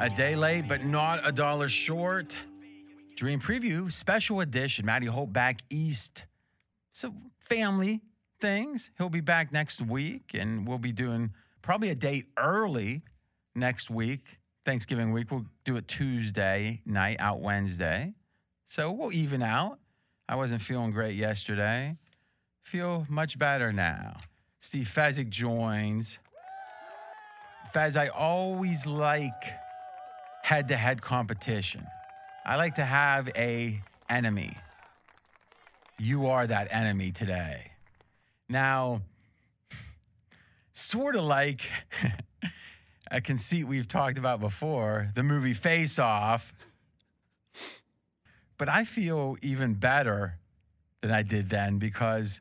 A day late, but not a dollar short. Dream Preview, special edition. Matty Holt back east. So, family things. He'll be back next week, and we'll be doing probably a day early next week, Thanksgiving week. We'll do it Tuesday night, out Wednesday. So, we'll even out. I wasn't feeling great yesterday. Feel much better now. Steve Fezzik joins. Fez, I always like head to head competition. I like to have a enemy. You are that enemy today. Now, sort of like a conceit we've talked about before, the movie Face Off. But I feel even better than I did then because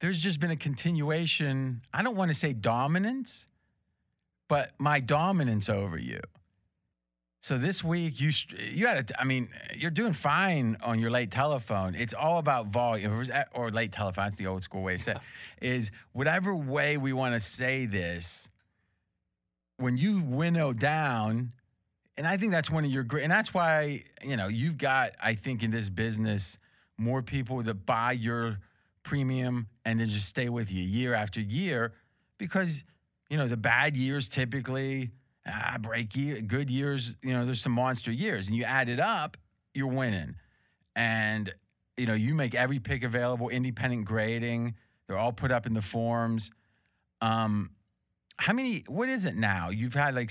there's just been a continuation. I don't want to say dominance, but my dominance over you. So this week you you had a, I mean you're doing fine on your late telephone. It's all about volume or late telephone. It's the old school way to say. It, is whatever way we want to say this. When you winnow down, and I think that's one of your great, and that's why you know you've got I think in this business more people that buy your premium and then just stay with you year after year because you know the bad years typically ah, break year, good years, you know, there's some monster years, and you add it up, you're winning. And you know, you make every pick available, independent grading. They're all put up in the forms. Um, how many? What is it now? You've had like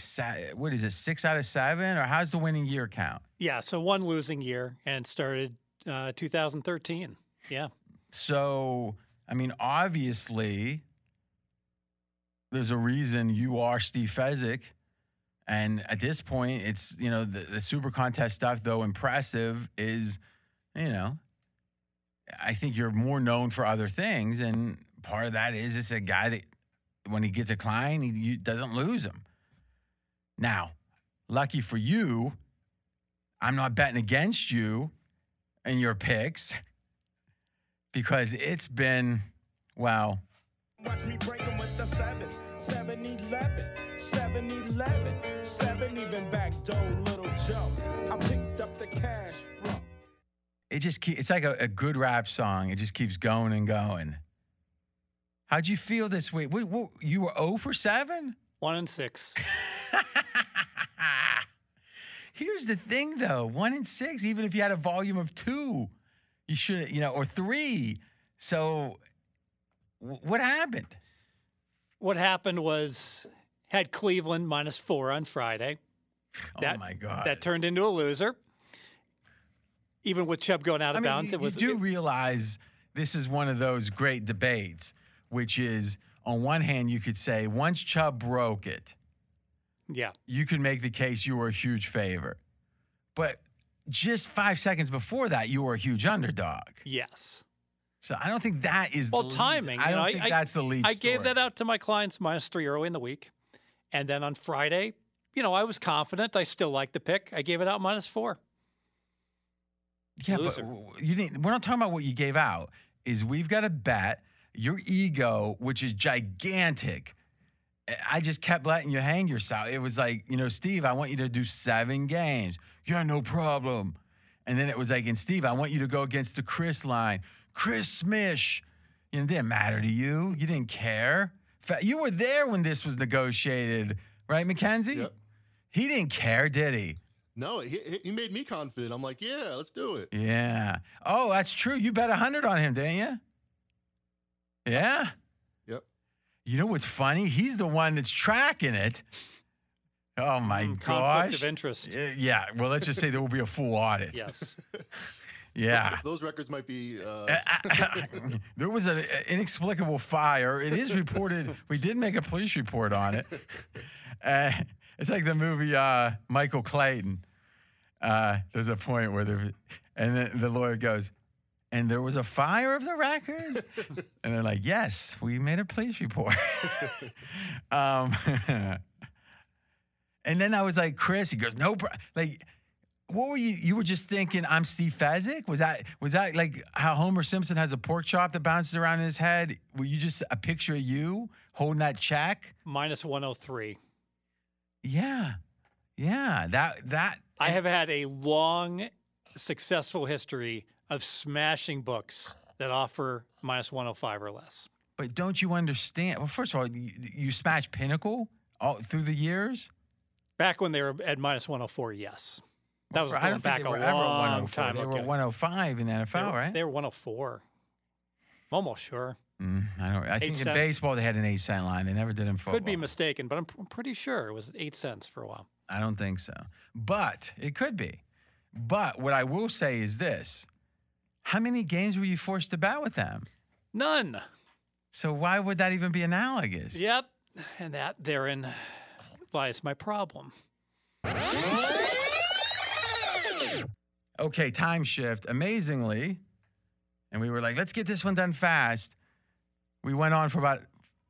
what is it? Six out of seven, or how's the winning year count? Yeah, so one losing year and started uh, 2013. Yeah. So I mean, obviously, there's a reason you are Steve Fezzik and at this point, it's, you know, the, the super contest stuff, though impressive, is, you know, I think you're more known for other things. And part of that is it's a guy that when he gets a client, he, doesn't lose him. Now, lucky for you, I'm not betting against you in your picks because it's been, well, Watch me break them with the seven, 7 11, 7 11, 7 even back door, little Joe. I picked up the cash from. It just keep, it's like a, a, good rap song. It just keeps going and going. How'd you feel this week? What, what, you were 0 for 7? 1 and 6. Here's the thing though 1 and 6, even if you had a volume of 2, you should, you know, or 3. So what happened? What happened was had Cleveland minus four on Friday. Oh that, oh my God! That turned into a loser. Even with Chubb going out of I mean, bounds, you, it was. You do it, realize this is one of those great debates, which is on one hand you could say once Chubb broke it, yeah, you could make the case you were a huge favorite, but just five seconds before that you were a huge underdog. Yes. So I don't think that is well the timing. I don't know, think I, that's the lead. I gave that out to my clients minus three early in the week, and then on Friday, you know, I was confident. I still like the pick. I gave it out minus four. Yeah, Loser. but you didn't. We're not talking about what you gave out. Is we've got a bet your ego, which is gigantic. Eh, I just kept letting you hang yourself. It was like, you know, Steve, I want you to do seven games. Yeah, no problem. And then it was like, and Steve, I want you to go against the Chris line. Chris Smish. You know, it didn't matter to you. You didn't care. You were there when this was negotiated, right, Mackenzie? Yep. He didn't care, did he? No, he, he made me confident. I'm like, yeah, let's do it. Yeah. Oh, that's true. You bet a 100 on him, didn't you? Yeah. Yep. You know what's funny? He's the one that's tracking it. Oh my mm, gosh. Conflict of interest. Yeah. Well, let's just say there will be a full audit. Yes. Yeah. Those records might be. Uh... there was an inexplicable fire. It is reported. we did make a police report on it. Uh, it's like the movie uh, Michael Clayton. Uh, there's a point where there, and then the lawyer goes, and there was a fire of the records? and they're like, yes, we made a police report. um, and then I was like, Chris, he goes, no, like, what were you? You were just thinking, I'm Steve Fezzik. Was that was that like how Homer Simpson has a pork chop that bounces around in his head? Were you just a picture of you holding that check? Minus 103. Yeah, Yeah, that that I have had a long, successful history of smashing books that offer minus 105 or less. But don't you understand? Well, first of all, you, you smashed Pinnacle all through the years. Back when they were at minus 104, yes. That was going back a they were ever at long 104. time They ago. were 105 in the NFL, They were- right? They were 104. I'm almost sure. Mm, I don't. I think in baseball they had an eight cent line. They never did in football. Could be mistaken, but I'm, I'm pretty sure it was eight cents for a while. I don't think so. But it could be. But what I will say is this: How many games were you forced to bet with them? None. So why would that even be analogous? Yep. And that therein lies my problem. Okay, time shift. Amazingly, and we were like, let's get this one done fast. We went on for about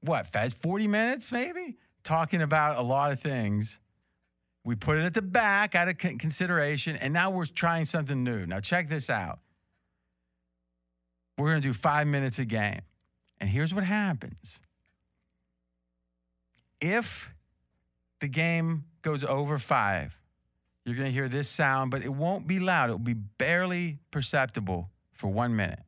what, Fez, 40 minutes maybe, talking about a lot of things. We put it at the back out of consideration, and now we're trying something new. Now, check this out. We're going to do five minutes a game. And here's what happens if the game goes over five, you're going to hear this sound, but it won't be loud. It will be barely perceptible for one minute.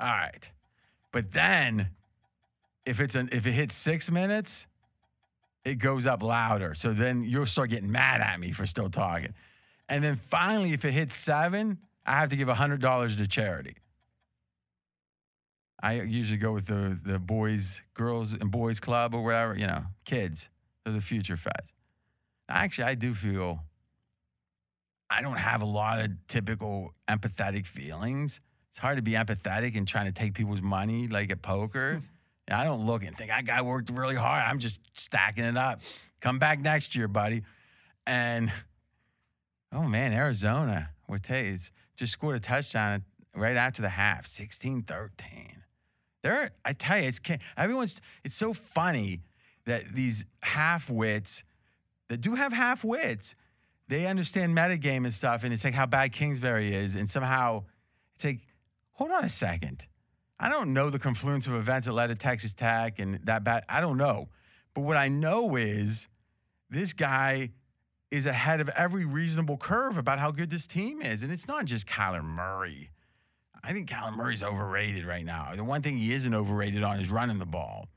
All right. But then if it's an if it hits 6 minutes, it goes up louder. So then you'll start getting mad at me for still talking. And then finally if it hits 7, I have to give $100 to charity. I usually go with the the boys, girls and boys club or whatever, you know, kids. They're the future feds. Actually, I do feel I don't have a lot of typical empathetic feelings. It's hard to be empathetic and trying to take people's money like at poker. And I don't look and think that guy worked really hard. I'm just stacking it up. Come back next year, buddy. And oh man, Arizona, Ortiz just scored a touchdown right after the half, 16 13. There, I tell you, it's everyone's. It's so funny that these half wits that do have half wits, they understand metagame and stuff, and it's like how bad Kingsbury is, and somehow it's like, hold on a second, I don't know the confluence of events that led to Texas Tech and that bad. I don't know, but what I know is this guy is ahead of every reasonable curve about how good this team is, and it's not just Kyler Murray. I think Kyler Murray's overrated right now. The one thing he isn't overrated on is running the ball,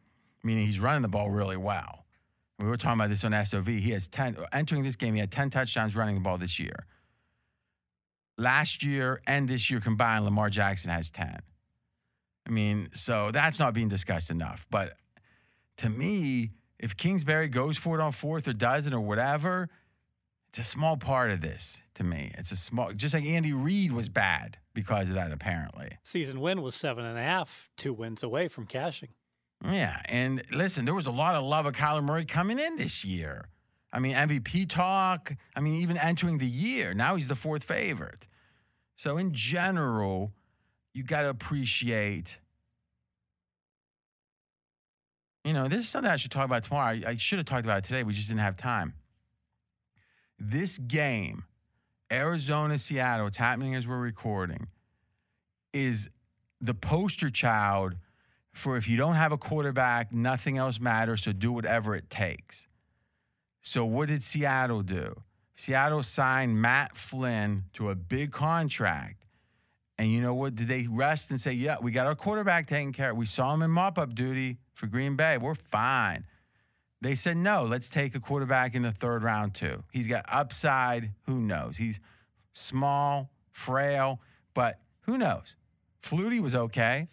meaning he's running the ball really well. We were talking about this on SOV. He has 10, entering this game, he had 10 touchdowns running the ball this year. Last year and this year combined, Lamar Jackson has 10. I mean, so that's not being discussed enough. But to me, if Kingsbury goes for it on fourth or doesn't or whatever, it's a small part of this to me. It's a small, just like Andy Reid was bad because of that, apparently. Season win was seven and a half, two wins away from cashing. Yeah. And listen, there was a lot of love of Kyler Murray coming in this year. I mean, MVP talk. I mean, even entering the year. Now he's the fourth favorite. So, in general, you got to appreciate. You know, this is something I should talk about tomorrow. I, I should have talked about it today. We just didn't have time. This game, Arizona, Seattle, it's happening as we're recording, is the poster child for if you don't have a quarterback, nothing else matters. So do whatever it takes. So what did Seattle do? Seattle signed Matt Flynn to a big contract. And you know what? Did they rest and say, yeah, we got our quarterback taken care of? We saw him in mop up duty for Green Bay. We're fine. They said, no, let's take a quarterback in the third round, too. He's got upside. Who knows? He's small, frail, but who knows? Flutie was okay.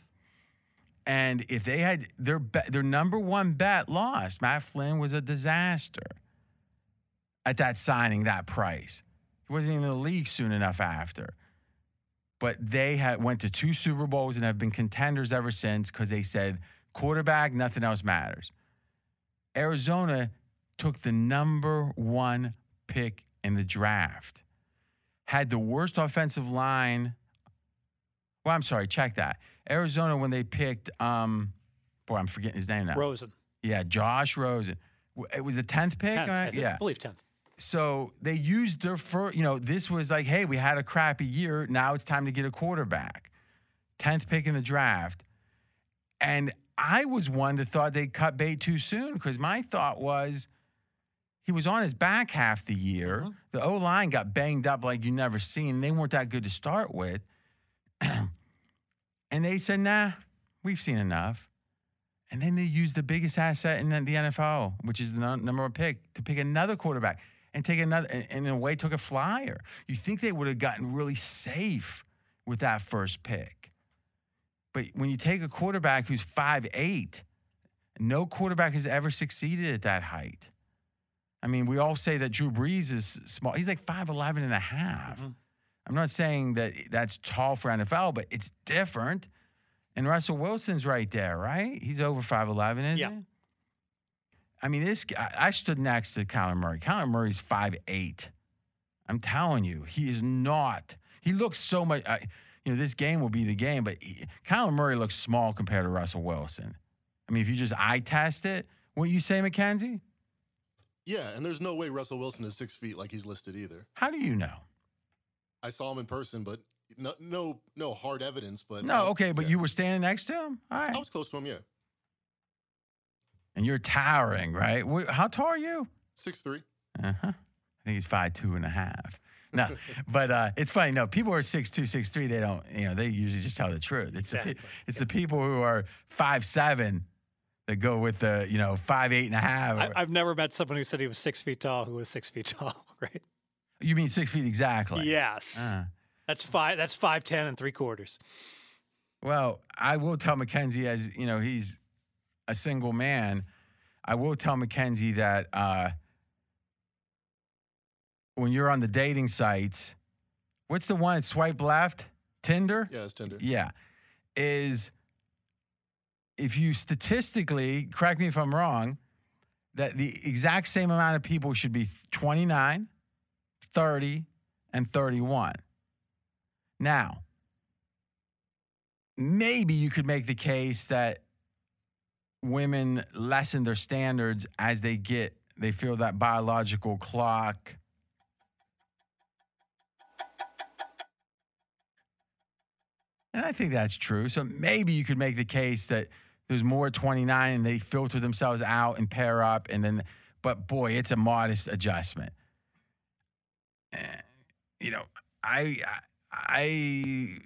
And if they had their be- their number one bet lost, Matt Flynn was a disaster at that signing, that price. He wasn't in the league soon enough after. But they had went to two Super Bowls and have been contenders ever since because they said quarterback, nothing else matters. Arizona took the number one pick in the draft, had the worst offensive line. Well, I'm sorry, check that. Arizona, when they picked, um, boy, I'm forgetting his name now. Rosen, Yeah, Josh Rosen. It was the 10th pick, 10th, right? think, Yeah. I believe 10th. So they used their first, you know, this was like, hey, we had a crappy year. Now it's time to get a quarterback. 10th pick in the draft. And I was one that thought they'd cut bait too soon because my thought was he was on his back half the year. Mhm. The O line got banged up like you never seen. They weren't that good to start with. and they said, nah, we've seen enough. And then they used the biggest asset in the NFL, which is the number one pick, to pick another quarterback and take another, and in a way, took a flyer. You think they would have gotten really safe with that first pick. But when you take a quarterback who's 5'8, no quarterback has ever succeeded at that height. I mean, we all say that Drew Brees is small. He's like 5'11 and a half. Mhm. I'm not saying that that's tall for NFL, but it's different. And Russell Wilson's right there, right? He's over 5'11, isn't Yeah. he? I mean, this guy, I stood next to Kyler Murray. Kyler Murray's 5'8. I'm telling you, he is not. He looks so much. I, you know, this game will be the game, but he, Kyler Murray looks small compared to Russell Wilson. I mean, if you just eye test it, what you say, McKenzie? Yeah, and there's no way Russell Wilson is six feet like he's listed either. How do you know? I saw him in person, but no, no, no hard evidence. But No, okay, but yeah. you were standing next to him? All right. I was close to him. Yeah, And you're towering, right? How tall are you? six three. Uh huh. I think he's five two and a half. No, but uh, it's funny. No, people who are six two, six three. They don't. You know, they usually just tell the truth. It's the, Exactly. it's the people who are five seven that go with the you know five eight and a half. I, I've never met someone who said he was six feet tall who was six feet tall, right? you mean six feet exactly? Yes. Uh, That's five that's five ten and three quarters. well, I will tell Mackenzie as you know he's a single man. I will tell Mackenzie that uh, when you're on the dating sites, what's the one? Swipe left, Tinder. Yeah, it's Tinder. Yeah. Is if you statistically, correct me if I'm wrong, that the exact same amount of people should be 29, 30, and 31. Now, maybe you could make the case that women lessen their standards as they get, they feel that biological clock. And I think that's true. So maybe you could make the case that there's more 29 and they filter themselves out and pair up and then but boy, it's a modest adjustment. Eh, you know, I I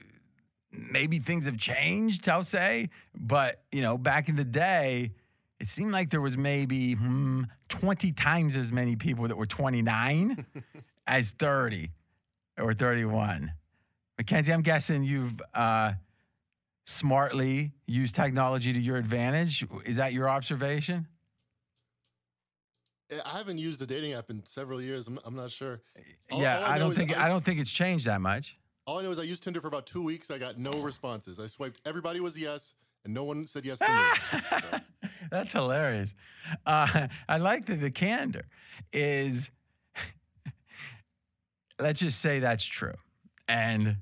maybe things have changed, I'll say, but you know, back in the day, it seemed like there was maybe hmm, 20 times as many people that were 29 as 30 or 31. Mackenzie, I'm guessing you've uh, smartly used technology to your advantage. Is that your observation? Eh, I haven't used a dating app in several years. I'm, I'm not sure. All- yeah, all I I, don't think I- I don't think it's changed that much. All I know is I used Tinder for about two weeks. I got no responses. I swiped. Everybody was yes, and no one said yes to me. So, That's hilarious. Uh, I like that the candor is. let's just say that's true, and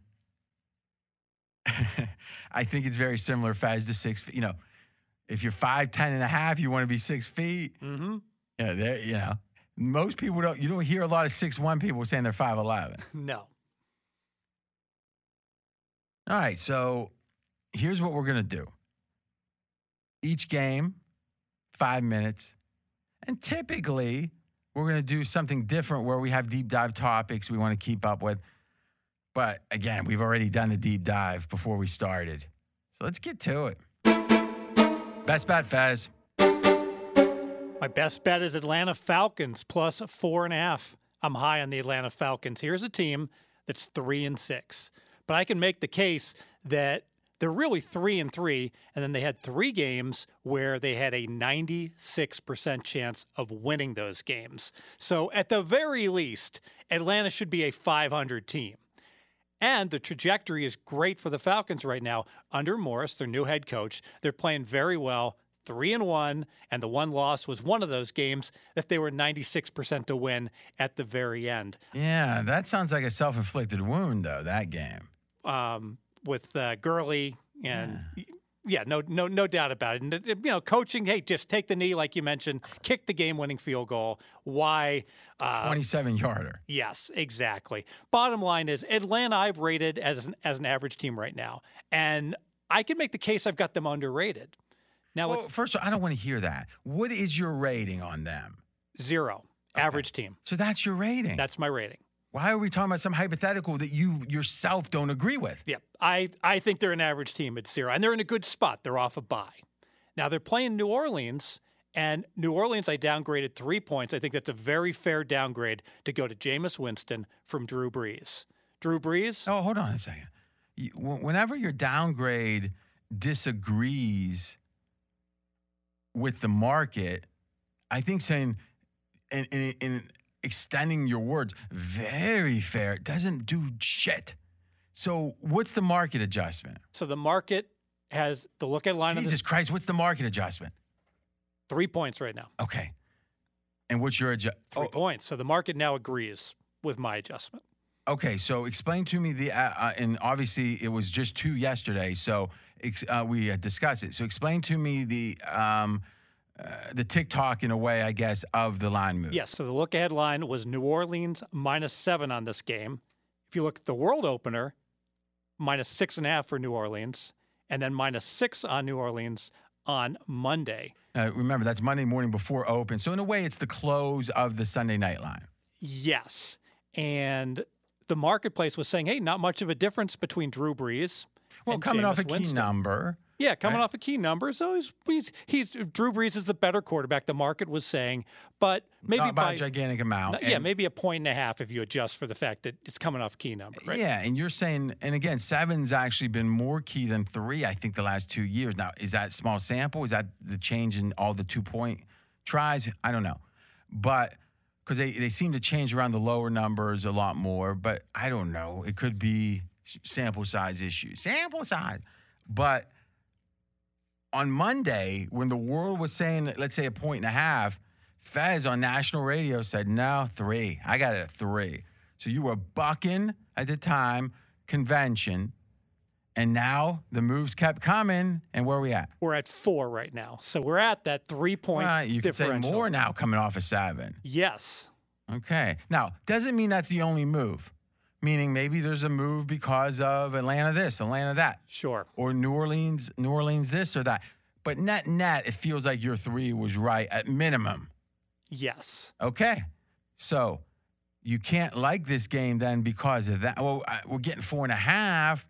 I think it's very similar. Fez to six feet. You know, if you're five ten and a half, you want to be six feet. Mm-hmm. Yeah, there. You know, most people don't. You don't hear a lot of six one people saying they're five eleven. No. All right, so here's what we're going to do. Each game, five minutes. And typically, we're going to do something different where we have deep dive topics we want to keep up with. But again, we've already done a deep dive before we started. So let's get to it. Best bet, Fez. My best bet is Atlanta Falcons plus four and a half. I'm high on the Atlanta Falcons. Here's a team that's three and six, but I can make the case that they're really three and three, and then they had three games where they had a 96% chance of winning those games. So at the very least, Atlanta should be a 500 team. And the trajectory is great for the Falcons right now. Under Morris, their new head coach, they're playing very well, three and one, and the one loss was one of those games that they were 96% to win at the very end. Yeah, that sounds like a self inflicted wound, though, that game. Um, with uh, Gurley and yeah. No, no, no doubt about it. And you know, coaching, hey, just take the knee, like you mentioned, kick the game-winning field goal. Why? Uh, 27 yarder. Yes, exactly. Bottom line is Atlanta I've rated as an, as an average team right now. And I can make the case I've got them underrated. Now Well, first of all, I don't want to hear that. What is your rating on them? zero, average team. So that's your rating. That's my rating. Why are we talking about some hypothetical that you yourself don't agree with? Yeah, I, I think they're an average team at zero, and they're in a good spot. They're off a bye. Now they're playing New Orleans, and New Orleans I downgraded three points. I think that's a very fair downgrade to go to Jameis Winston from Drew Brees. Drew Brees, Oh, hold on a second. Whenever your downgrade disagrees with the market, I think saying in, in, in extending your words, very fair, doesn't do shit. So, what's the market adjustment? so the market has the look at line of Jesus this Christ, what's the market adjustment? three points right now. Okay. And what's your adjustment? Three points. So the market now agrees with my adjustment. Okay, so explain to me the, uh, uh, and obviously it was just two yesterday, so ex- uh, we uh, discussed it. So explain to me the um, uh, the TikTok in a way, I guess, of the line move. Yes. So the look ahead line was New Orleans minus seven on this game. If you look at the world opener, minus six and a half for New Orleans, and then minus six on New Orleans on Monday. Uh, remember, that's Monday morning before open. So in a way, it's the close of the Sunday night line. Yes. And the marketplace was saying, hey, not much of a difference between Drew Brees. Well, and coming off a key Winston. number. Yeah, coming right? off a key number. So he's, he's, he's Drew Brees is the better quarterback, the market was saying. But maybe not by, by a gigantic amount. yeah, maybe a point and a half if you adjust for the fact that it's coming off a key number, right? Yeah, and you're saying, and again, seven's actually been more key than three, I think, the last two years. Now, is that small sample? Is that the change in all the two point tries? I don't know. But because they, they seem to change around the lower numbers a lot more, but I don't know. It could be sample size issues. Sample size. But on Monday, when the world was saying, let's say a point and a half, Fez on national radio said, no, three. I got it at three. So you were bucking at the time convention, and now the moves kept coming. And where are we at? We're at four right now. So we're at that three point Well, you could say more now coming off a seven. Yes. Okay. Now, doesn't mean that's the only move. Meaning maybe there's a move because of Atlanta this, Atlanta that, Sure. or New Orleans, New Orleans this or that. But net net, it feels like your three was right at minimum. Yes. Okay. So you can't like this game then because of that. Well, we're getting four and a half,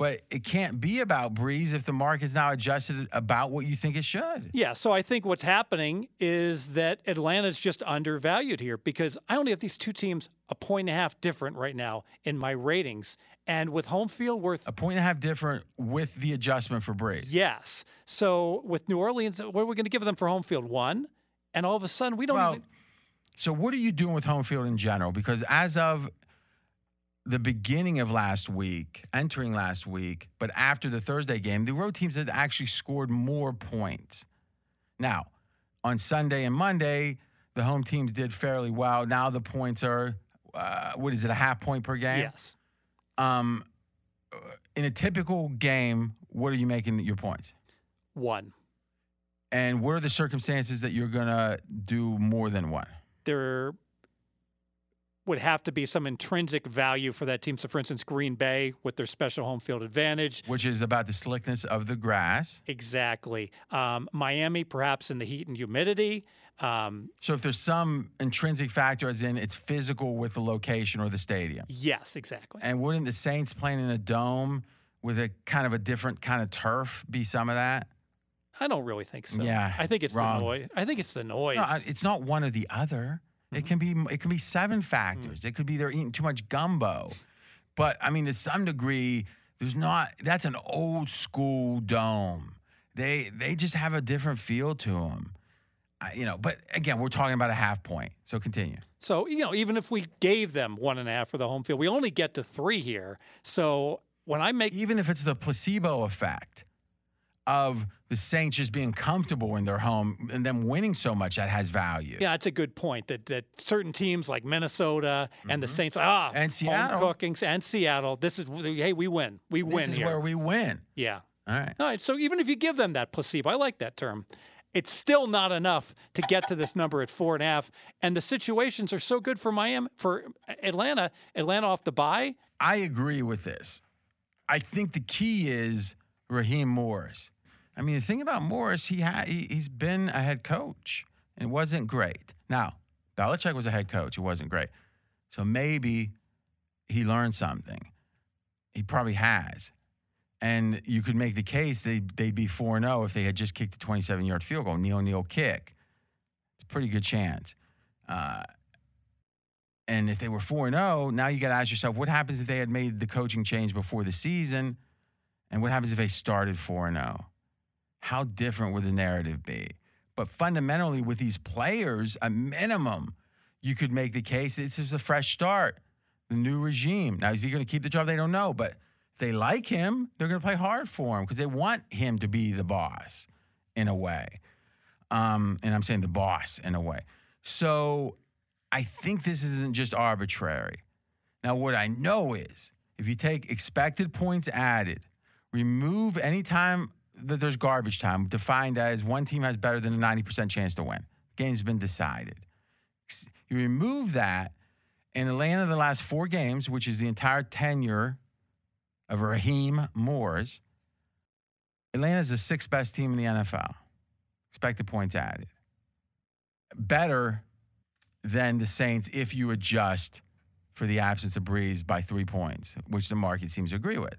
but it can't be about Brees if the market's now adjusted about what you think it should. Yeah. So I think what's happening is that Atlanta's just undervalued here because I only have these two teams a point and a half different right now in my ratings. And with home field worth A point and a half different with the adjustment for Brees. Yes. So with New Orleans, what are we going to give them for home field? One. And all of a sudden, we don't Well, even. so what are you doing with home field in general? Because as of the beginning of last week, entering last week, but after the Thursday game, the road teams had actually scored more points. Now, on Sunday and Monday, the home teams did fairly well. Now the points are, uh, what is it, a half point per game? Yes. Um, in a typical game, what are you making your points? One. And what are the circumstances that you're going to do more than one? There would have to be some intrinsic value for that team. So, for instance, Green Bay with their special home field advantage. Which is about the slickness of the grass. Exactly. Um, Miami, perhaps in the heat and humidity. Um, So if there's some intrinsic factor, as in it's physical with the location or the stadium, yes, exactly. and wouldn't the Saints playing in a dome with a kind of a different kind of turf be some of that? I don't really think so. Yeah, I think it's wrong. the noise. I think it's the noise. No, it's not one or the other. It can be it can be seven factors. Mm. It could be they're eating too much gumbo, but I mean to some degree, there's not. That's an old school dome. They they just have a different feel to them. I, you know, but again, we're talking about a half point. So continue. So, you know, even if we gave them one and a half for the home field, we only get to three here. So when I make, even if it's the placebo effect of the Saints just being comfortable in their home and them winning so much that has value. yeah, that's a good point that that certain teams like Minnesota and the Saints, ah, Mm-hmm. And home Seattle. cookings and Seattle. This is hey, we win, we this win is here. where we win. yeah. All right. All right. So even if you give them that placebo, I like that term. It's still not enough to get to this number at four and a half. And the situations are so good for Miami, for Atlanta. Atlanta off the bye. I agree with this. I think the key is Raheem Morris. I mean, the thing about Morris, he he, he's been a head coach and it wasn't great. Now, Belichick was a head coach; it wasn't great. So maybe he learned something. He probably has. And you could make the case they, they'd be 4 0 if they had just kicked a 27 yard field goal, Neil Neal kick. It's a pretty good chance. Uh, and if they were 4 0, now you got to ask yourself what happens if they had made the coaching change before the season? And what happens if they started 4 0? How different would the narrative be? But fundamentally, with these players, a minimum, you could make the case this is a fresh start, the new regime. Now, is he going to keep the job? They don't know. But they like him, they're going to play hard for him because they want him to be the boss in a way. Um, and I'm saying the boss in a way. So I think this isn't just arbitrary. Now, what I know is if you take expected points added, remove any time that there's garbage time, defined as one team has better than a 90% chance to win. Game's been decided. You remove that, in Atlanta, the last four games, which is the entire tenure of Raheem Morris, Atlanta is the sixth best team in the NFL. Expected points added. Better than the Saints if you adjust for the absence of Brees by three points, which the market seems to agree with.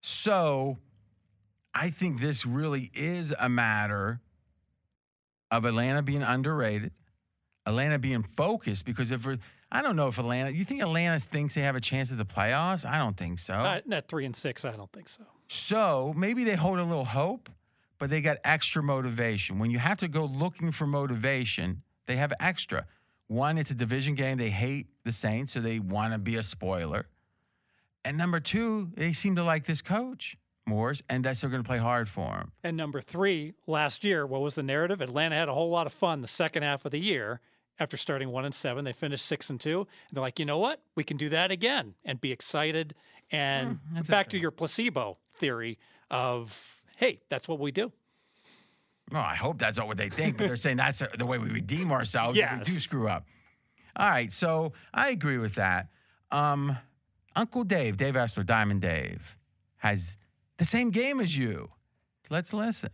So I think this really is a matter of Atlanta being underrated, Atlanta being focused, because if we're, I don't know if Atlanta, you think Atlanta thinks they have a chance at the playoffs? I don't think so. Not, not three and six, I don't think so. So maybe they hold a little hope, but they got extra motivation. When you have to go looking for motivation, they have extra. One, it's a division game. They hate the Saints, so they want to be a spoiler. And number two, they seem to like this coach, Morris, and that's they're going to play hard for him. And number three, last year, what was the narrative? Atlanta had a whole lot of fun the second half of the year. After starting one and seven, they finished six and two. And they're like, you know what? We can do that again and be excited. And that's back to your placebo theory of, hey, that's what we do. Well, I hope that's not what they think, but they're saying that's the way we redeem ourselves if we do screw up. All right, so I agree with that. Um, Uncle Dave, Dave Essler, Diamond Dave, has the same game as you. Let's listen.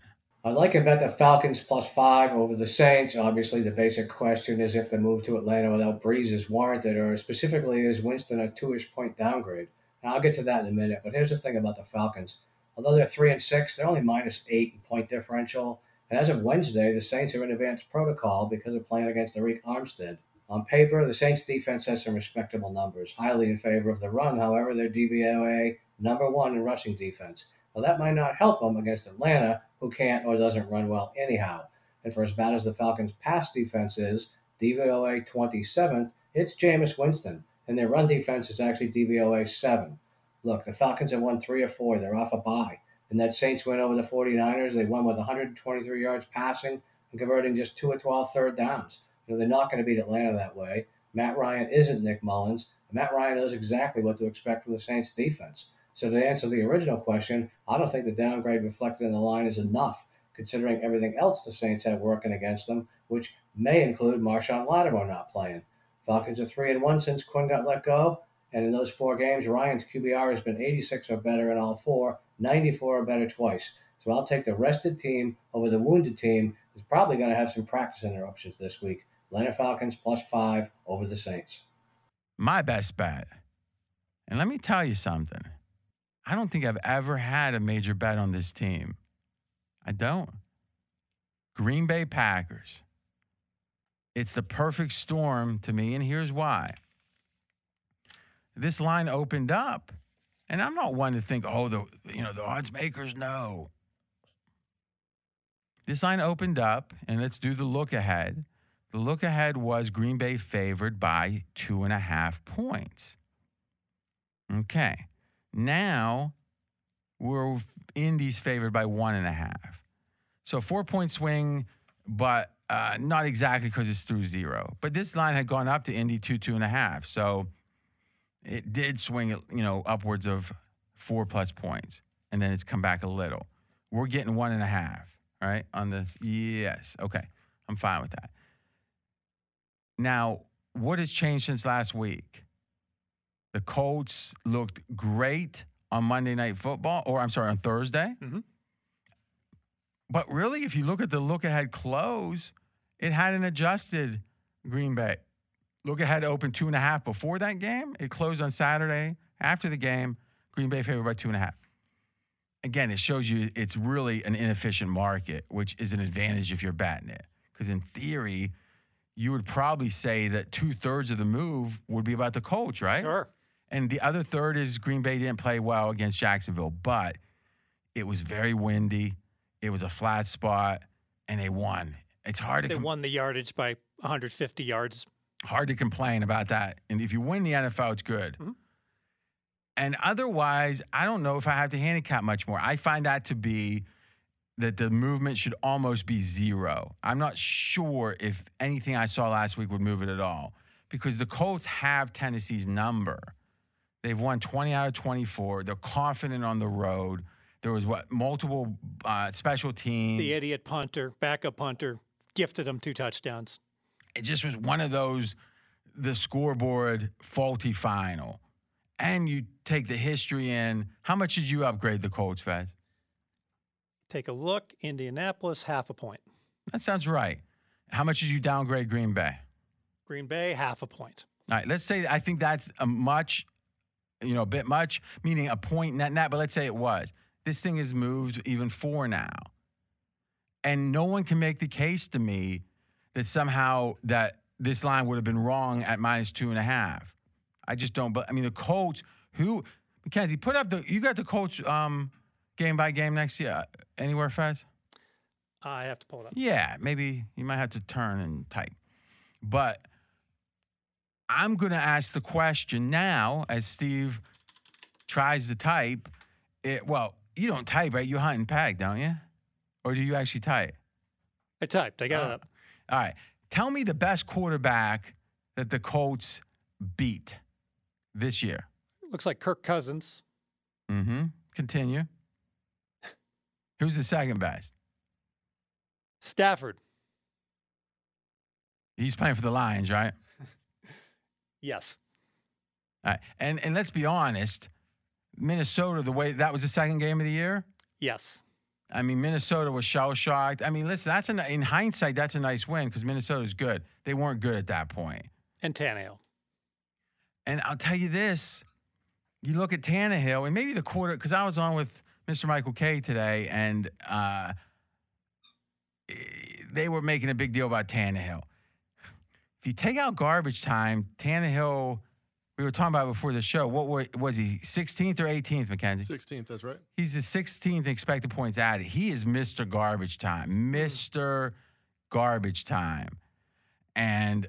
I'd like to bet the Falcons plus five over the Saints. Obviously, the basic question is if the move to Atlanta without Brees is warranted, or specifically is Winston a two-ish point downgrade. And I'll get to that in a minute. But here's the thing about the Falcons: although they're three and six, they're only minus eight in point differential. And as of Wednesday, the Saints are in advanced protocol because of playing against Arik Armstead. On paper, the Saints defense has some respectable numbers, highly in favor of the run. However, they're DVOA number one in rushing defense. Well, that might not help them against Atlanta, who can't or doesn't run well anyhow. And for as bad as the Falcons' pass defense is, DVOA 27th, it's Jameis Winston, and their run defense is actually DVOA 7. Look, the Falcons have won three or four. They're off a bye. And that Saints win over the 49ers, they won with 123 yards passing and converting just 2 of 12 third downs. You know, they're not going to beat Atlanta that way. Matt Ryan isn't Nick Mullens. Matt Ryan knows exactly what to expect from the Saints defense. So to answer the original question, I don't think the downgrade reflected in the line is enough, considering everything else the Saints have working against them, which may include Marshon Lattimore not playing. Falcons are three and one since Quinn got let go, and in those four games, Ryan's QBR has been 86 or better in all four, 94 or better twice. So I'll take the rested team over the wounded team. Is probably going to have some practice interruptions this week. Atlanta Falcons plus five over the Saints. My best bet. And let me tell you something. I don't think I've ever had a major bet on this team. I don't. Green Bay Packers. It's the perfect storm to me, and here's why. This line opened up, and I'm not one to think, oh, the you know the odds makers know. This line opened up, and let's do the look ahead. The look ahead was Green Bay favored by two and a half points. Okay. Now we're Indy's favored by one and a half. So four point swing, but uh, not exactly because it's through zero. But this line had gone up to Indy two, two and a half. So it did swing, you know, upwards of four plus points. And then it's come back a little. We're getting one and a half, right? On the, yes. Okay. I'm fine with that. Now, what has changed since last week? The Colts looked great on Monday Night Football, or I'm sorry, on Thursday. Mhm. But really, if you look at the look ahead close, it had an adjusted Green Bay. Look ahead opened two and a half before that game. It closed on Saturday after the game. Green Bay favored by two and a half. Again, it shows you it's really an inefficient market, which is an advantage if you're batting it. Because in theory, you would probably say that two thirds of the move would be about the coach, right? Sure. And the other third is Green Bay didn't play well against Jacksonville, but it was very windy. It was a flat spot, and they won. It's hard to They com- won the yardage by 150 yards. hard to complain about that. And if you win the NFL, it's good. Mhm. And otherwise, I don't know if I have to handicap much more. I find that to be that the movement should almost be zero. I'm not sure if anything I saw last week would move it at all because the Colts have Tennessee's number. They've won 20 out of 24. They're confident on the road. There was what multiple uh, special teams. The idiot punter, backup punter, gifted them two touchdowns. it just was one of those the scoreboard faulty final. And you take the history in. How much did you upgrade the Colts, Fez? Take a look. Indianapolis, half a point. That sounds right. How much did you downgrade Green Bay? Green Bay, half a point. All right, let's say I think that's a much, you know, a bit much, meaning a point net net, but let's say it was. This thing has moved even four now. And no one can make the case to me that somehow that this line would have been wrong at minus two and a half. I just don't. But I mean, the Colts, who Mackenzie, put up the you got the Colts um, game by game next year anywhere, Fez? I have to pull it up. Yeah, maybe you might have to turn and type. But I'm going to ask the question now as Steve tries to type. It, well, you don't type, right? You hunt and pack, don't you? Or do you actually type? I typed. I got Uh, it up. All right. Tell me the best quarterback that the Colts beat this year. Looks like Kirk Cousins. Mm-hmm. Continue. Who's the second best? Stafford. He's playing for the Lions, right? Yes. All right. And and let's be honest, Minnesota, the way that was the second game of the year. Yes. I mean, Minnesota was shell shocked. I mean, listen, that's a, in hindsight, that's a nice win because Minnesota's good. They weren't good at that point. And Tannehill. And I'll tell you this: you look at Tannehill, and maybe the quarter because I was on with Mr. Michael K today, and uh, eh, they were making a big deal about Tannehill. If you take out garbage time, Tannehill, we were talking about before the show. What were, was he? 16th or 18th, McKenzie? 16th, that's right. He's the 16th expected points added. He is Mr. Garbage Time. Mr. Garbage Time. And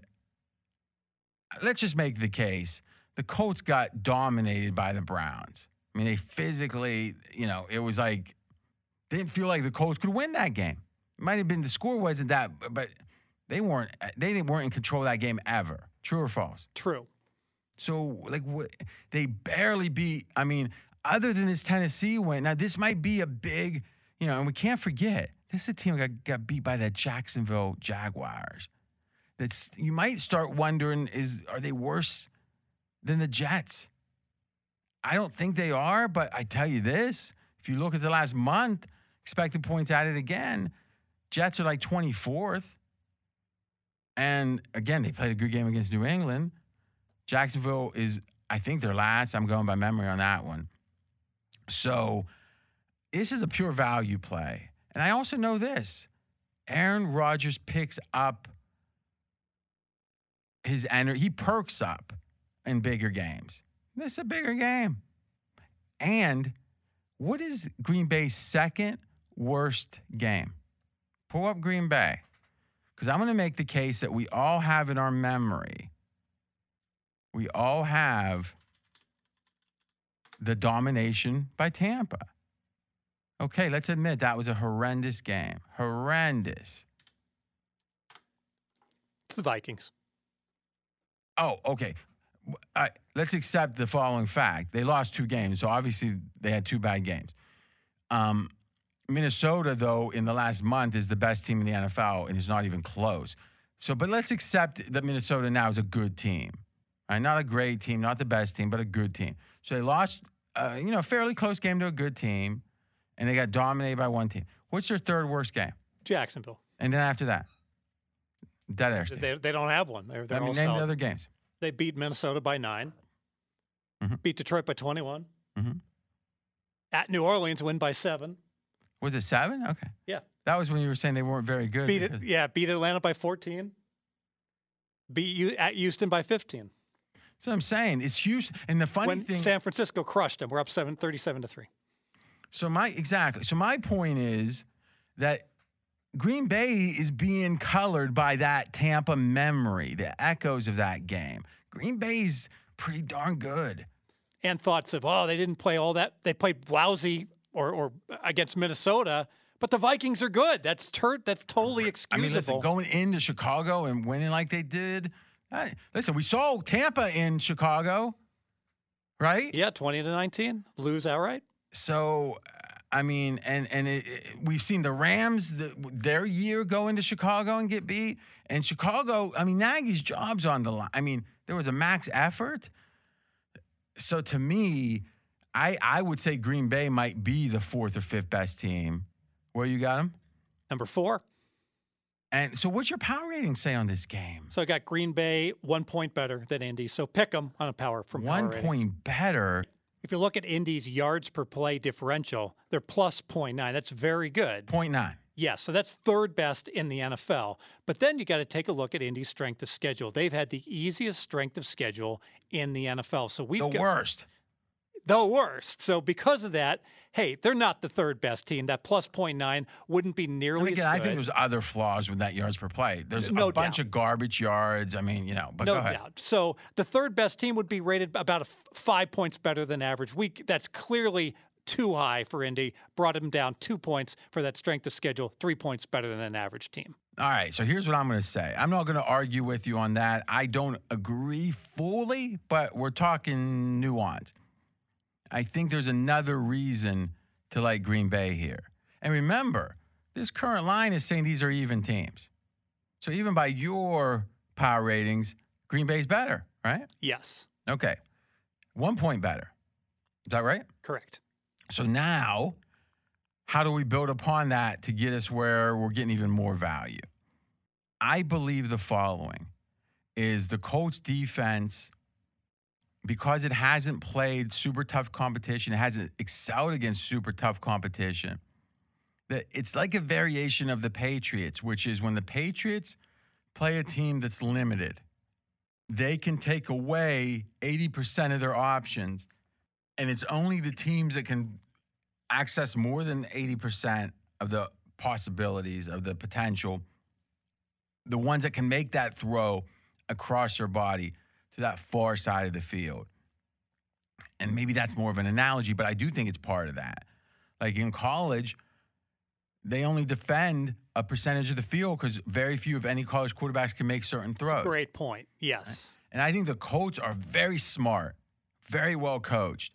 let's just make the case the Colts got dominated by the Browns. I mean, they physically, you know, it was like, they didn't feel like the Colts could win that game. It might have been the score wasn't that, but they weren't, they didn't, weren't in control of that game ever. True or false? True. So, like, what they barely beat. I mean, other than this Tennessee win, now this might be a big, you know, and we can't forget this is a team that got, got beat by the Jacksonville Jaguars. That's you might start wondering: is are they worse than the Jets? I don't think they are, but I tell you this: if you look at the last month, expected points added again, Jets are like twenty fourth. And again, they played a good game against New England. Jacksonville is, I think, they're last. I'm going by memory on that one. So this is a pure value play. And I also know this Aaron Rodgers picks up his energy, he perks up in bigger games. This is a bigger game. And what is Green Bay's second worst game? Pull up Green Bay. Because I'm going to make the case that we all have in our memory we all have the domination by Tampa. Okay, let's admit that was a horrendous game. Horrendous. It's the Vikings. Oh, okay. Right, let's accept the following fact. They lost two games, so obviously they had two bad games. Um, Minnesota, though, in the last month is the best team in the NFL and is not even close. So, but let's accept that Minnesota now is a good team. Right, not a great team, not the best team, but a good team. So they lost, uh, you know, a fairly close game to a good team, and they got dominated by one team. What's your third worst game? Jacksonville. And then after that, dead air. They, they don't have one. They're, they're I mean, all name solid. the other games. They beat Minnesota by 9 Mhm. Beat Detroit by 21. Mhm. At New Orleans, win by seven. Was it seven? Okay. Yeah. That was when you were saying they weren't very good. Beat it. because- Yeah, beat Atlanta by 14. Beat you at Houston by 15. So I'm saying it's Houston. And the funny when thing. San Francisco crushed them. We're up 7, 37 to 3. So my exactly. So my point is that Green Bay is being colored by that Tampa memory, the echoes of that game. Green Bay's pretty darn good. And thoughts of, oh, they didn't play all that. They played lousy or, or against Minnesota, but the Vikings are good. That's tur- That's totally I mean, excusable. listen, going into Chicago and winning like they did. I, listen, we saw Tampa in Chicago, right? yeah, 20 to 19. Lose outright. So, I mean, and and it, it- we've seen the Rams the, their year go into Chicago and get beat, and Chicago. I mean, Nagy's job's on the line. I mean, there was a max effort. So to me, I I would say Green Bay might be the fourth or fifth best team. Where you got them? Number four. And so, what's your power rating say on this game? So I got Green Bay one point better than Indy. So pick them on a power from One power ratings. point better. If you look at Indy's yards per play differential, they're plus 0.9. That's very good. Point nine. Yes, so that's third best in the NFL. But then you got to take a look at Indy's strength of schedule. They've had the easiest strength of schedule in the NFL. So we've The got worst. the worst. So because of that, hey, they're not the third best team. That plus 0.9 wouldn't be nearly again, as I think there's other flaws with that yards per play. There's No a bunch doubt. of garbage yards. I mean, you know, but no go ahead. doubt. So the third best team would be rated about a f- five points better than average. We that's clearly too high for Indy. Brought him down two points for that strength of schedule. Three points better than an average team. All right, so here's what I'm going to say. I'm not going to argue with you on that. I don't agree fully, but we're talking nuance. I think there's another reason to like Green Bay here. And remember, this current line is saying these are even teams. So even by your power ratings, Green Bay's better, right? Yes, Okay. One point better. Is that right? correct. So now, how do we build upon that to get us where we're getting even more value? I believe the following is the Colts defense because it hasn't played super tough competition, it hasn't excelled against super tough competition. That it's like a variation of the Patriots, which is when the Patriots play a team that's limited, they can take away 80% of their options and it's only the teams that can access more than 80% of the possibilities of the potential the ones that can make that throw across their body to that far side of the field and maybe that's more of an analogy but i do think it's part of that like in college they only defend a percentage of the field because very few of any college quarterbacks can make certain throws Great point. Yes. and I think the Colts are very smart, very well coached.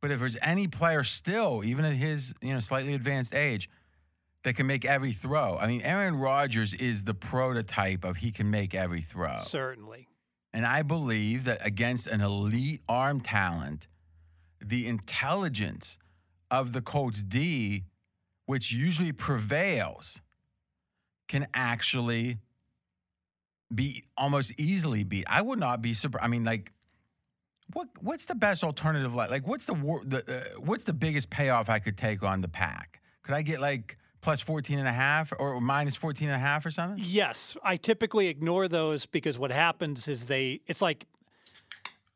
But if there's any player still, even at his you know slightly advanced age, that can make every throw, I mean, Aaron Rodgers is the prototype of he can make every throw. Certainly. And I believe that against an elite arm talent, the intelligence of the Colts D, which usually prevails, can actually be almost easily beat. I would not be surprised. I mean, like, what what's the best alternative? Like, like what's the the uh, what's the biggest payoff I could take on the pack? Could I get like plus 14 and a half or minus 14 and a half or something? Yes, I typically ignore those because what happens is they it's like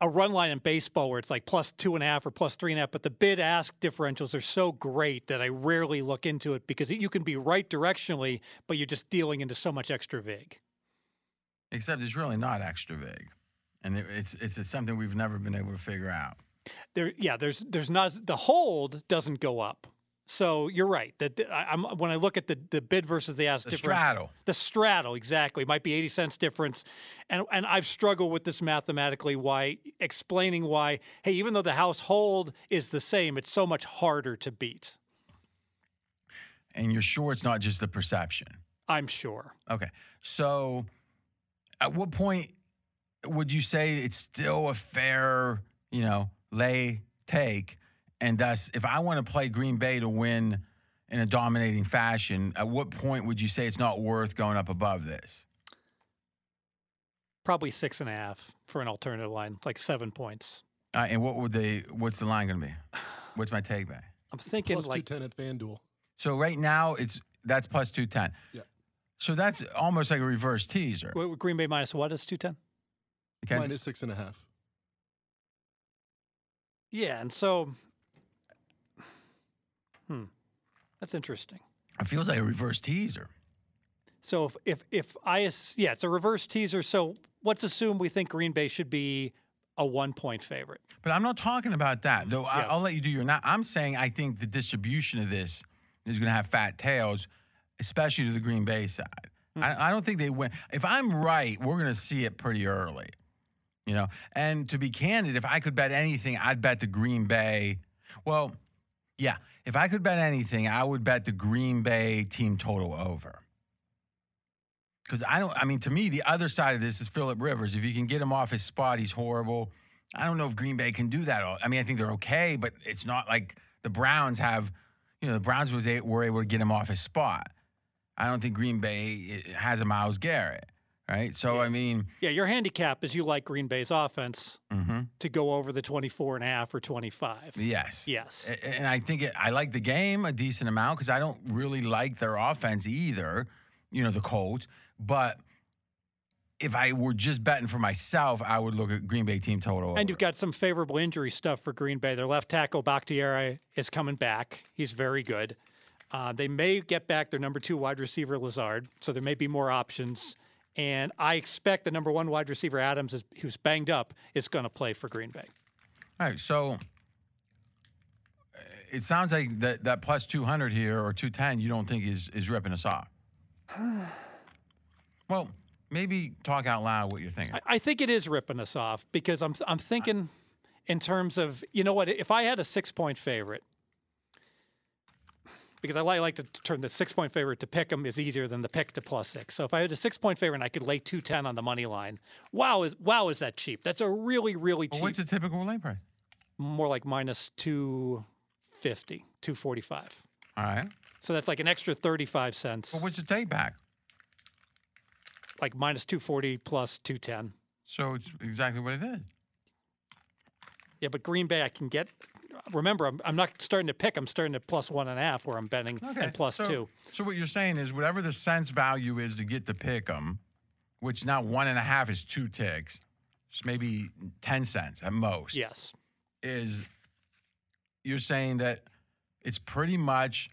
a run line in baseball where it's like plus two and a half or plus three and a half, but the bid ask differentials are so great that I rarely look into it because you can be right directionally, but you're just dealing into so much extra vig. Except it's really not extra vig. and it, it's it's something we've never been able to figure out. There, yeah, there's there's not the hold doesn't go up. So you're right. That when I look at the, the bid versus the ask difference, The differential, straddle. the straddle exactly might be 80 cents difference, and and I've struggled with this mathematically. Why explaining why? Hey, even though the household is the same, it's so much harder to beat. And you're sure it's not just the perception. I'm sure. Okay. So at what point would you say it's still a fair, you know, lay take? And thus, if I want to play Green Bay to win in a dominating fashion, at what point would you say it's not worth going up above this? Probably six and a half for an alternative line, like seven points. Uh, and what would they? What's the line going to be? What's my take back? I'm thinking Plus like 210 at FanDuel. So right now it's that's plus two ten. Yeah. So that's almost like a reverse teaser. wait, Green Bay minus what is 210? Okay. Minus six and a half. Yeah, and so, hmm, that's interesting. It feels like a reverse teaser. So if if if I yeah, it's a reverse teaser. So let's assume we think Green Bay should be a one point favorite. But I'm not talking about that, though. I, Yeah. I'll let you do your. Not, I'm saying I think the distribution of this is going to have fat tails, especially to the Green Bay side. I, I don't think they win. If I'm right, we're going to see it pretty early, you know. And to be candid, if I could bet anything, I'd bet the Green Bay. Well, yeah, if I could bet anything, I would bet the Green Bay team total over. Because I don't, I mean, to me, the other side of this is Philip Rivers. If you can get him off his spot, he's horrible. I don't know if Green Bay can do that. all- I mean, I think they're okay, but it's not like the Browns have, you know, the Browns was were able to get him off his spot. I don't think Green Bay eh, has a Myles Garrett, right? So, I mean, Yeah, your handicap is you like Green Bay's offense mhm. to go over the 24 and a half or 25. yes. Yes. And I think it, I like the game a decent amount because I don't really like their offense either, you know, the Colts. But if I were just betting for myself, I would look at Green Bay team total. And over. you've got some favorable injury stuff for Green Bay. Their left tackle Bakhtiari is coming back. He's very good. Uh, they may get back their number two wide receiver Lazard, so there may be more options. And I expect the number one wide receiver Adams, is, who's banged up, is going to play for Green Bay. All right, so uh, it sounds like that, that plus 200 here or 210 you don't think is, is ripping us off. well, maybe talk out loud what you're thinking. I, I think it is ripping us off because I'm I'm thinking in terms of you know what if I had a six point favorite because I like, to turn the six point favorite to pick 'em is easier than the pick to plus six. So if I had a six point favorite and I could lay two ten on the money line, wow is wow is that cheap? That's a really really cheap. Well, what's the typical lay price? more like minus 250, 245. All right. So that's like an extra 35 cents, Well, what's the take back? like minus 240 plus 210. So it's exactly what it is. Yeah, but Green Bay, I can get. Remember, I'm, I'm not starting to pick. I'm starting at plus one and a half, where I'm betting and plus so, two. So what you're saying is whatever the sense value is to get to pick them, which now one and a half is two ticks, it's maybe 10 cents at most. Yes. is you're saying that it's pretty much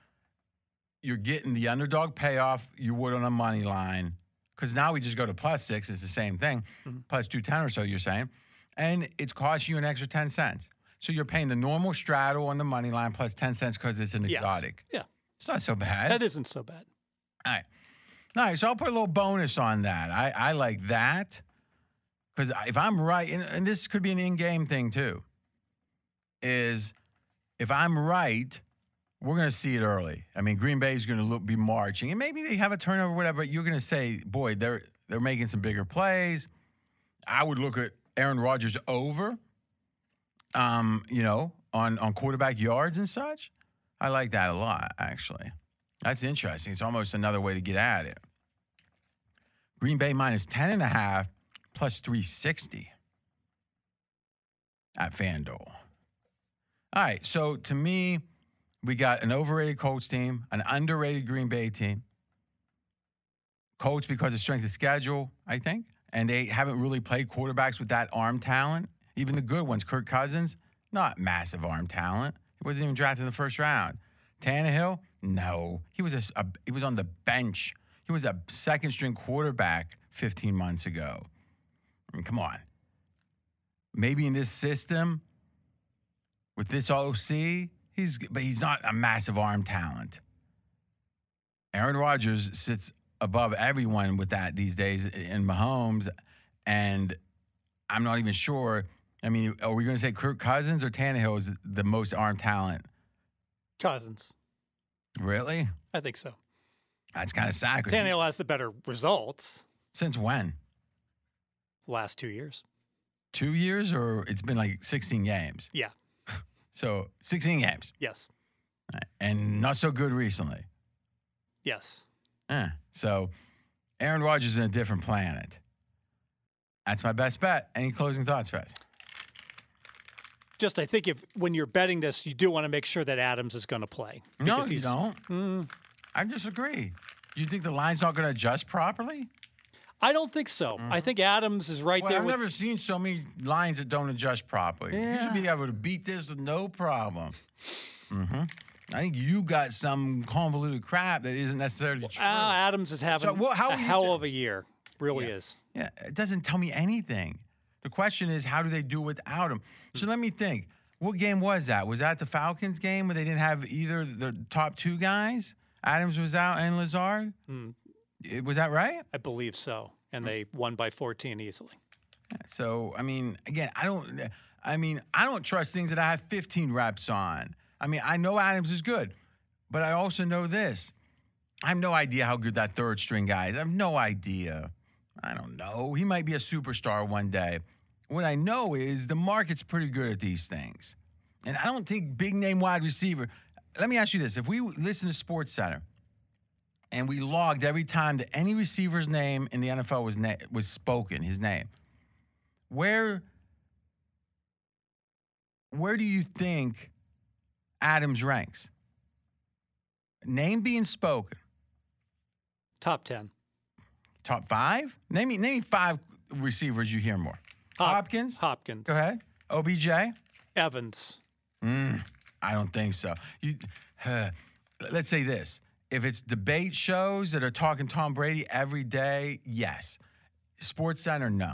you're getting the underdog payoff you would on a money line because now we just go to plus six it's the same thing Mm-hmm. plus 210 or so you're saying and it's cost you an extra 10 cents so you're paying the normal straddle on the money line plus 10 cents because it's an Yes. exotic Yeah. it's not so bad That isn't so bad. all right. All right. So I'll put a little bonus on that. I, I like that because if I'm right, and, and this could be an in game thing too, is if I'm right, we're going to see it early. I mean, Green Bay is going to look, be marching, and maybe they have a turnover, whatever. But you're going to say, boy, they're they're making some bigger plays. I would look at Aaron Rodgers over, um, you know, on on quarterback yards and such. I like that a lot, actually. That's interesting. It's almost another way to get at it. Green Bay minus 10 and a half plus 360 at FanDuel. All right. So to me, we got an overrated Colts team, an underrated Green Bay team. Colts because of strength of schedule, I think. And they haven't really played quarterbacks with that arm talent. Even the good ones, Kirk Cousins, not massive arm talent. He wasn't even drafted in the first round. Tannehill, no. He was a, a- he was on the bench. He was a second string quarterback 15 months ago. I mean, come on. Maybe in this system with this OC, he's but he's not a massive arm talent. Aaron Rodgers sits above everyone with that these days in Mahomes, and I'm not even sure. I mean, are we going to say Kirk Cousins or Tannehill is the most arm talent? Cousins. Really? I think so. That's kind of sad. Tannehill has the better results Since when? last two years. Two years, or it's been like 16 games. Yeah. So 16 games. Yes. and not so good recently. Yes. Eh, So Aaron Rodgers is in a different planet. That's my best bet. Any closing thoughts, Fez? Just I think if when you're betting this, you do want to make sure that Adams is going to play. No, because you don't. Mm, I disagree. You think the line's not going to adjust properly? I don't think so. I think Adams is right Well, there. I've with, never seen so many lines that don't adjust properly. You should be able to beat this with no problem. hmm I think you got some convoluted crap that isn't necessarily true. Ah, Adams is having what- how a hell sa- of a year. Really is. Yeah, it doesn't tell me anything. The question is, how do they do without him? So let me think. What game was that? Was that the Falcons game where they didn't have either the top two guys? Adams was out and Lazard. Hmm. It- Was that right? I believe so. And they won by 14 easily. So I mean, again, I don't. I mean, I don't trust things that I have 15 reps on. I mean, I know Adams is good, but I also know this. I have no idea how good that third string guy is. I have no idea. I don't know. He might be a superstar one day. What I know is the market's pretty good at these things. And I don't think big name wide receiver. Let me ask you this. If we listen to Sports Center and we logged every time that any receiver's name in the NFL was na- was spoken, his name, where where do you think Adams ranks? Name being spoken. Top 10. Top five? Name me name me five receivers you hear more. Hop- Hopkins? Hopkins. Go ahead. OBJ? Evans. Mm, I don't think so. You, uh, let's say this: if it's debate shows that are talking Tom Brady every day, yes. Sports Center, no.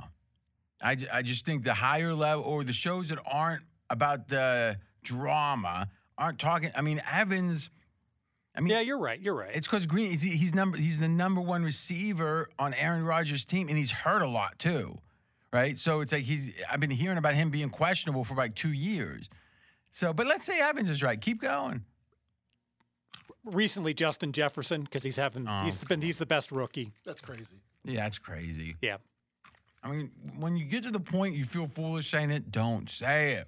I, I just think the higher level or the shows that aren't about the drama aren't talking. I mean, Evans. I mean, Yeah, you're right. You're right. it's because Green. He's, he's number. He's the number one receiver on Aaron Rodgers' team, and he's hurt a lot too, right? So it's like he's. I've been hearing about him being questionable for like two years. So, but let's say Evans is right. Keep going. Recently, Justin Jefferson, because he's having Oh, he's been he's the best rookie. That's crazy. Yeah, that's crazy. Yeah. I mean, when you get to the point you feel foolish saying it, don't say it.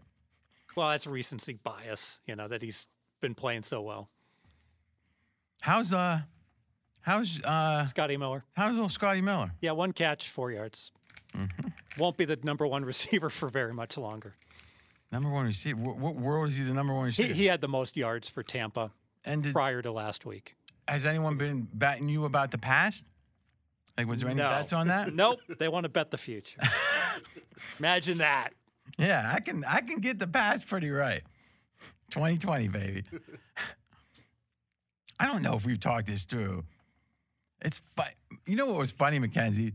Well, that's recency bias, you know, that he's been playing so well. How's uh, how's uh, Scotty Miller. how's little Scotty Miller? Yeah, one catch, four yards. Mm-hmm. Won't be the number one receiver for very much longer. Number one receiver. What, what world is he the number one He, receiver? he had the most yards for Tampa and did, prior to last week. has anyone been batting you about the past? Like, was there any No. bets on that? Nope, they want to bet the future. Imagine that. Yeah, I can I can get the past pretty right. 2020, baby. I don't know if we've talked this through. It's fun. You know what was funny, Mackenzie?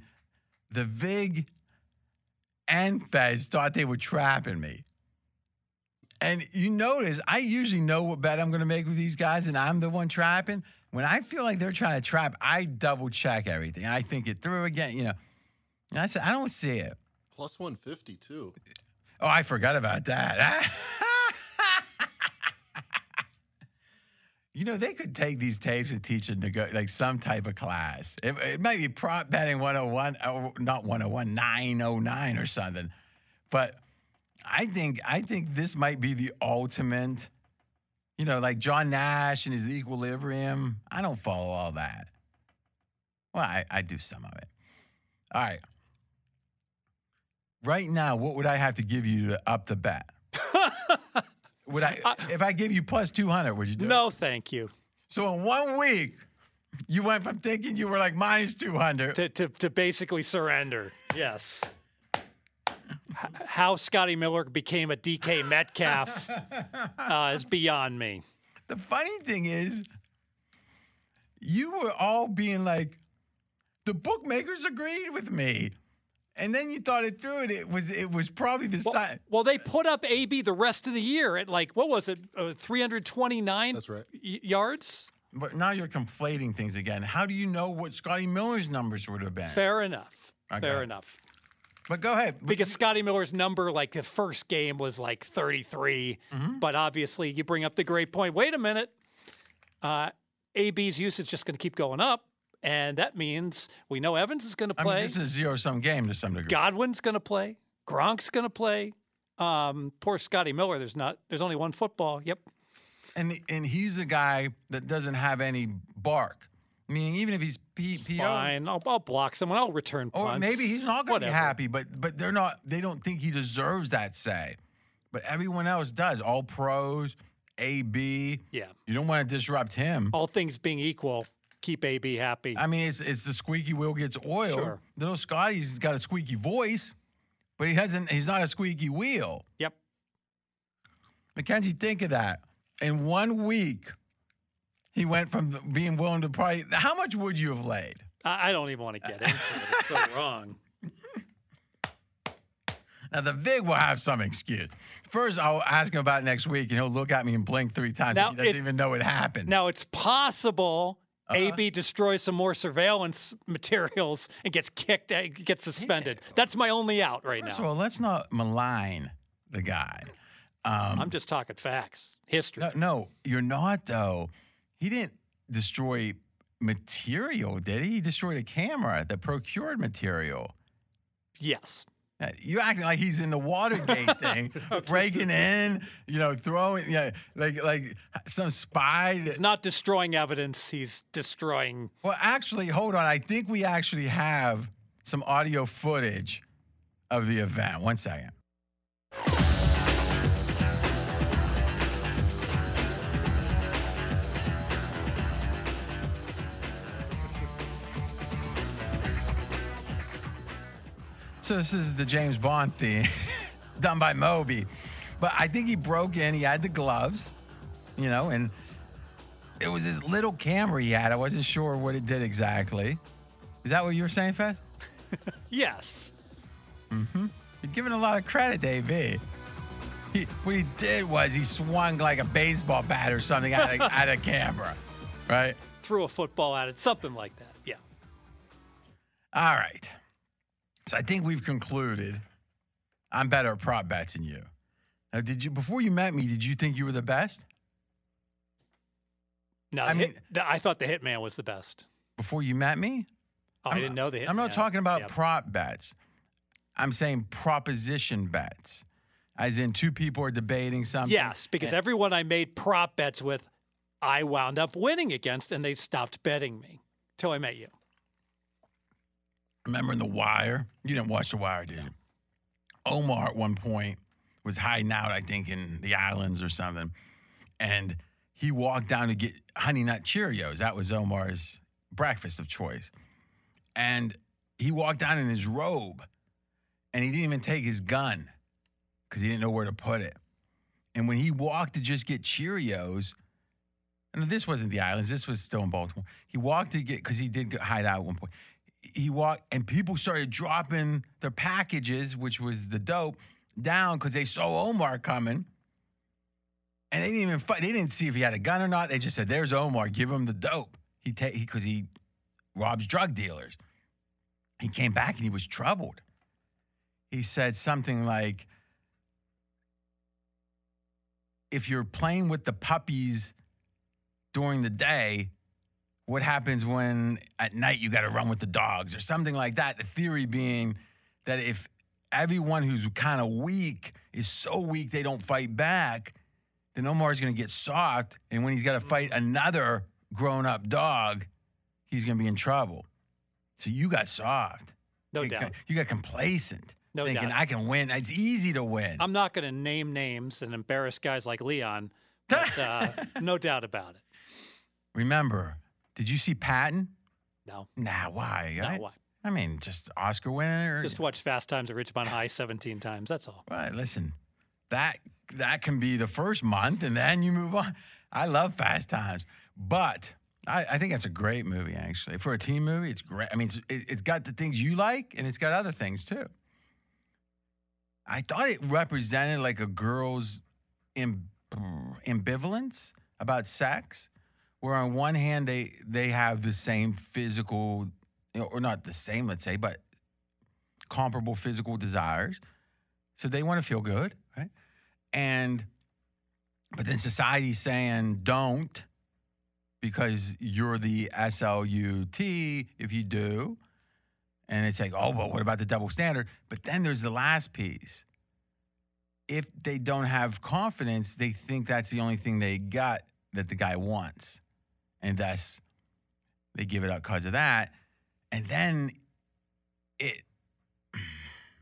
The Vig and Fez thought they were trapping me. And you notice I usually know what bet I'm going to make with these guys, and I'm the one trapping. When I feel like they're trying to trap, I double check everything. I think it through again, you know. And I said, I don't see it. Plus 150 too. Oh, I forgot about that. you know, they could take these tapes and teach it to go like some type of class. It, it might be prop betting 101, oh, not 101, 909 or something. But I think I think this might be the ultimate, you know, like John Nash and his equilibrium. I don't follow all that. Well, I, I do some of it. All right. Right now, what would I have to give you to up the bet? Would I if I give you plus two hundred? Would you do it? No, thank you. So in one week, you went from thinking you were like minus two hundred. To, to, to basically surrender. Yes. How Scotty Miller became a DK Metcalf uh, is beyond me. The funny thing is, you were all being like, the bookmakers agreed with me. And then you thought it through, and it was it was probably the Well, side. well, they put up AB the rest of the year at like what was it, uh, 329 That's right. y- yards? But now you're conflating things again. How do you know what Scotty Miller's numbers would have been? Fair enough. Okay. Fair enough. But go ahead. Because Scotty Miller's number, like the first game, was like 33. Mm-hmm. But obviously, you bring up the great point. Wait a minute. Uh, AB's usage is just going to keep going up. And that means we know Evans is going to I play. mean, this is a zero sum game to some degree. Godwin's going to play. Gronk's going to play. Um, poor Scotty Miller. There's not. There's only one football. Yep. and and he's the guy that doesn't have any bark. Meaning, even if he's P- PO, Fine. I'll, I'll block someone. I'll return punts. or maybe he's not going to be happy, but but they're not. They don't think he deserves that say, but everyone else does. All pros, A B. Yeah. You don't want to disrupt him. All things being equal, keep AB happy. I mean, it's it's the squeaky wheel gets oiled. Sure. Little Scotty's got a squeaky voice, but he hasn't. He's not a squeaky wheel. yep. Mackenzie, think of that. In one week, he went from being willing to probably. How much would you have laid? I, I don't even want to get into it. It's so wrong. Now the Vig will have some excuse. First, I'll ask him about next week, and he'll look at me and blink three times. Now, he doesn't even know it happened. Now it's possible Uh-huh. AB destroys some more surveillance materials and gets kicked, uh, gets suspended. That's my only out right First now. all, let's not malign the guy. Um, I'm just talking facts, history. no, no, you're not though. He didn't destroy material, did he? He destroyed a camera that procured material. Yes. You acting like he's in the Watergate thing, breaking in, you know, throwing, yeah, like like some spy. He's not destroying evidence. He's destroying. well, actually, hold on. I think we actually have some audio footage of the event. One second. So this is the James Bond theme done by Moby. But I think he broke in, he had the gloves, you know, and it was his little camera he had. I wasn't sure what it did exactly. Is that what you were saying, Fez? Yes. Mm-hmm. You're giving a lot of credit, Dave. He, what he did was he swung like a baseball bat or something at a, at a camera, right? Threw a football at it, something like that. Yeah. All right. So I think we've concluded I'm better at prop bets than you. Now, did you before you met me? Did you think you were the best? No, I hit- mean- the- I thought the Hitman was the best. Before you met me? Oh, I I'm- didn't know the Hitman. I'm not talking about Yep. prop bets. I'm saying proposition bets, as in two people are debating something. Yes, because and- everyone I made prop bets with, I wound up winning against, and they stopped betting me till I met you. Remember in The Wire? You didn't watch The Wire, did you? Omar at one point was hiding out, I think, in the islands or something. And he walked down to get Honey Nut Cheerios. That was Omar's breakfast of choice. And he walked down in his robe and he didn't even take his gun because he didn't know where to put it. And when he walked to just get Cheerios, and this wasn't the islands, this was still in Baltimore. He walked to get, because he did hide out at one point he walked and people started dropping their packages, which was the dope, down because they saw Omar coming. And they didn't even fight. They didn't see if he had a gun or not. They just said, "There's Omar. Give him the dope." He take because he, robs drug dealers. He came back and he was troubled. He said something like, "If you're playing with the puppies during the day, what happens when at night you got to run with the dogs or something like that. The theory being that if everyone who's kind of weak is so weak they don't fight back, then Omar's going to get soft. And when he's got to fight another grown up dog, he's going to be in trouble. So you got soft. No you doubt. Got, you got complacent. No thinking doubt. I can win. It's easy to win. I'm not going to name names and embarrass guys like Leon, but uh, no doubt about it. Remember, did you see Patton? No, Nah, why? no, I, why? I mean, just Oscar winner. Just watch Fast Times at Ridgemont High 17 times. That's all. Right. Listen, that that can be the first month, and then you move on. I love Fast Times, but I, I think that's a great movie. Actually, for a teen movie, it's great. I mean, it's, it, it's got the things you like, and it's got other things too. I thought it represented like a girl's amb- ambivalence about sex, where on one hand they they have the same physical, or not the same, let's say, but comparable physical desires. So they want to feel good, right? And but then society's saying don't because you're the SLUT if you do. And it's like, oh, but what about the double standard? But then there's the last piece. if they don't have confidence, they think that's the only thing they got that the guy wants. And thus they give it up because of that. And then it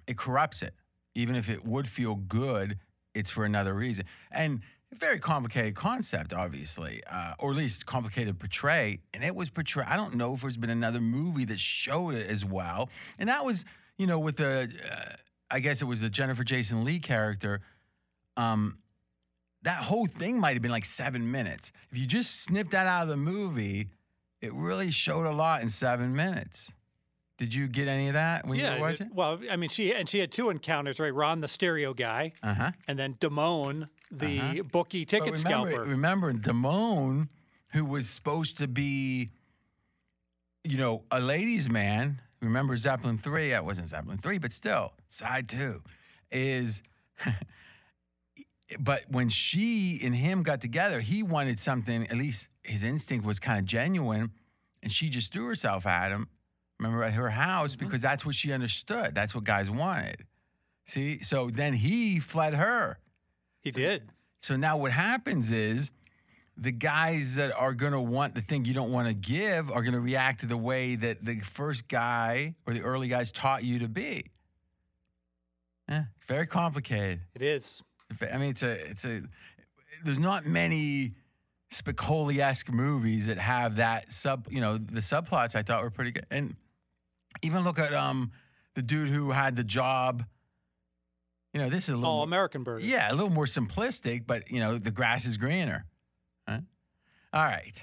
it corrupts it. Even if it would feel good, it's for another reason. And very complicated concept, obviously, uh, or at least complicated portray. And it was portrayed. I don't know if there's been another movie that showed it as well. And that was, you know, with the, uh, I guess it was the Jennifer Jason Lee character. Um, that whole thing might have been like seven minutes. If you just snipped that out of the movie, it really showed a lot in seven minutes. Did you get any of that when you were Yeah. watching? Well, I mean, she and she had two encounters, right? Ron, the stereo guy, Uh huh. and then Damone, the bookie ticket But remember, scalper. Remember, Damone, who was supposed to be, you know, a ladies' man. Remember Zeppelin three? It wasn't Zeppelin three, but still, side two is. but when she and him got together, he wanted something. At least his instinct was kind of genuine, and she just threw herself at him. Remember at her house mm-hmm. because that's what she understood. That's what guys wanted. See, so then he fled her. he did. So now what happens is the guys that are going to want the thing you don't want to give are going to react to the way that the first guy or the early guys taught you to be. Yeah, very complicated. It is. I mean, it's a, it's a, there's not many Spicoli-esque movies that have that sub, you know, the subplots I thought were pretty good. And even look at um the dude who had the job. You know, this is a little more- American burger. yeah, a little more simplistic, but you know, the grass is greener. Huh? All right.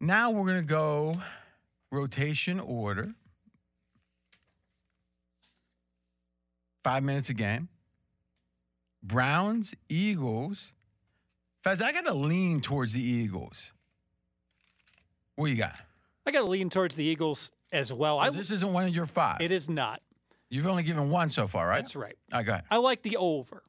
Now we're going to go rotation order. Five minutes a game. Browns, Eagles. Fez, I got to lean towards the Eagles. What you got? I got to lean towards the Eagles as well. So I, this isn't one of your five. it is not. You've only given one so far, right? That's right. I got. I like the over.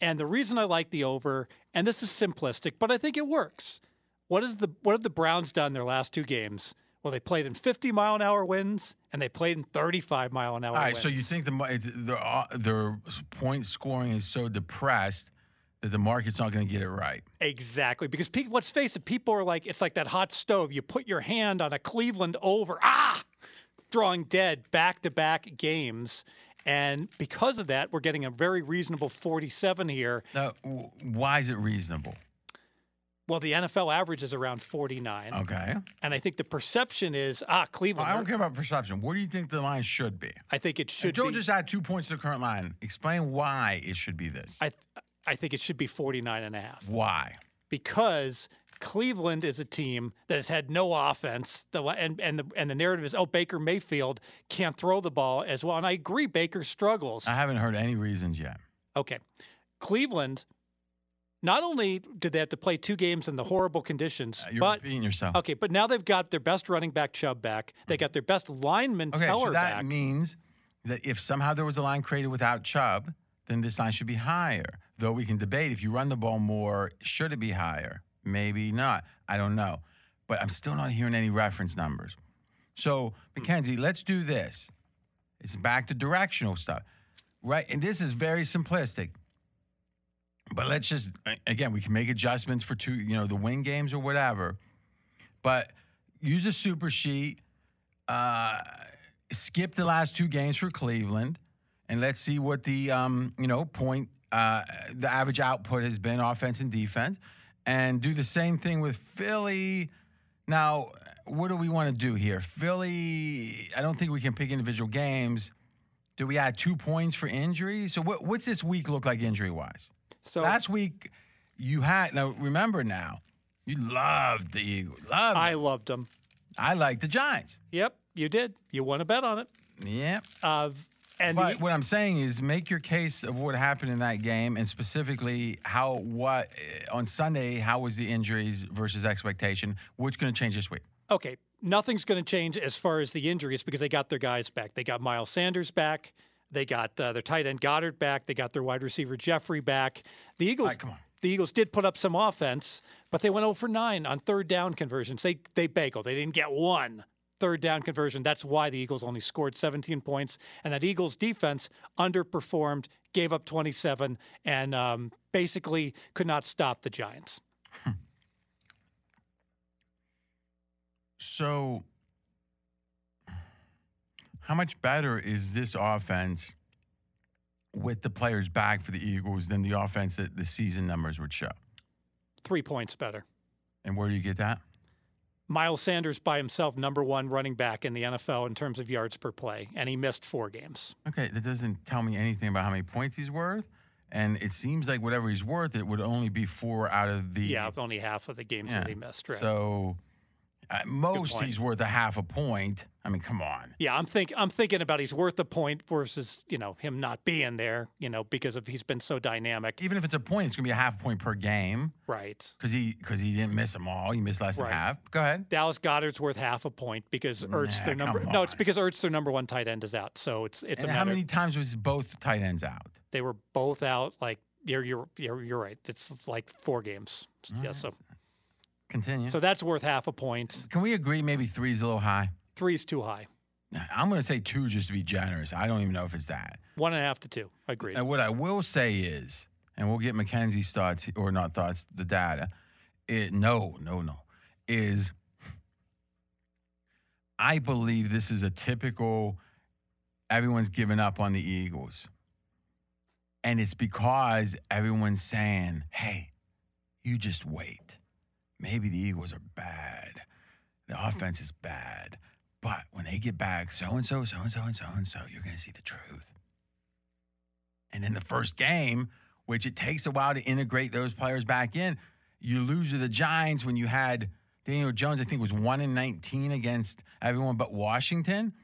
And the reason I like the over, and this is simplistic, but I think it works. What is the what have the Browns done their last two games? Well, they played in 50 mile an hour winds and they played in 35 mile an hour All right, winds. so you think the their uh, their point scoring is so depressed that the market's not going to get it right? Exactly. Because people, let's face it, people are like, it's like that hot stove. You put your hand on a Cleveland over, ah, drawing dead back to back games. And because of that, we're getting a very reasonable 47 here. Now, why is it reasonable? Well, the NFL average is around 49. Okay, And I think the perception is, ah, Cleveland. I don't care about perception. What do you think the line should be? I think it Should Joe be. just add two points to the current line. Explain why it should be this. I, th- I think it should be 49 and a half why? because Cleveland is a team that has had no offense. The, and, and, the, and the narrative is, oh, Baker Mayfield can't throw the ball as well. And I agree, Baker struggles. I haven't heard any reasons yet. Okay. Cleveland, not only did they have to play two games in the horrible conditions, Uh, You're but yourself. okay, but now they've got their best running back Chubb back. They got their best lineman Okay, Teller so that back. means that if somehow there was a line created without Chubb, then this line should be higher. Though we can debate if you run the ball more, should it be higher? Maybe not. I don't know. But I'm still not hearing any reference numbers. So, Mackenzie, let's do this. It's back to directional stuff, right? And this is very simplistic. But let's just again, we can make adjustments for two, you know, the win games or whatever. But use a super sheet. Uh, skip the last two games for Cleveland, and let's see what the um, you know point uh, the average output has been, offense and defense, and do the same thing with Philly. Now, what do we want to do here? Philly, I don't think we can pick individual games. Do we add two points for injury? So what, what's this week look like injury wise? So Last week you had now remember now you loved the Eagles. Loved I I loved them. I liked the Giants. Yep, you did. You won a bet on it. Yep. Uh, and But the, what I'm saying is make your case of what happened in that game and specifically how what eh, on Sunday how was the injuries versus expectation? What's going to change this week? okay, nothing's going to change as far as the injuries because they got their guys back. They got Miles Sanders back. They got uh, their tight end Goedert back. They got their wide receiver Jeffery back. The Eagles, right, the Eagles did put up some offense, but they went 0 for 9 on third down conversions. They they bageled. They didn't get one third down conversion. That's why the Eagles only scored 17 points. And that Eagles defense underperformed, gave up 27, and um, basically could not stop the Giants. So, how much better is this offense with the players back for the Eagles than the offense that the season numbers would show? Three points better. And where do you get that? Miles Sanders by himself, number one running back in the NFL in terms of yards per play, and he missed four games. Okay, that doesn't tell me anything about how many points he's worth. And it seems like whatever he's worth, it would only be four out of the. Yeah, only half of the games that he missed. Right. So Uh, at most, he's worth a half a point. I mean, come on. Yeah, I'm think I'm thinking about he's worth a point versus you know him not being there. You know because of he's been so dynamic. Even if it's a point, it's gonna be a half point per game Right. because he because he didn't miss them all. He missed less than half. Go ahead. Dallas Goedert's worth half a point because Ertz Nah, their number. No, it's because Ertz their number one tight end is out. So it's it's and a how many times was both tight ends out? They were both out. Like you're you're you're, you're right. It's like four games. Yeah. So Continue. so that's worth half a point. Can we agree maybe three is a little high? Three's too high. I'm gonna say two just to be generous. I don't even know if it's that. One and a half to two. Agreed. And what I will say is, and we'll get Mackenzie's thoughts or not thoughts, the data. It no, no, no, is I believe this is a typical everyone's given up on the Eagles. And it's because everyone's saying, hey, you just wait. Maybe the Eagles are bad. The offense is bad. But when they get back, so and so, so and so, and so and so, you're going to see the truth. And then the first game, which it takes a while to integrate those players back in, you lose to the Giants when you had Daniel Jones, I think was 1 in 19 against everyone but Washington.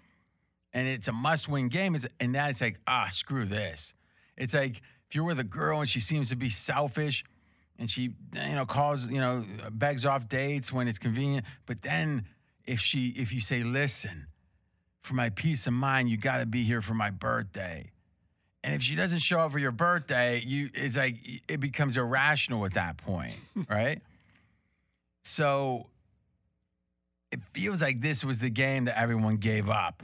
And it's a must win game. It's, and now it's like, ah, screw this. It's like if you're with a girl and she seems to be selfish and she, you know, calls, you know, begs off dates when it's convenient. But then if she, if you say, listen, for my peace of mind, you got to be here for my birthday. And if she doesn't show up for your birthday, you it's like it becomes irrational at that point, right? So it feels like this was the game that everyone gave up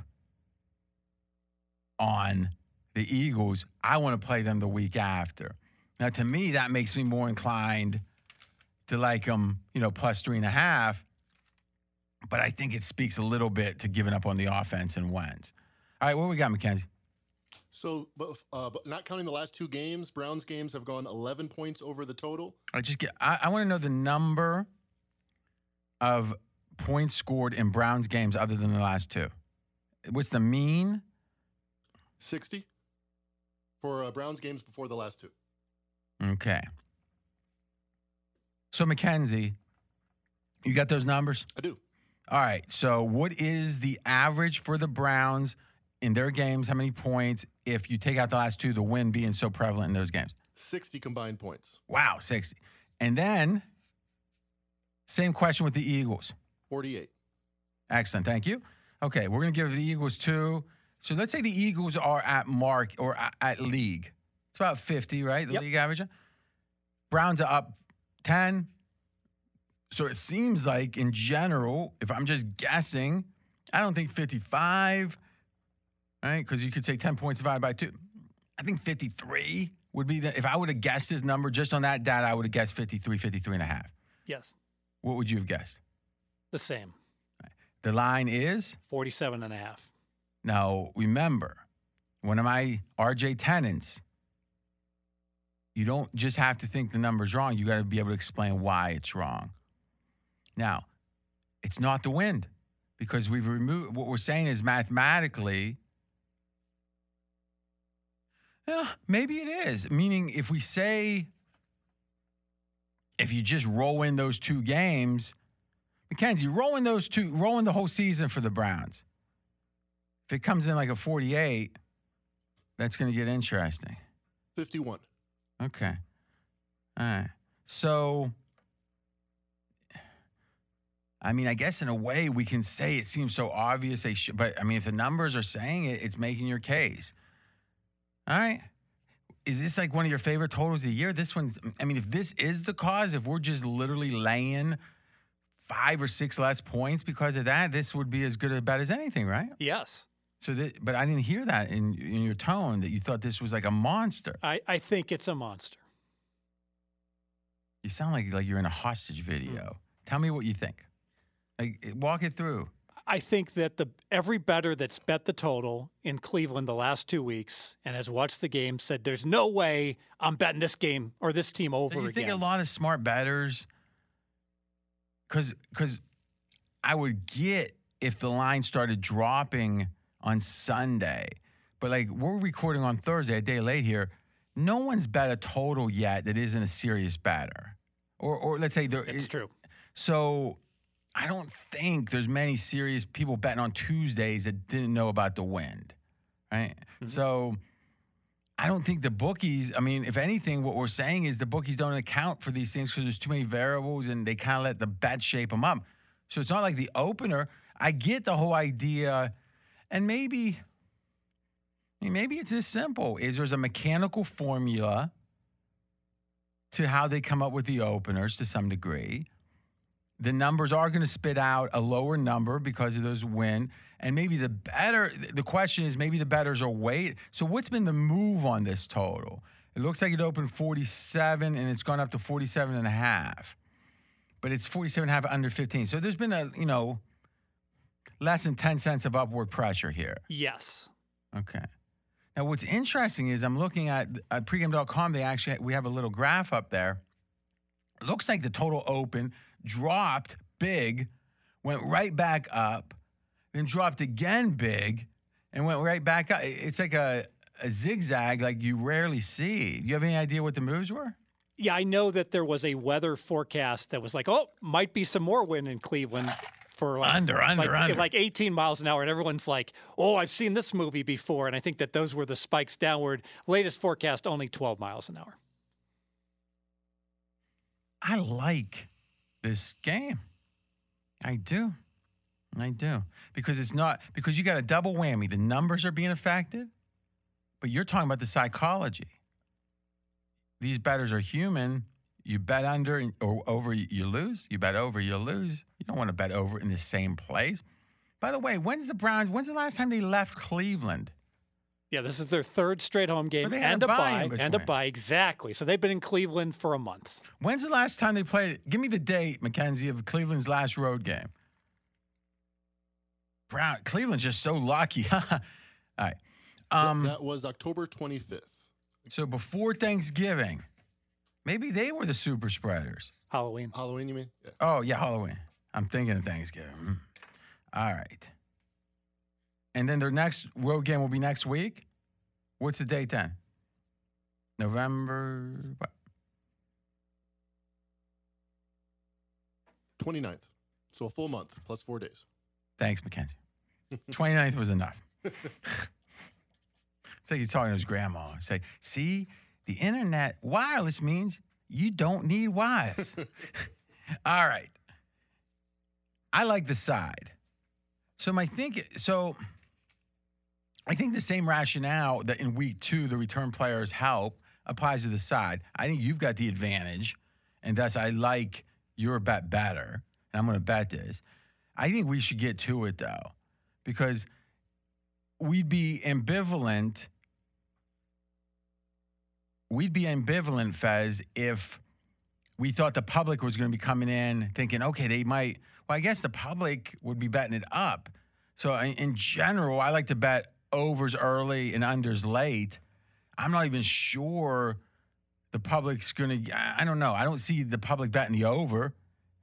on the Eagles. I want to play them the week after. Now, to me, that makes me more inclined to like them, you know, plus three and a half. But I think it speaks a little bit to giving up on the offense and wins. All right, what we got, Mackenzie? So, but, uh, but not counting the last two games, Browns games have gone 11 points over the total. I just get. I, I want to know the number of points scored in Browns games other than the last two. What's the mean? 60 for uh, Browns games before the last two. Okay. So Mackenzie, you got those numbers? I do. All right. So what is the average for the Browns in their games? How many points if you take out the last two? The win being so prevalent in those games. 60 combined points. Wow, sixty. And then same question with the Eagles. 48. Excellent. Thank you. Okay, we're going to give the Eagles two. So let's say the Eagles are at mark or at league. It's about 50, right? The Yep. league average. Browns are up 10. So it seems like in general, if I'm just guessing, I don't think 55, right? Because you could say 10 points divided by two. I think 53 would be the, if I would have guessed his number just on that data, I would have guessed 53, 53 and a half. yes. What would you have guessed? The same. The line is 47 and a half. Now, remember, one of my RJ tenants, you don't just have to think the number's wrong. You got to be able to explain why it's wrong. Now, it's not the wind because we've removed what we're saying is mathematically, yeah, maybe it is. Meaning, if we say, if you just roll in those two games, Mackenzie, roll in those two, roll in the whole season for the Browns. If it comes in like a 48, that's going to get interesting. 51. Okay. All right. So, I mean, I guess in a way we can say it seems so obvious they should, but I mean, if the numbers are saying it, it's making your case. All right. Is this like one of your favorite totals of the year? This one, I mean, if this is the cause, if we're just literally laying five or six less points because of that, this would be as good a bet as anything, right? Yes. So, that, but I didn't hear that in in your tone that you thought this was like a monster. I, I think it's a monster. You sound like like you're in a hostage video. Tell me what you think. Like, eh, walk it through. I think that the every better that's bet the total in Cleveland the last two weeks and has watched the game said there's no way I'm betting this game or this team over Do you again. think a lot of smart betters? Because because I would get if the line started dropping on Sunday, but like we're recording on Thursday, a day late here. No one's bet a total yet that isn't a serious batter, or or let's say there. it's true. So I don't think there's many serious people betting on Tuesdays that didn't know about the wind, right? Mm-hmm. So I don't think the bookies. I mean, if anything, what we're saying is the bookies don't account for these things because there's too many variables and they kind of let the bet shape them up. So it's not like the opener. I get the whole idea, and maybe. Maybe it's this simple: is there's a mechanical formula to how they come up with the openers to some degree the numbers are going to spit out a lower number because of those win. And maybe the better, the question is maybe the betters are wait. So what's been the move on this total? It looks like it opened 47 and it's gone up to 47 and a half. But it's 47 and a half under 15. So there's been a, you know, less than 10 cents of upward pressure here. Yes. Okay. Now, what's interesting is I'm looking at, at pregame.com. They actually, we have a little graph up there. It looks like the total open dropped big, went right back up, then dropped again big, and went right back up. It's like a, a zigzag like you rarely see. Do you have any idea what the moves were? Yeah, I know that there was a weather forecast that was like, oh, might be some more wind in Cleveland for like, Under, under, like, under. like 18 miles an hour. And everyone's like, oh, I've seen this movie before. And I think that those were the spikes downward. Latest forecast, only 12 miles an hour. I like this game. I do. I do. Because it's not, because you got a double whammy. The numbers are being affected, but you're talking about the psychology. These batters are human. You bet under or over, you lose. You bet over, you lose. You don't want to bet over in the same place. By the way, when's the Browns, when's the last time they left Cleveland? Yeah, this is their third straight home game they had and a a bye bye and a between. bye. Exactly. So they've been in Cleveland for a month. When's the last time they played? Give me the date, McKenzie, of Cleveland's last road game. Brown, Cleveland's just so lucky. All right. Th- Um, that was October 25th. so before Thanksgiving, maybe they were the super spreaders. Halloween. Halloween, you mean? Yeah. Oh, yeah, Halloween. I'm thinking of Thanksgiving. Hmm. All right. And then their next road game will be next week. What's the date then? November. What? 29th. So a full month plus four days. Thanks, Mackenzie. 29th was enough. it's like he's talking to his grandma. Say, see, the internet wireless means you don't need wires. All right. I like the side. So my think so I think the same rationale that in week two the return players help applies to the side. I think you've got the advantage, and thus I like your bet better. And I'm gonna bet this. I think we should get to it though, because we'd be ambivalent. We'd be ambivalent, Fez, if we thought the public was going to be coming in thinking, okay, they might. Well, I guess the public would be betting it up. So in, general, I like to bet overs early and unders late. I'm not even sure the public's going to. I don't know. I don't see the public betting the over.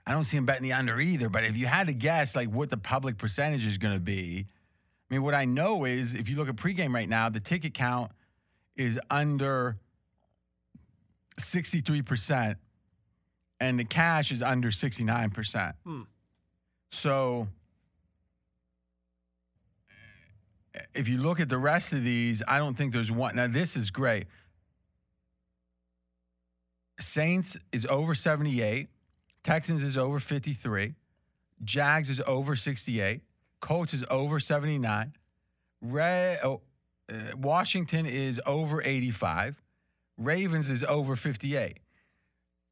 I don't see them betting the under either. But if you had to guess, like what the public percentage is going to be, I mean, what I know is if you look at pregame right now, the ticket count is under 63%, and the cash is under 69%. Hmm. So if you look at the rest of these, I don't think there's one. Now, this is great. Saints is over 78. Texans is over 53. Jags is over 68. Colts is over 79. Ray, oh, uh, Washington is over 85. Ravens is over 58.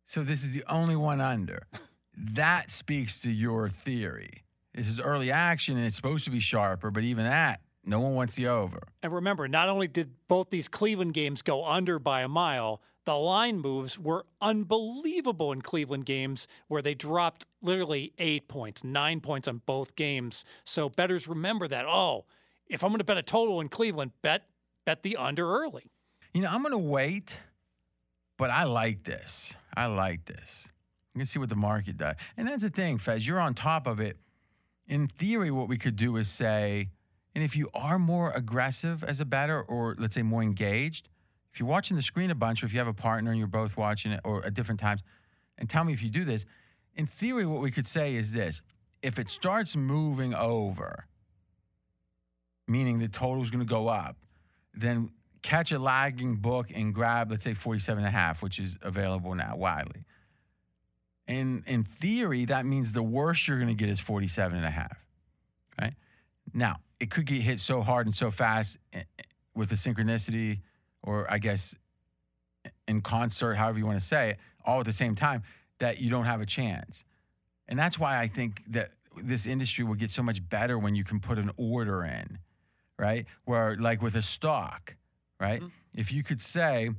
So this is the only one under. that speaks to your theory. This is early action and it's supposed to be sharper, but even that, no one wants the over. And remember, not only did both these Cleveland games go under by a mile, the line moves were unbelievable in Cleveland games where they dropped literally eight points, nine points on both games. So betters remember that. Oh, if I'm going to bet a total in Cleveland, bet bet the under early. You know, I'm going to wait, but I like this. I like this. You can see what the market does. And that's the thing, Fez, you're on top of it. In theory, what we could do is say, and if you are more aggressive as a batter or let's say more engaged, if you're watching the screen a bunch or if you have a partner and you're both watching it or at different times, and tell me if you do this, in theory, what we could say is this if it starts moving over, meaning the total is going to go up, then catch a lagging book and grab, let's say, 47 and a half, which is available now widely. And in theory, that means the worst you're going to get is 47 and a half. Right? Now, it could get hit so hard and so fast eh, eh, with the synchronicity, or I guess in concert, however you want to say it, all at the same time, that you don't have a chance. And that's why I think that this industry will get so much better when you can put an order in, right? Where, like with a stock, right? Mm-hmm. If you could say,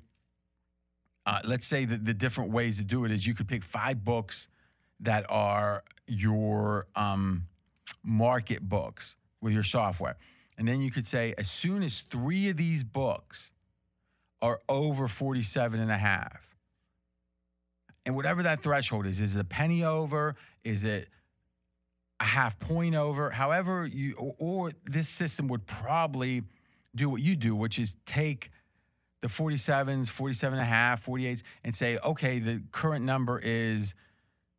uh, let's say that the different ways to do it is you could pick five books that are your um, market books with your software. And then you could say, as soon as three of these books are over 47 and a half, and whatever that threshold is, is it a penny over? Is it a half point over? However, you, or, or this system would probably do what you do, which is take the 47s, 47 and a half, 48s, and say, okay, the current number is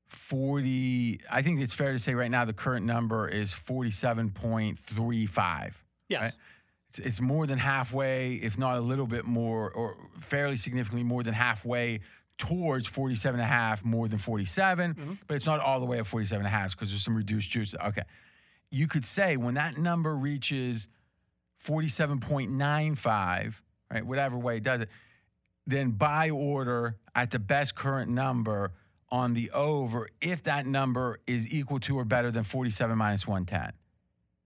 40. I think it's fair to say right now the current number is 47.35. Yes. Right? It's, it's more than halfway, if not a little bit more, or fairly significantly more than halfway towards 47 and a half, more than 47, mm-hmm. but it's not all the way at 47 and a half because there's some reduced juice. Okay. You could say when that number reaches 47.95, right? Whatever way it does it. Then buy order at the best current number on the over if that number is equal to or better than 47 minus 110.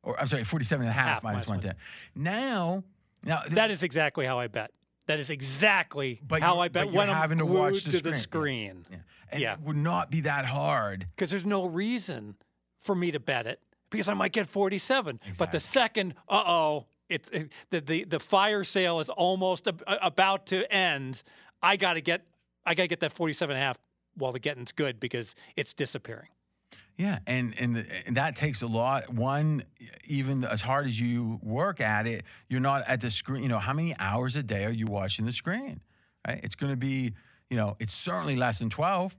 Or I'm sorry, 47 and a half, half minus, minus 110. 110. Now, now that is exactly how I bet. That is exactly how I bet when I'm glued to, to the screen. Yeah. And yeah. it would not be that hard. Because there's no reason for me to bet it because I might get 47. Exactly. But the second, uh oh, it's it, the, the the fire sale is almost about to end. I got to get I got to get that 47 and a half while the getting's good because it's disappearing. Yeah, and and, the, and, that takes a lot. One, even as hard as you work at it, you're not at the screen. You know, how many hours a day are you watching the screen? Right? It's going to be, you know, it's certainly less than twelve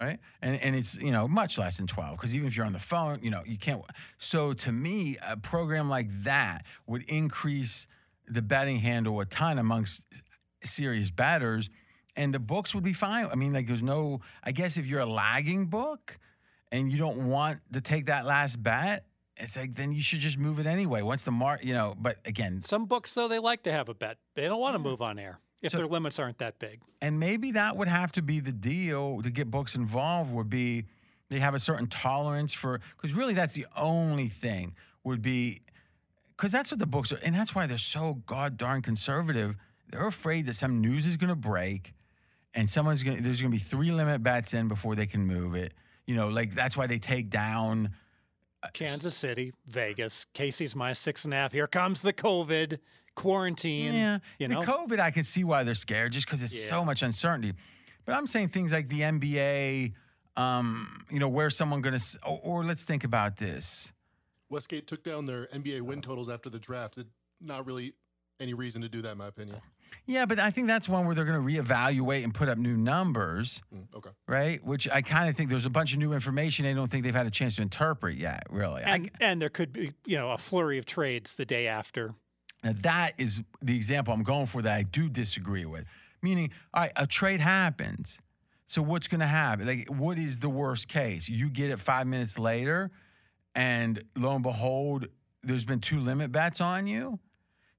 right? And and it's you know much less than twelve because even if you're on the phone, you know you can't. So to me, a program like that would increase the betting handle a ton amongst serious batters, and the books would be fine. I mean, like there's no. I guess if you're a lagging book, and you don't want to take that last bet. It's like then you should just move it anyway. Once the mark, you know. But again, some books though they like to have a bet. They don't want to move on air if so, their limits aren't that big. And maybe that would have to be the deal to get books involved would be they have a certain tolerance for because really that's the only thing would be because that's what the books are and that's why they're so god darn conservative. They're afraid that some news is going to break and someone's going to there's going to be three limit bets in before they can move it. You know, like that's why they take down. Uh, Kansas City, Vegas, Casey's my six and a half. Here comes the COVID quarantine. Yeah, you know, the COVID, I can see why they're scared, just because it's yeah. so much uncertainty. But I'm saying things like the NBA, um, you know, where someone going to, or, or, let's think about this. Westgate took down their NBA win totals after the draft. It, not really any reason to do that, in my opinion. Yeah, but I think that's one where they're going to reevaluate and put up new numbers. Mm, okay. Right? Which I kind of think there's a bunch of new information they don't think they've had a chance to interpret yet, really. And, I, and there could be, you know, a flurry of trades the day after. Now, that is the example I'm going for that I do disagree with. Meaning, all right, a trade happens. So what's going to happen? Like, what is the worst case? You get it five minutes later, and lo and behold, there's been two limit bets on you.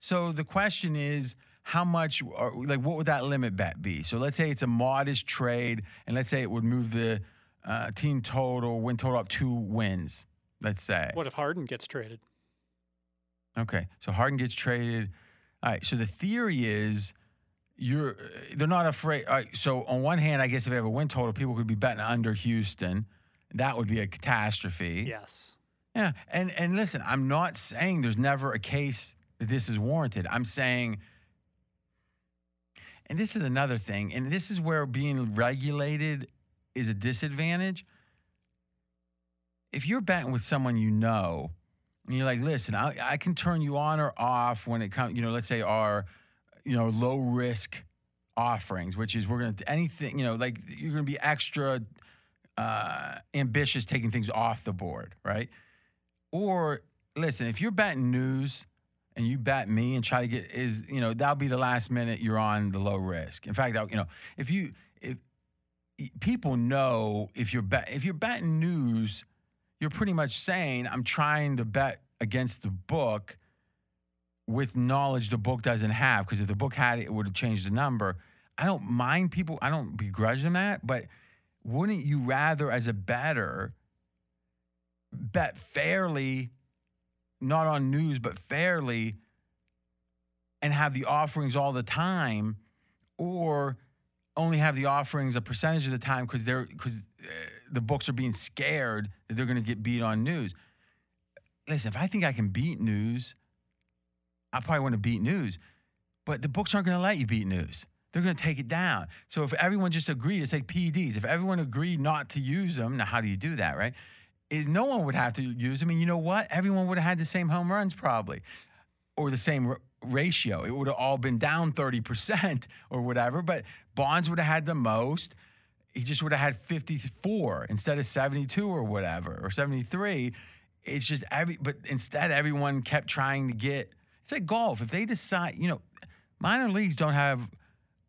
So the question is, how much, or like, what would that limit bet be? So let's say it's a modest trade, and let's say it would move the uh, team total, win total up two wins. Let's say. What if Harden gets traded? Okay, so Harden gets traded. All right, so the theory is you're they're not afraid. All right, so on one hand, I guess if they have a win total, people could be betting under Houston. That would be a catastrophe. Yes. Yeah, and and listen, I'm not saying there's never a case that this is warranted. I'm saying, and this is another thing, and this is where being regulated is a disadvantage. If you're betting with someone you know, and you're like, listen, I, I can turn you on or off when it comes, you know, let's say our, you know, low risk offerings, which is we're gonna anything, you know, like you're gonna be extra uh, ambitious taking things off the board, right? Or listen, if you're betting news and you bet me and try to get is you know that'll be the last minute you're on the low risk. In fact, you know if you if people know if you're bet if you're betting news, you're pretty much saying I'm trying to bet against the book with knowledge the book doesn't have because if the book had it, it would have changed the number. I don't mind people. I don't begrudge them that, but wouldn't you rather, as a better, bet fairly, not on news, but fairly, and have the offerings all the time, or only have the offerings a percentage of the time because they're because uh, the books are being scared that they're going to get beat on news. Listen, if I think I can beat news, I probably want to beat news, but the books aren't going to let you beat news. They're going to take it down. So if everyone just agreed, it's like PEDs. If everyone agreed not to use them, now how do you do that, right? Is no one would have to use them. And you know what? Everyone would have had the same home runs probably, or the same r- ratio. It would have all been down 30% or whatever, but Bonds would have had the most. He just would have had 54 instead of 72 or whatever, or 73. It's just every, but instead everyone kept trying to get, it's like golf. If they decide, you know, minor leagues don't have,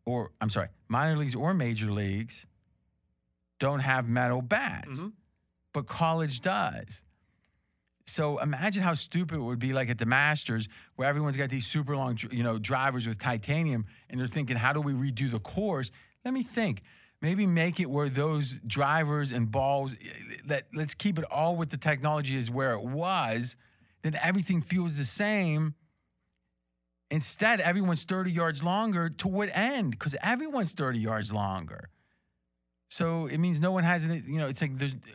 or I'm sorry, minor leagues or major leagues don't have metal bats, Mhm. but college does. So imagine how stupid it would be like at the Masters where everyone's got these super long, you know, drivers with titanium and they're thinking, how do we redo the course? Let me think. Maybe make it where those drivers and balls eh, that let's keep it all with the technology is where it was, then everything feels the same. Instead, everyone's 30 yards longer to what end? Because everyone's 30 yards longer. So it means no one has any, you know, it's like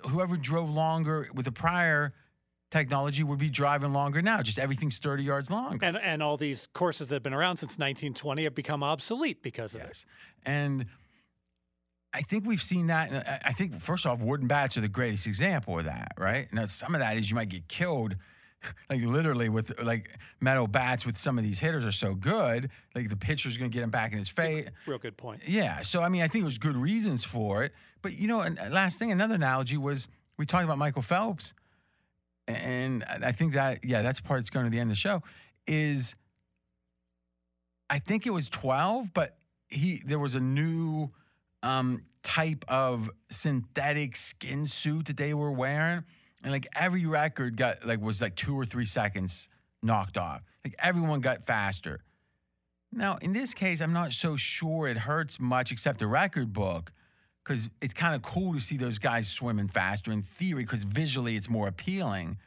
whoever drove longer with the prior technology would be driving longer now. Just everything's 30 yards long. And and all these courses that have been around since 1920 have become obsolete because of it. Yes. And I think we've seen that. and I- think, first off, wooden bats are the greatest example of that, right? Now, some of that is you might get killed, like literally with like metal bats with some of these hitters are so good. Like the pitcher's going to get him back in his face. Real good point. Yeah. So, I mean, I think there's good reasons for it. But, you know, and uh, last thing, another analogy was we talked about Michael Phelps. And I I think that, yeah, that's part that's going to the end of the show is I think it was 12, but he there was a new um, type of synthetic skin suit that they were wearing. And like every record got like was like two or three seconds knocked off. Like everyone got faster. Now, in this case, I'm not so sure it hurts much except the record book because it's kind of cool to see those guys swimming faster in theory because visually it's more appealing.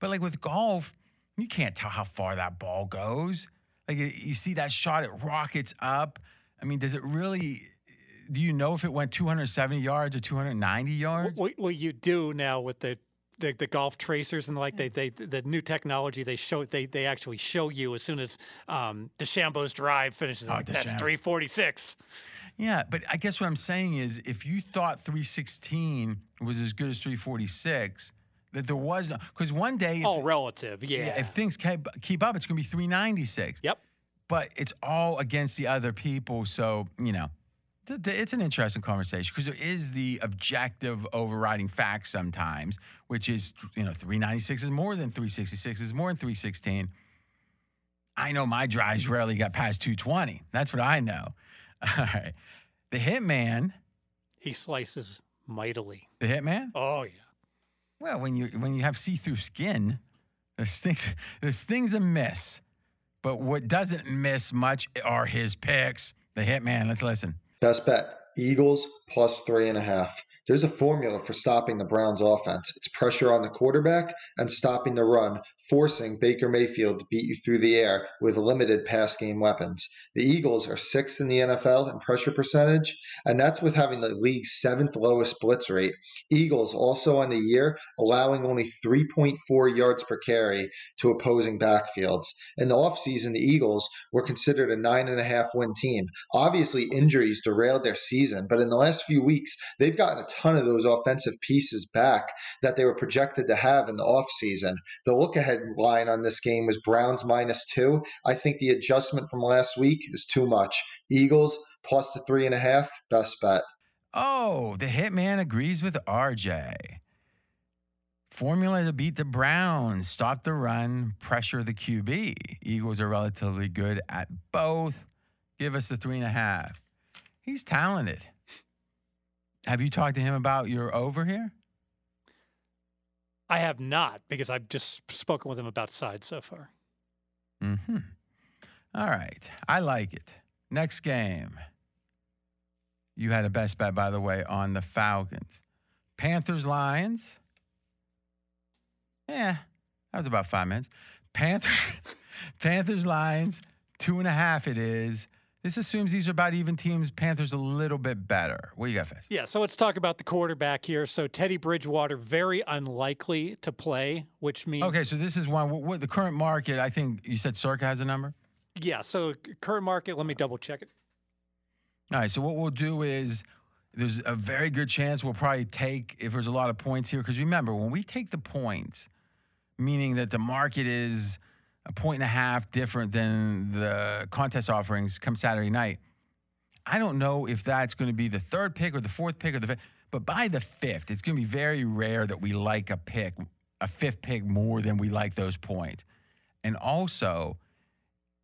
But like with golf, you can't tell how far that ball goes. Like you- you see that shot, it rockets up. I mean, does it really? Do you know if it went 270 yards or 290 yards? What, what you do now with the the, the golf tracers and like they, they the new technology they show they they actually show you as soon as um DeChambeau's drive finishes Oh, like that's 346. Yeah, but I guess what I'm saying is if you thought 316 was as good as 346, that there was no because one day if, All relative. Yeah. yeah, if things keep keep up, it's going to be 396. yep. But it's all against the other people, so you know. It's an interesting conversation because there is the objective overriding fact sometimes, which is you know 396 is more than 366 is more than 316. I know my drives rarely got past 220. That's what I know. All right, the Hitman, He slices mightily. the Hitman. Oh yeah. Well, when you when you have see-through skin, there's things there's things amiss. But what doesn't miss much are his picks. The Hitman. Let's listen. Best bet Eagles plus three and a half. There's a formula for stopping the Browns offense. It's pressure on the quarterback and stopping the run, forcing Baker Mayfield to beat you through the air with limited pass game weapons. The Eagles are sixth in the NFL in pressure percentage, and that's with having the league's seventh lowest blitz rate. Eagles also on the year allowing only 3.4 yards per carry to opposing backfields. In the offseason, the Eagles were considered a nine and a half win team. Obviously, injuries derailed their season, but in the last few weeks, they've gotten a ton of those offensive pieces back that they were projected to have in the offseason. The look ahead line on this game was Browns minus two. I think the adjustment from last week is too much. Eagles plus the three and a half, best bet. Oh, the hitman agrees with RJ. Formula to beat the Browns, stop the run, pressure the QB. Eagles are relatively good at both. Give us the three and a half. He's talented. Have you talked to him about your over here? I have not because I've just spoken with him about sides so far. Mm-hmm. All right. I like it. Next game. You had a best bet, by the way, on the Falcons. Panthers, Lions. Yeah, that was about five minutes. Panthers, Panthers, Lions, two and a half it is. This assumes these are about even teams. Panthers a little bit better. What do you got, Fez? Yeah, so let's talk about the quarterback here. So Teddy Bridgewater, very unlikely to play, which means Okay, so this is one. What, what the current market? I think you said Circa has a number. yeah. So current market, let me double check it. All right. So what we'll do is there's a very good chance we'll probably take if there's a lot of points here because remember when we take the points, meaning that the market is a point and a half different than the contest offerings come Saturday night. I don't know if that's going to be the third pick or the fourth pick or the fifth, but by the fifth, it's going to be very rare that we like a pick, a fifth pick more than we like those points. And also,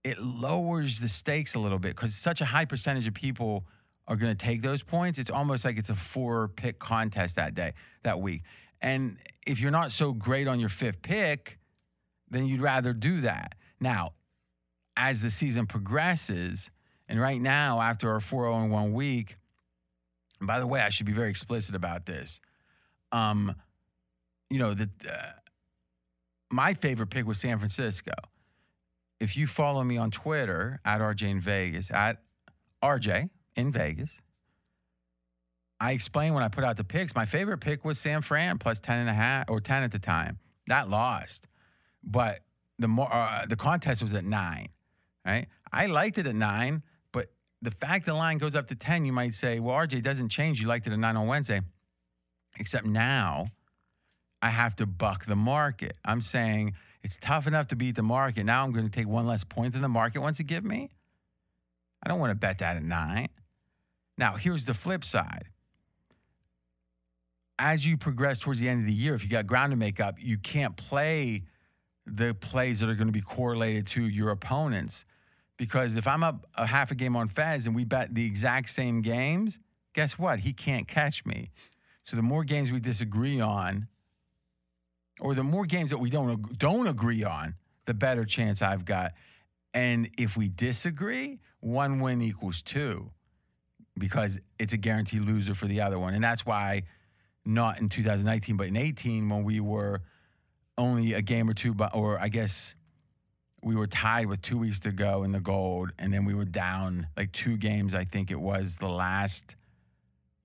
it lowers the stakes a little bit because such a high percentage of people are going to take those points. It's almost like it's a four pick contest that day, that week. And if you're not so great on your fifth pick, then you'd rather do that. Now, as the season progresses, and right now, after our 4 0 1 week, by the way, I should be very explicit about this. Um, you know, the, uh, my favorite pick was San Francisco. If you follow me on Twitter at RJ in Vegas, at RJ in Vegas, I explained when I put out the picks, my favorite pick was San Fran plus 10 and a half or 10 at the time. That lost but the more uh, the contest was at nine, right? I liked it at nine, but the fact the line goes up to ten, you might say, well, RJ doesn't change. You liked it at nine on Wednesday, except now I have to buck the market. I'm saying it's tough enough to beat the market. Now I'm going to take one less point than the market wants to give me. I don't want to bet that at nine. Now here's the flip side. As you progress towards the end of the year, if you got ground to make up, you can't play the plays that are going to be correlated to your opponents. Because if I'm up a half a game on Fez and we bet the exact same games, guess what? He can't catch me. So the more games we disagree on, or the more games that we don't don't agree on, the better chance I've got. And if we disagree, one win equals two, because it's a guaranteed loser for the other one. And that's why, not in 2019, but in 18, when we were only a game or two, but or I guess we were tied with two weeks to go in the gold, and then we were down like two games. I think it was the last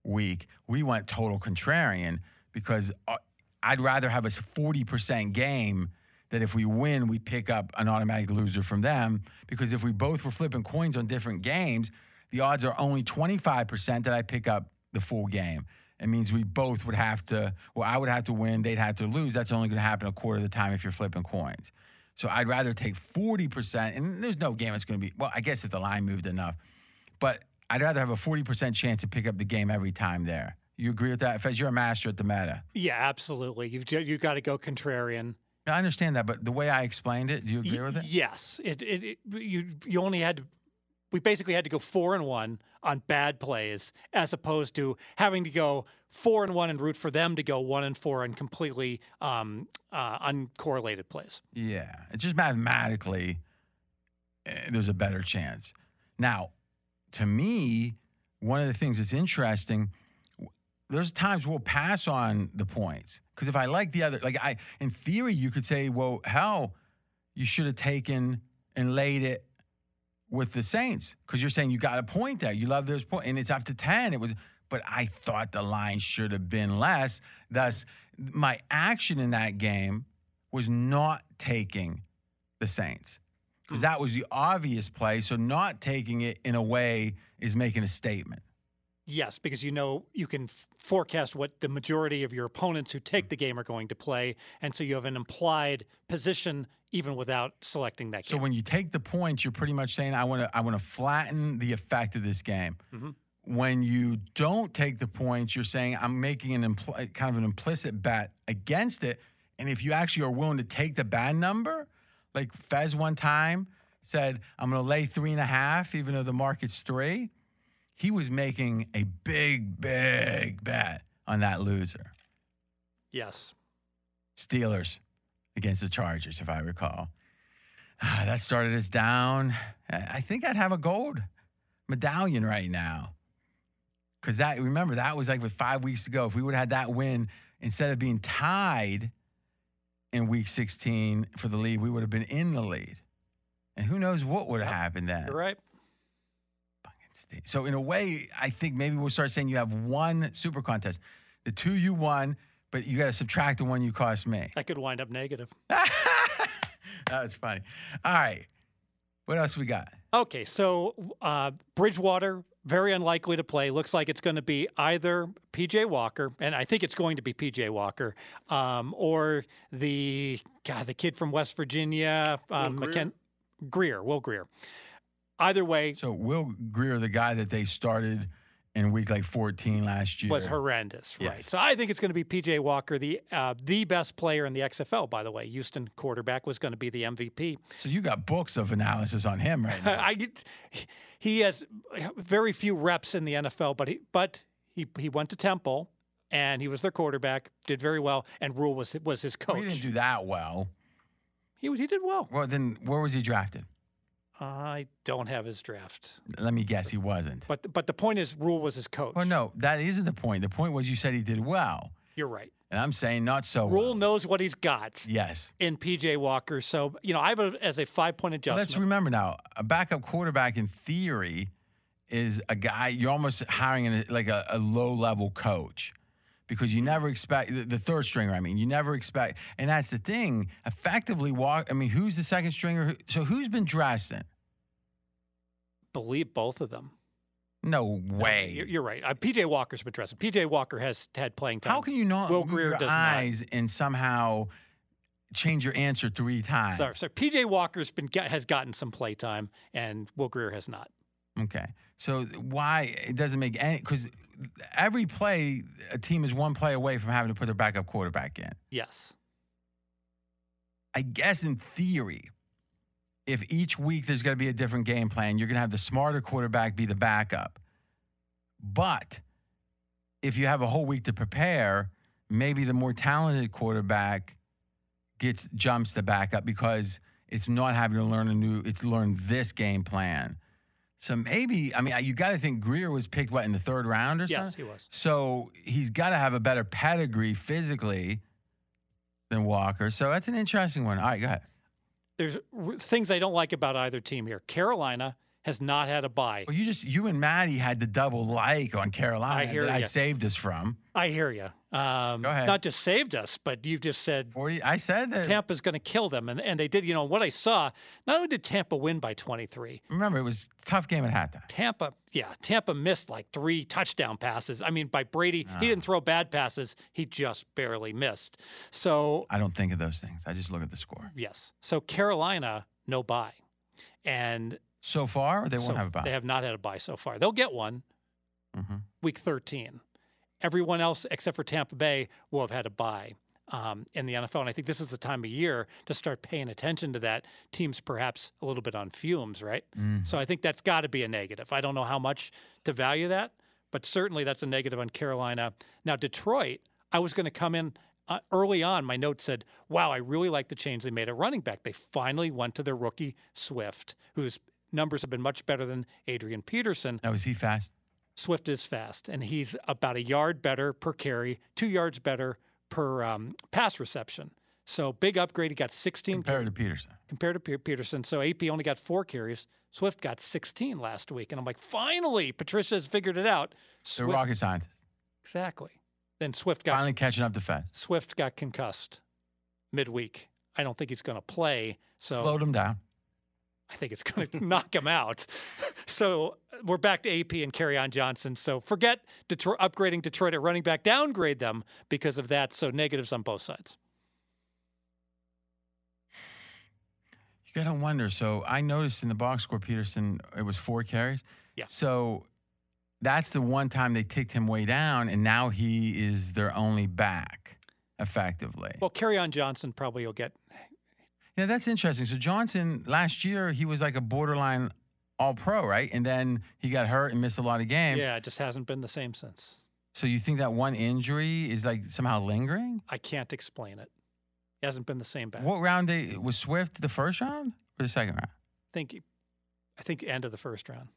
week. We went total contrarian because uh, I'd rather have a forty percent game that if we win, we pick up an automatic loser from them. Because if we both were flipping coins on different games, the odds are only twenty five percent that I pick up the full game. It means we both would have to, well, I would have to win, they'd have to lose. That's only going to happen a quarter of the time if you're flipping coins. So I'd rather take 40%, and there's no game it's going to be, well, I guess if the line moved enough, but I'd rather have a 40% chance to pick up the game every time there. You agree with that? Fez, you're a master at the meta. Yeah, absolutely. You've you've got to go contrarian. I understand that, but the way I explained it, do you agree Y- with it? Yes, it, it, it you you only had to. We basically had to go four and one on bad plays, as opposed to having to go four and one and root for them to go one and four on completely um, uh, uncorrelated plays. Yeah, it's just mathematically, eh, there's a better chance. Now, to me, one of the things that's interesting, there's times we'll pass on the points because if I like the other, like I, in theory, you could say, well, hell, you should have taken and laid it with the Saints because you're saying you got a point there. You love those points, and it's up to ten. It was, but I thought the line should have been less. Thus, my action in that game was not taking the Saints because hmm. that was the obvious play. So not taking it in a way is making a statement. Yes, because you know you can f- forecast what the majority of your opponents who take the game are going to play, and so you have an implied position even without selecting that So game. when you take the points, you're pretty much saying, I want to I want to flatten the effect of this game. Mhm. When you don't take the points, you're saying I'm making an impl- kind of an implicit bet against it. And if you actually are willing to take the bad number, like Fez one time said, I'm going to lay three and a half, even though the market's three. He was making a big, big bet on that loser. yes, Steelers against the Chargers, if I recall. Ah, that started us down. I think I'd have a gold medallion right now. Because that, remember, that was like with five weeks to go. If we would have had that win, instead of being tied in week 16 for the lead, we would have been in the lead. And who knows what would have Yep, happened then. you're right. State. So in a way, I think maybe we'll start saying you have one super contest. The two you won, but you got to subtract the one you cost me. That could wind up negative. That's funny. All right. What else we got? Okay, so uh, Bridgewater, very unlikely to play. Looks like it's going to be either PJ Walker, and I think it's going to be PJ Walker, um, or the God, the kid from West Virginia, um, Grier? McKen- Grier, Will Grier. Either way, So Will Grier, the guy that they started in week like 14 last year, was horrendous, right? So I think it's going to be PJ Walker, the uh, the best player in the XFL. By the way, Houston quarterback was going to be the MVP. So you got books of analysis on him right now. I he has very few reps in the NFL, but he but he he went to Temple and he was their quarterback, did very well, and Rhule was was his Well, he coach. didn't do that well. he he did well. Well, then where was he drafted? I don't have his draft, Let me guess, he wasn't. but but the point is, Rhule was his coach. Well, no, that isn't the point. The point was you said he did well, you're right. and I'm saying not so Rhule well. knows what he's got Yes. in PJ Walker, so you know I have it as a five point adjustment. let's remember now, a backup quarterback in theory is a guy you're almost hiring in a, like a, a low level coach because you never expect the, the third stringer. I mean, you never expect, and that's the thing. Effectively, walk. I mean, who's the second stringer? So who's been dressing? Believe both of them. No way. You're, you're right. Uh, PJ Walker's been dressing. PJ Walker has had playing time. How can you not Will Grier does not. and somehow change your answer three times? Sorry, sorry. PJ Walker's been has gotten some play time, and Will Grier has not. Okay. So why it doesn't make any because every play a team is one play away from having to put their backup quarterback in. Yes. I guess in theory, if each week there's going to be a different game plan, you're going to have the smarter quarterback be the backup. But if you have a whole week to prepare, maybe the more talented quarterback gets jumps the backup because it's not having to learn a new, it's learn this game plan. So maybe, I mean, you got to think Grier was picked what in the third round or Yes, something. Yes, he was. So he's got to have a better pedigree physically than Walker. So that's an interesting one. All right, go ahead. There's r- things I don't like about either team here. Carolina has not had a bye. Well, you just you and Maddie had the double like on Carolina I hear that I saved us from. I hear you. Um, Go ahead. Not just saved us, but you've just said Forty. I said that. Tampa's going to kill them, and and they did. You know what I saw? Not only did Tampa win by 23, Remember, it was a tough game at halftime. Tampa, yeah, Tampa missed like three touchdown passes. I mean, by Brady, Ah. he didn't throw bad passes; he just barely missed. So I don't think of those things. I just look at the score. yes, so Carolina no bye, and So far, they won't have a bye. They have not had a bye so far. They'll get one hmm week 13. Everyone else except for Tampa Bay will have had a bye um, in the NFL. And I think this is the time of year to start paying attention to that. Teams perhaps a little bit on fumes, right? Mm. So I think that's got to be a negative. I don't know how much to value that, but certainly that's a negative on Carolina. Now, Detroit, I was going to come in uh, early on. My note said, wow, I really like the change they made at running back. They finally went to their rookie, Swift, whose numbers have been much better than Adrian Peterson. Now, is he fast? Swift is fast, and he's about a yard better per carry, two yards better per um, pass reception. So big upgrade. He got 16 Compared to Peterson. compared to Pe- Peterson. So AP only got four carries. Swift got 16 last week, and I'm like, finally, Patricia has figured it out. The rocket scientist. exactly. Then Swift got Finally catching up Fed. Swift got concussed midweek. I don't think he's going to play. So Slowed him down. I think it's going to knock him out. So we're back to AP and Kerryon Johnson. So forget Detroit, upgrading Detroit at running back, downgrade them because of that. So negatives on both sides. You gotta wonder. So I noticed in the box score, Peterson, it was four carries. Yeah. So that's the one time they ticked him way down, and now he is their only back, effectively. Well, Kerryon Johnson probably will get. Yeah, that's interesting. So Johnson last year he was like a borderline All Pro, right? And then he got hurt and missed a lot of games. Yeah, it just hasn't been the same since. So you think that one injury is like somehow lingering? I can't explain it. He hasn't been the same back. What round they, was Swift? The first round or the second round? I think, I think end of the first round.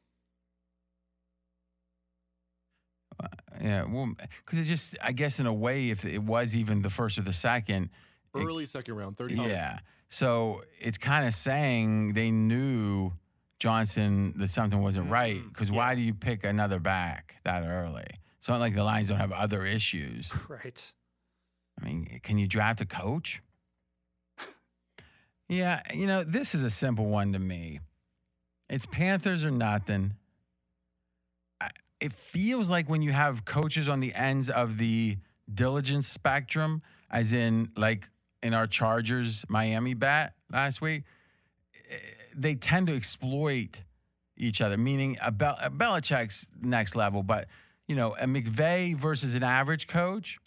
Uh, yeah, well, because it just, I guess, in a way, if it was even the first or the second, It- Early second round, 30. yeah. So it's kind of saying they knew Johnson that something wasn't right. Mm, Because yeah. why do you pick another back that early? It's not like the Lions don't have other issues. Right. I mean, can you draft a coach? yeah, you know, this is a simple one to me. It's Panthers or nothing. I- It feels like when you have coaches on the ends of the diligence spectrum, as in like in our Chargers Miami bat last week, eh, they tend to exploit each other. Meaning a, Bel- a Belichick's next level, but you know a McVay versus an average coach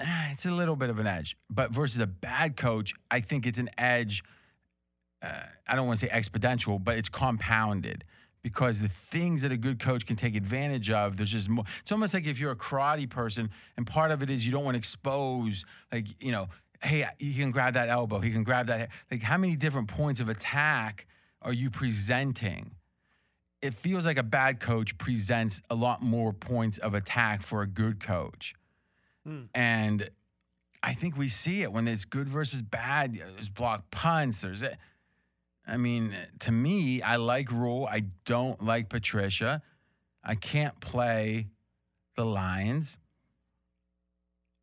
ah, it's a little bit of an edge. But versus a bad coach, I think it's an edge. Uh, I don't want to say exponential, but it's compounded because the things that a good coach can take advantage of, there's just more. It's almost like if you're a karate person, and part of it is you don't want to expose, like, you know, hey, he can grab that elbow, he can grab that. Like, how many different points of attack are you presenting? It feels like a bad coach presents a lot more points of attack for a good coach. Hmm. And I think we see it when it's good versus bad. There's block punts. There's it. I mean, to me, I like Rhule. I don't like Patricia. I can't play the Lions.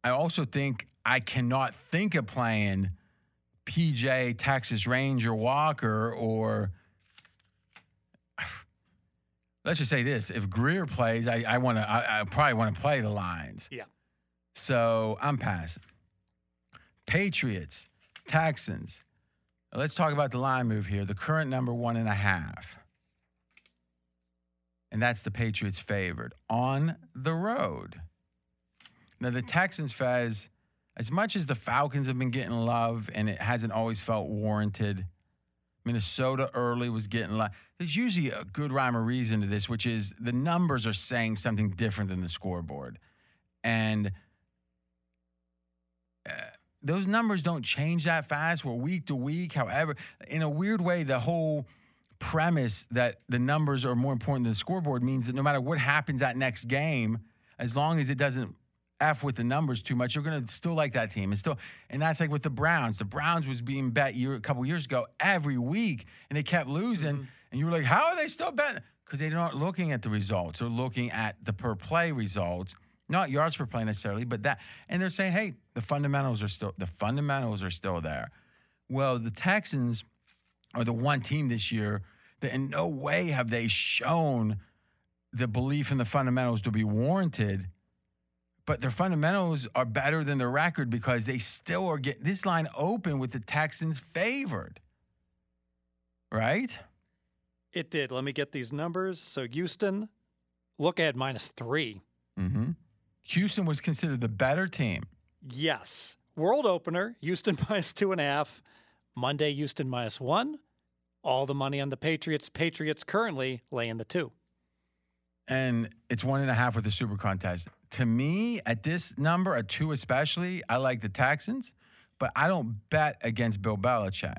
I also think I cannot think of playing PJ, Texas Ranger Walker, or let's just say this: if Grier plays, I, I want to. I, I probably want to play the Lions. Yeah. So I'm passing. Patriots, Texans. Let's talk about the line move here. The current number one and a half. And that's the Patriots favored on the road. Now, the Texans, Fez, as much as the Falcons have been getting love and it hasn't always felt warranted, Minnesota early was getting love. There's usually a good rhyme or reason to this, which is the numbers are saying something different than the scoreboard. And uh, those numbers don't change that fast. We're week to week. However, in a weird way, the whole premise that the numbers are more important than the scoreboard means that no matter what happens that next game, as long as it doesn't f with the numbers too much, you're going to still like that team. And still, and that's like with the Browns. The Browns was being bet year a couple years ago every week, and they kept losing. Mm-hmm. And you were like, how are they still betting? Because they're not looking at the results. They're looking at the per play results not yards per play necessarily, but that. And they're saying, hey, the fundamentals are still the fundamentals are still there. Well, the Texans are the one team this year that in no way have they shown the belief in the fundamentals to be warranted. But their fundamentals are better than their record because they still are getting this line open with the Texans favored. Right? It did. Let me get these numbers. So Houston, look at minus three. Mm-hmm. Houston was considered the better team. Yes. World opener, Houston minus two and a half. Monday, Houston minus one. All the money on the Patriots. Patriots currently laying the two. and it's one and a half with the super contest. To me, at this number, at two especially, I like the Texans, but I don't bet against Bill Belichick.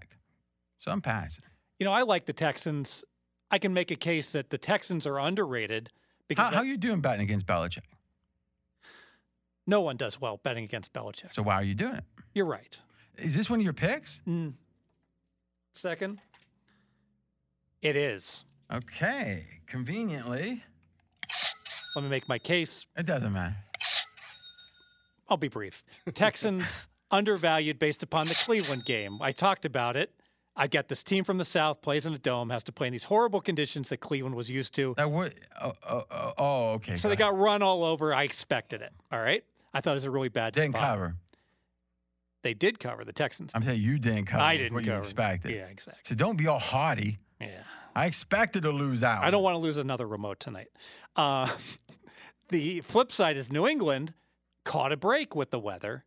So I'm passing. You know, I like the Texans. I can make a case that the Texans are underrated because How, that- how you doing betting against Belichick? no one does well betting against Belichick. So why are you doing it? You're right. Is this one of your picks? Mm. Second, it is. Okay, conveniently, Let me make my case. it doesn't matter. I'll be brief. Texans undervalued based upon the Cleveland game. I talked about it. I get this team from the South plays in a dome, has to play in these horrible conditions that Cleveland was used to. That would. Oh, oh, oh, oh, okay. So go they ahead. got run all over. I expected it. All right. I thought it was a really bad didn't spot. cover. They did cover the Texans. I'm saying you didn't cover. I didn't what cover. you expected. Yeah, exactly. So don't be all haughty. Yeah. I expected to lose out. I don't want to lose another remote tonight. Uh, the flip side is New England caught a break with the weather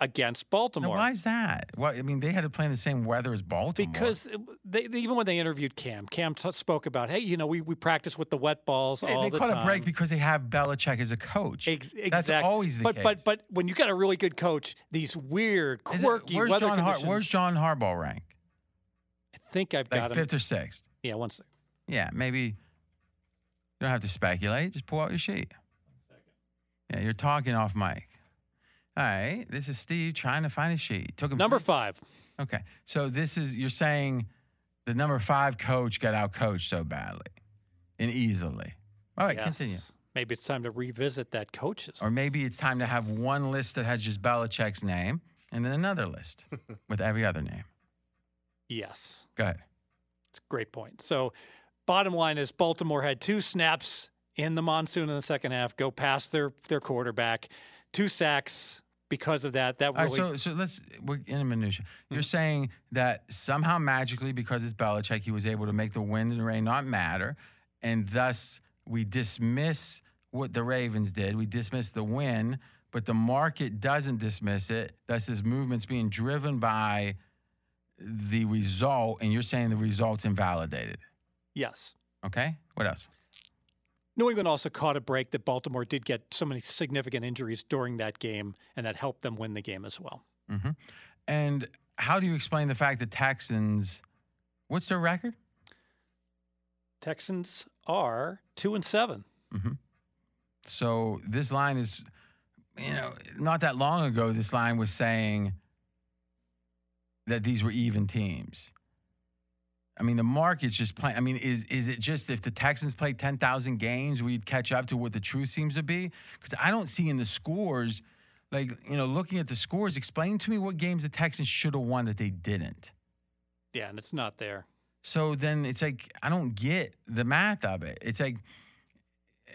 against Now, Baltimore. why is that? Well, I mean, they had to play in the same weather as Baltimore. Because they, they- even when they interviewed Cam, Cam t- spoke about, hey, you know, we, we practice with the wet balls they, all they the caught a break because they have Belichick as a coach. Ex- That's always the but, case. But but when you got a really good coach, these weird, it- quirky where's weather John Har- conditions. where's John Harbaugh rank? I think I've Like got him. fifth or sixth? Yeah, one second. Yeah, maybe. You don't have to speculate. Just pull out your sheet. Yeah, you're talking off mic. All right, this is Steve trying to find a sheet. Took him Number five. Okay, so this is you're saying the number five coach got out coached so badly and easily. All right, yes. continue. Maybe it's time to revisit that coaches. Or maybe it's time to have one list that has just Belichick's name and then another list with every other name. Yes. Go ahead. It's a great point. So, bottom line is Baltimore had two snaps in the monsoon in the second half, go past their their quarterback, two sacks because of that. That All right, really so so let's we're in a minutia. You're mm-hmm. saying that somehow magically, because it's Belichick, he was able to make the wind and rain not matter, and thus we dismiss what the Ravens did. We dismiss the win, but the market doesn't dismiss it. Thus, this movement's being driven by the result, and you're saying the result's invalidated. yes. Okay. What else? New England also caught a break that Baltimore did get so many significant injuries during that game, and that helped them win the game as well. hmm And how do you explain the fact that Texans? What's their record? Texans are two and seven. So this line is, you know, not that long ago, this line was saying that these were even teams. I mean, the market's just playing. I mean, is is it just if the Texans play ten thousand games, we'd catch up to what the truth seems to be? Because I don't see in the scores, like you know, looking at the scores, explain to me what games the Texans should have won that they didn't. Yeah, and it's not there. So then it's like I don't get the math of it. It's like eh,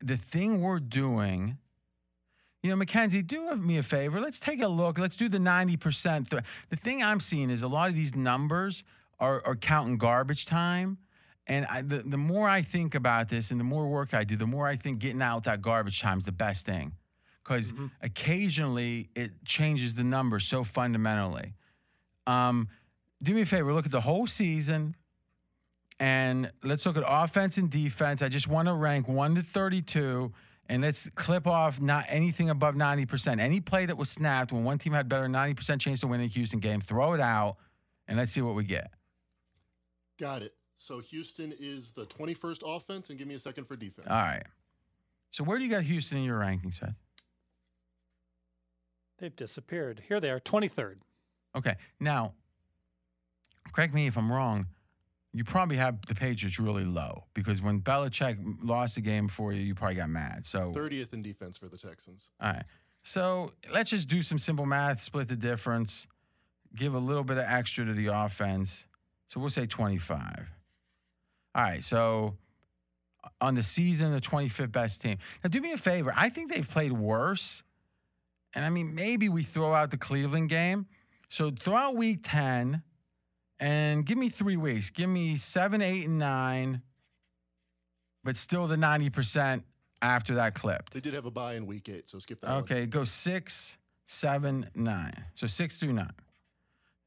the thing we're doing. You know, Mackenzie, do me a favor. Let's take a look. Let's do the ninety percent. The thing I'm seeing is a lot of these numbers are, are counting garbage time. And I, the, the more I think about this and the more work I do, the more I think getting out that garbage time is the best thing. Because occasionally it changes the numbers so fundamentally. Um, do me a favor, look at the whole season and let's look at offense and defense. I just want to rank 1 to 32 and let's clip off not anything above 90%. Any play that was snapped when one team had better 90% chance to win a Houston game, throw it out and let's see what we get. Got it. So Houston is the 21st offense, and give me a second for defense. All right. So where do you got Houston in your rankings, Fez? They've disappeared. Here they are, 23rd. Okay. Now, correct me if I'm wrong. You probably have the Patriots really low because when Belichick lost the game for you, you probably got mad. So 30th in defense for the Texans. All right. So let's just do some simple math, split the difference, give a little bit of extra to the offense. So we'll say 25. All right. So on the season, the 25th best team. Now, do me a favor. I think they've played worse. And I mean, maybe we throw out the Cleveland game. So throw out week 10 and give me three weeks. Give me seven, eight, and nine, but still the 90% after that clipped. They did have a bye in week eight, so skip that one. Okay, go six, seven, nine. So six through nine.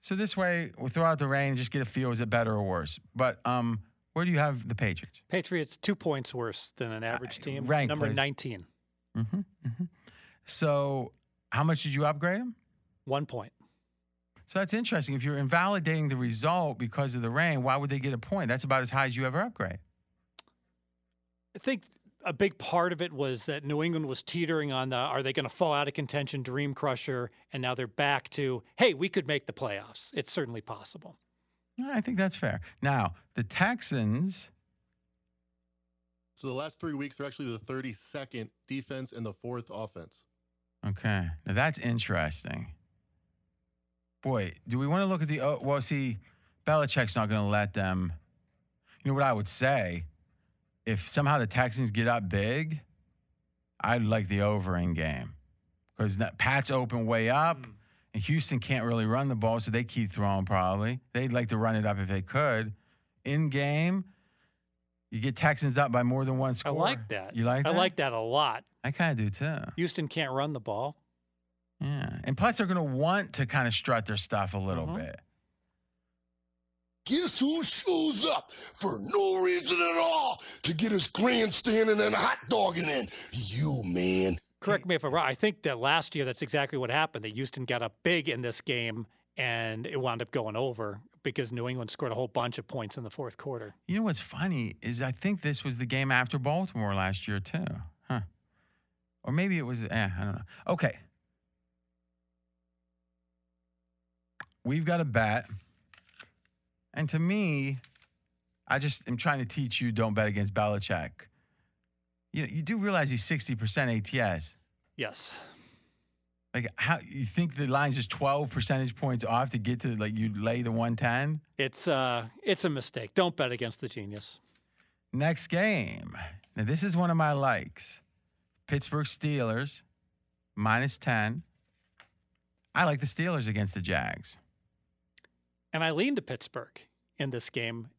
So this way, we'll throw out the rain and just get a feel is it better or worse. But um, where do you have the Patriots? Patriots two points worse than an average team. rank, number please. 19, Mm-hmm, mm-hmm. So how much did you upgrade them? one point. So that's interesting. If you're invalidating the result because of the rain, why would they get a point? That's about as high as you ever upgrade. I think a big part of it was that New England was teetering on the are they going to fall out of contention dream crusher and now they're back to hey, we could make the playoffs. It's certainly possible. I think that's fair. Now, the Texans, So the last three weeks, they're actually the 32nd defense and the fourth offense. okay. Now that's interesting. Boy, do we want to look at the oh, well, see, Belichick's not going to let them. You know what I would say? If somehow the Texans get up big, I'd like the over in game. Because Pat's open way up. Hmm. And Houston can't really run the ball, so they keep throwing probably. They'd like to run it up if they could. In game, you get Texans up by more than one score. I like that. You like I that? like that a lot. I kind of do too. Houston can't run the ball. Yeah. And plus, they're going to want to kind of strut their stuff a little Mhm. bit. Guess who shows up for no reason at all to get his grandstanding and hot dogging in? You, man. Correct me if I'm wrong. I think that last year that's exactly what happened. That Houston got up big in this game and it wound up going over because New England scored a whole bunch of points in the fourth quarter. You know what's funny is I think this was the game after Baltimore last year, too. Huh. Or maybe it was, eh, I don't know. Okay. We've got a bet. And to me, I just am trying to teach you don't bet against Belichick. You know, you do realize he's 60% ATS. Yes. Like, how you think the line's just 12 percentage points off to get to like you lay the 110? It's uh it's a mistake. Don't bet against the genius. Next game. Now, this is one of my likes Pittsburgh Steelers, minus 10. I like the Steelers against the Jags. And I lean to Pittsburgh in this game.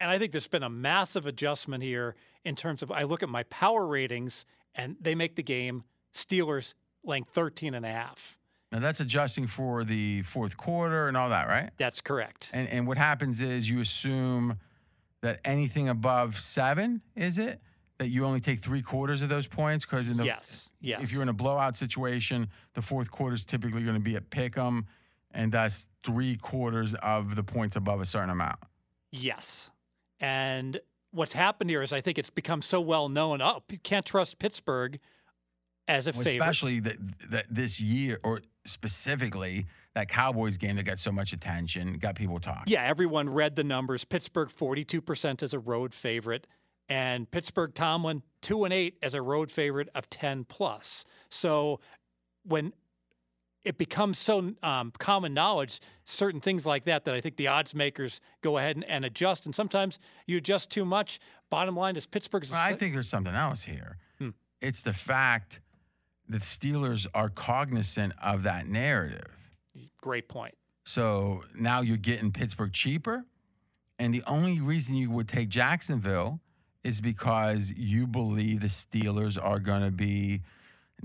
And I think there's been a massive adjustment here in terms of I look at my power ratings and they make the game Steelers laying 13 and a half. Now, that's adjusting for the fourth quarter and all that, right? That's correct. And, and what happens is you assume that anything above seven, is it? That you only take three quarters of those points? Because in the yes. Yes. if you're in a blowout situation, the fourth quarter is typically going to be at pick 'em, and that's three quarters of the points above a certain amount. Yes. And what's happened here is I think it's become so well known. Oh, you can't trust Pittsburgh as a Well, favorite. especially that that this year, or specifically that Cowboys game that got so much attention, got people talking. Yeah, everyone read the numbers. Pittsburgh 42% as a road favorite, and Pittsburgh Tomlin 2 and 8 as a road favorite of 10 plus. So when it becomes so um, common knowledge, certain things like that, that I think the odds makers go ahead and, and adjust. And sometimes you adjust too much. Bottom line is Pittsburgh's. Well, I think there's something else here. Hmm. It's the fact that the Steelers are cognizant of that narrative. great point. So now you're getting Pittsburgh cheaper. And the only reason you would take Jacksonville is because you believe the Steelers are going to be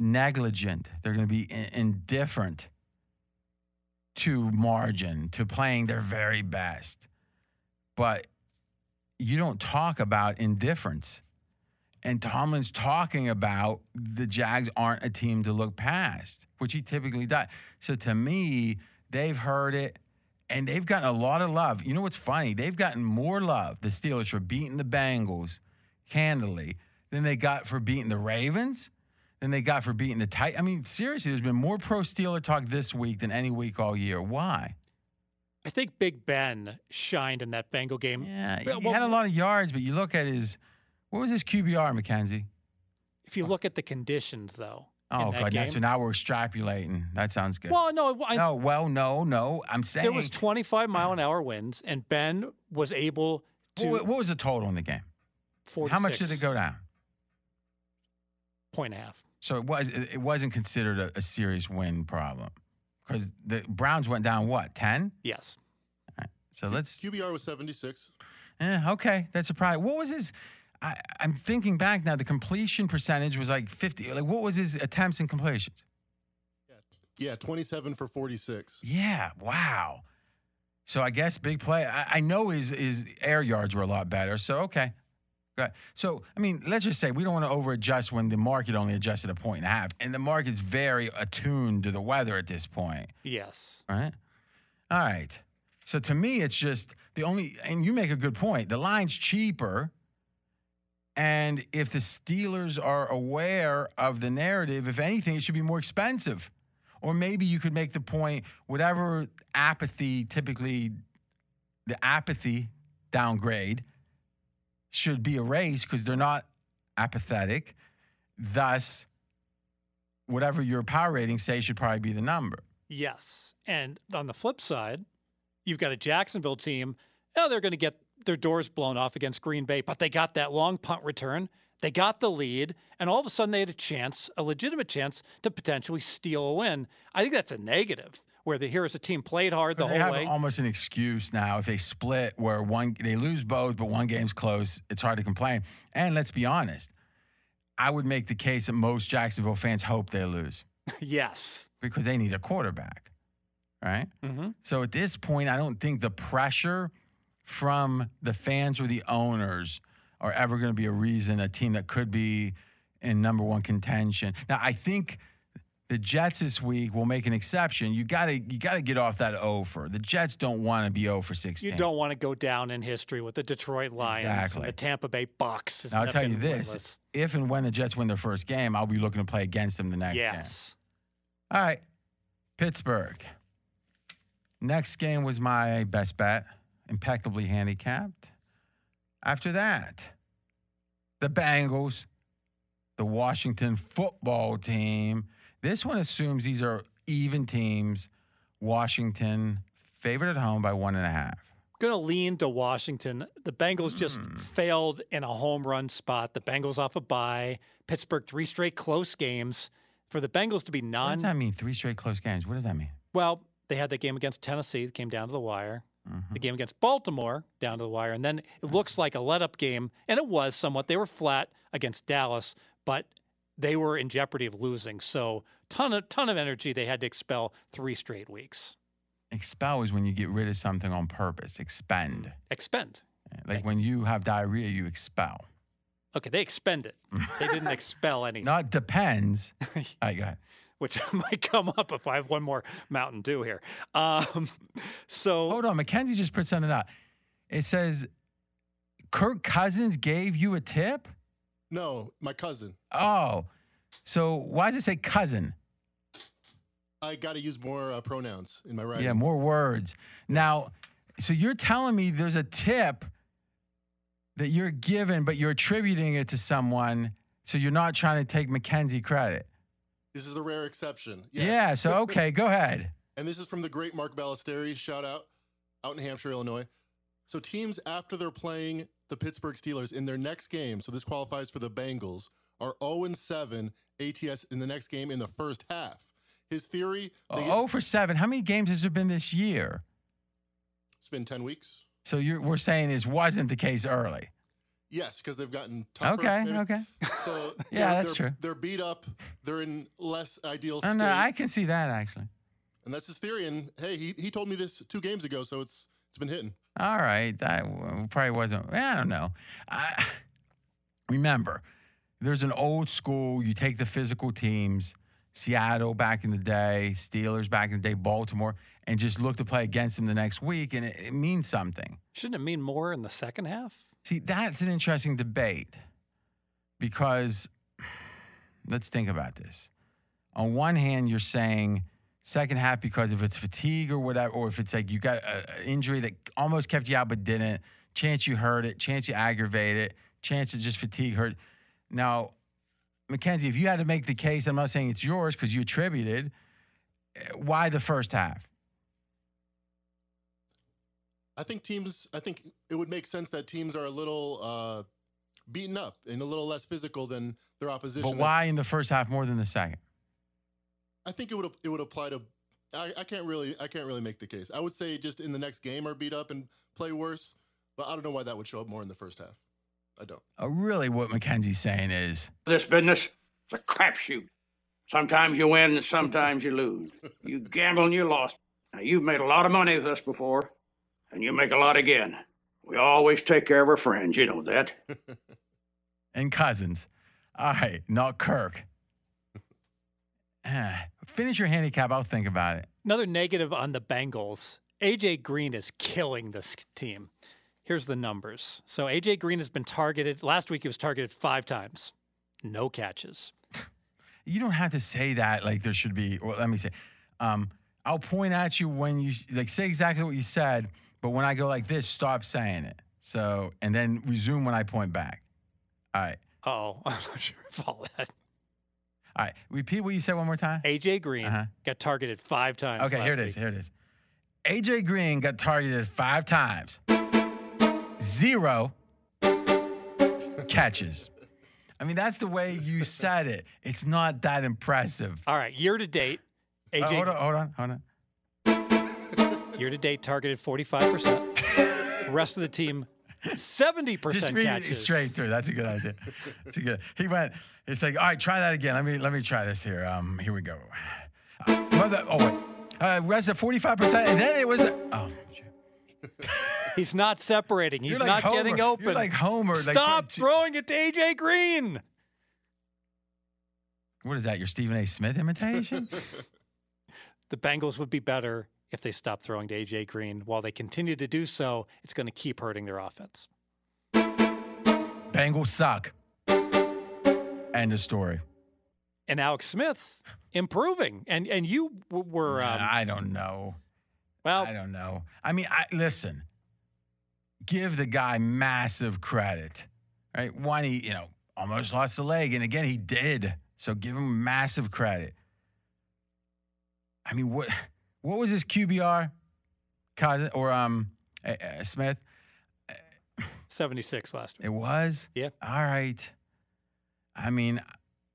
negligent. They're going to be in- indifferent to margin, to playing their very best. But you don't talk about indifference. And Tomlin's talking about the Jags aren't a team to look past, which he typically does. So to me, they've heard it and they've gotten a lot of love. You know what's funny? They've gotten more love, the Steelers, for beating the Bengals handily than they got for beating the Ravens, than they got for beating the Titans. I mean, seriously, there's been more pro Steeler talk this week than any week all year. Why? I think Big Ben shined in that Bengal game. Yeah, he what- had a lot of yards, but you look at his, what was his QBR, Mackenzie? If you look at the conditions, though, Oh, in that God. game, So now we're extrapolating. That sounds good. well, no, I, no, well, no, no. I'm saying. there was 25 mile an hour winds, and Ben was able to what, what was the total in the game? 46 How much did it go down? Point and a half. So it was it it wasn't considered a, a serious win problem because the Browns went down what ten? Yes. So let's QBR was 76. eh, okay. That's a probably what was his? I, I'm thinking back now. The completion percentage was like fifty. Like what was his attempts and completions? Yeah, 27 for 46. Yeah. Wow. So I guess big play. I, I know his his air yards were a lot better. So okay. Good. So I mean, let's just say we don't want to overadjust when the market only adjusted a point and a half, and the market's very attuned to the weather at this point. Yes. Right. All right. So to me, it's just the only, and you make a good point. The line's cheaper, And if the Steelers are aware of the narrative, if anything, it should be more expensive. Or maybe you could make the point whatever apathy, typically the apathy downgrade, should be erased because they're not apathetic. Thus, whatever your power ratings say should probably be the number. Yes. And on the flip side, you've got a Jacksonville team. Oh, they're going to get their doors blown off against Green Bay, but they got that long punt return. They got the lead, and all of a sudden they had a chance, a legitimate chance, to potentially steal a win. I think that's a negative. Where the here's a team played hard the But whole they have way. almost an excuse now if they split where one they lose both, but one game's close. It's hard to complain. And let's be honest, I would make the case that most Jacksonville fans hope they lose yes. because they need a quarterback, right? hmm So at this point, I don't think the pressure from the fans or the owners are ever going to be a reason a team that could be in number one contention. Now, I think the Jets this week will make an exception. You got to you got to get off that over. The Jets don't want to be 0 for 16. You don't want to go down in history with the Detroit Lions Exactly. and the Tampa Bay Bucks. Now, I'll tell you this: if and when the Jets win their first game, I'll be looking to play against them the next game. Yes. All right, Pittsburgh. Next game was my best bet, impeccably handicapped. After that, the Bengals, the Washington football team. This one assumes these are even teams. Washington favored at home by one and a half. Going to lean to Washington. The Bengals just Hmm. failed in a home run spot. The Bengals off a bye. Pittsburgh three straight close games. For the Bengals to be What non does that mean? Three straight close games. What does that mean? well, they had that game against Tennessee that came down to the wire. Mhm. The game against Baltimore down to the wire, and then it looks like a let-up game, and it was somewhat. They were flat against Dallas, but they were in jeopardy of losing. So ton of ton of energy they had to expel three straight weeks. Expel is when you get rid of something on purpose. Expend. Expend. Like when you have diarrhea, you expel. Okay, they expended. They didn't expel anything. No, it depends. I got. which might come up if I have one more Mountain Dew here. Um, so Hold on, Mackenzie just put something out. It says Kirk Cousins gave you a tip. No, my cousin. Oh, so why does it say cousin? I got to use more uh, pronouns in my writing. Yeah, more words. Now, so you're telling me there's a tip that you're given, but you're attributing it to someone, so you're not trying to take Mackenzie credit. This is a rare exception. Yes. Yeah. So okay, go ahead. And this is from the great Mark Ballesteri, shout out, out in Hampshire, Illinois. So teams after they're playing the Pittsburgh Steelers in their next game, so this qualifies for the Bengals, are 0 7 ATS in the next game in the first half. His theory, Oh for seven. How many games has there been this year? it's been 10 weeks. So you're we're saying this wasn't the case early. Yes, because they've gotten tougher. Okay, maybe. okay. So Yeah, they're- that's they're- true. They're beat up. They're in less ideal state. no, I can see that actually. and that's his theory. And hey, he, he told me this two games ago, so it's it's been hitting. All right, that probably wasn't. Eh, I don't know. I, remember, there's an old school. You take the physical teams, Seattle back in the day, Steelers back in the day, Baltimore, and just look to play against them the next week, and it, it means something. shouldn't it mean more in the second half? See, that's an interesting debate because let's think about this. On one hand, you're saying second half because if it's fatigue or whatever, or if it's like you got an injury that almost kept you out but didn't, chance you hurt it, chance you aggravate it, chance it's just fatigue hurt. Now, Mackenzie, if you had to make the case, I'm not saying it's yours because you attributed, eh, why the first half? I think teams. I think it would make sense that teams are a little uh, beaten up and a little less physical than their opposition. But why That's- in the first half more than the second? I think it would it would apply to. I, I can't really I can't really make the case. I would say just in the next game are beat up and play worse, but I don't know why that would show up more in the first half. I don't. Uh, really, what Mackenzie's saying is This business is a crapshoot. Sometimes you win and sometimes you lose. You gamble and you lost. Now, you've made a lot of money with us before, and you make a lot again. We always take care of our friends, you know that. and Cousins. All right, not Kirk. Ah, Finish your handicap. I'll think about it. Another negative on the Bengals. AJ Green is killing this team. Here's the numbers. So AJ Green has been targeted. Last week he was targeted five times, no catches. You don't have to say that like there should be. Well, let me say, um, I'll point at you when you like say exactly what you said, but when I go like this, stop saying it. So and then resume when I point back. All right, Oh, I'm not sure if all that. All right. Repeat what you said one more time. AJ Green Uh-huh. got targeted five times. Okay, here it is. week. Here it is. AJ Green got targeted five times, zero catches. I mean, that's the way you said it. It's not that impressive. All right, year to date, Uh, AJ hold on, hold on, hold on. year to date targeted 45%. Rest of the team 70% catches. straight through. That's a good idea. That's a good. He went. It's like, all right, try that again. Let me let me try this here. Um, here we go. Uh, mother, oh wait, uh, rest at forty five percent, and then it was. Oh. He's not separating. He's like not getting open. You're like Homer. Stop what- throwing it to AJ Green. What is that? Your Stephen A. Smith imitation? The Bengals would be better if they stop throwing to AJ Green. While they continue to do so, it's going to keep hurting their offense. Bengals suck. End of story. And Alex Smith improving. And and you w- were um, I don't know. well. I don't know. I mean, I listen. Give the guy massive credit, right? One, he you know almost lost the leg, and again he did. So give him massive credit. I mean, what what was his QBR, cousin or um uh, uh, Smith? 76 last week. It was. Yeah. All right. I mean,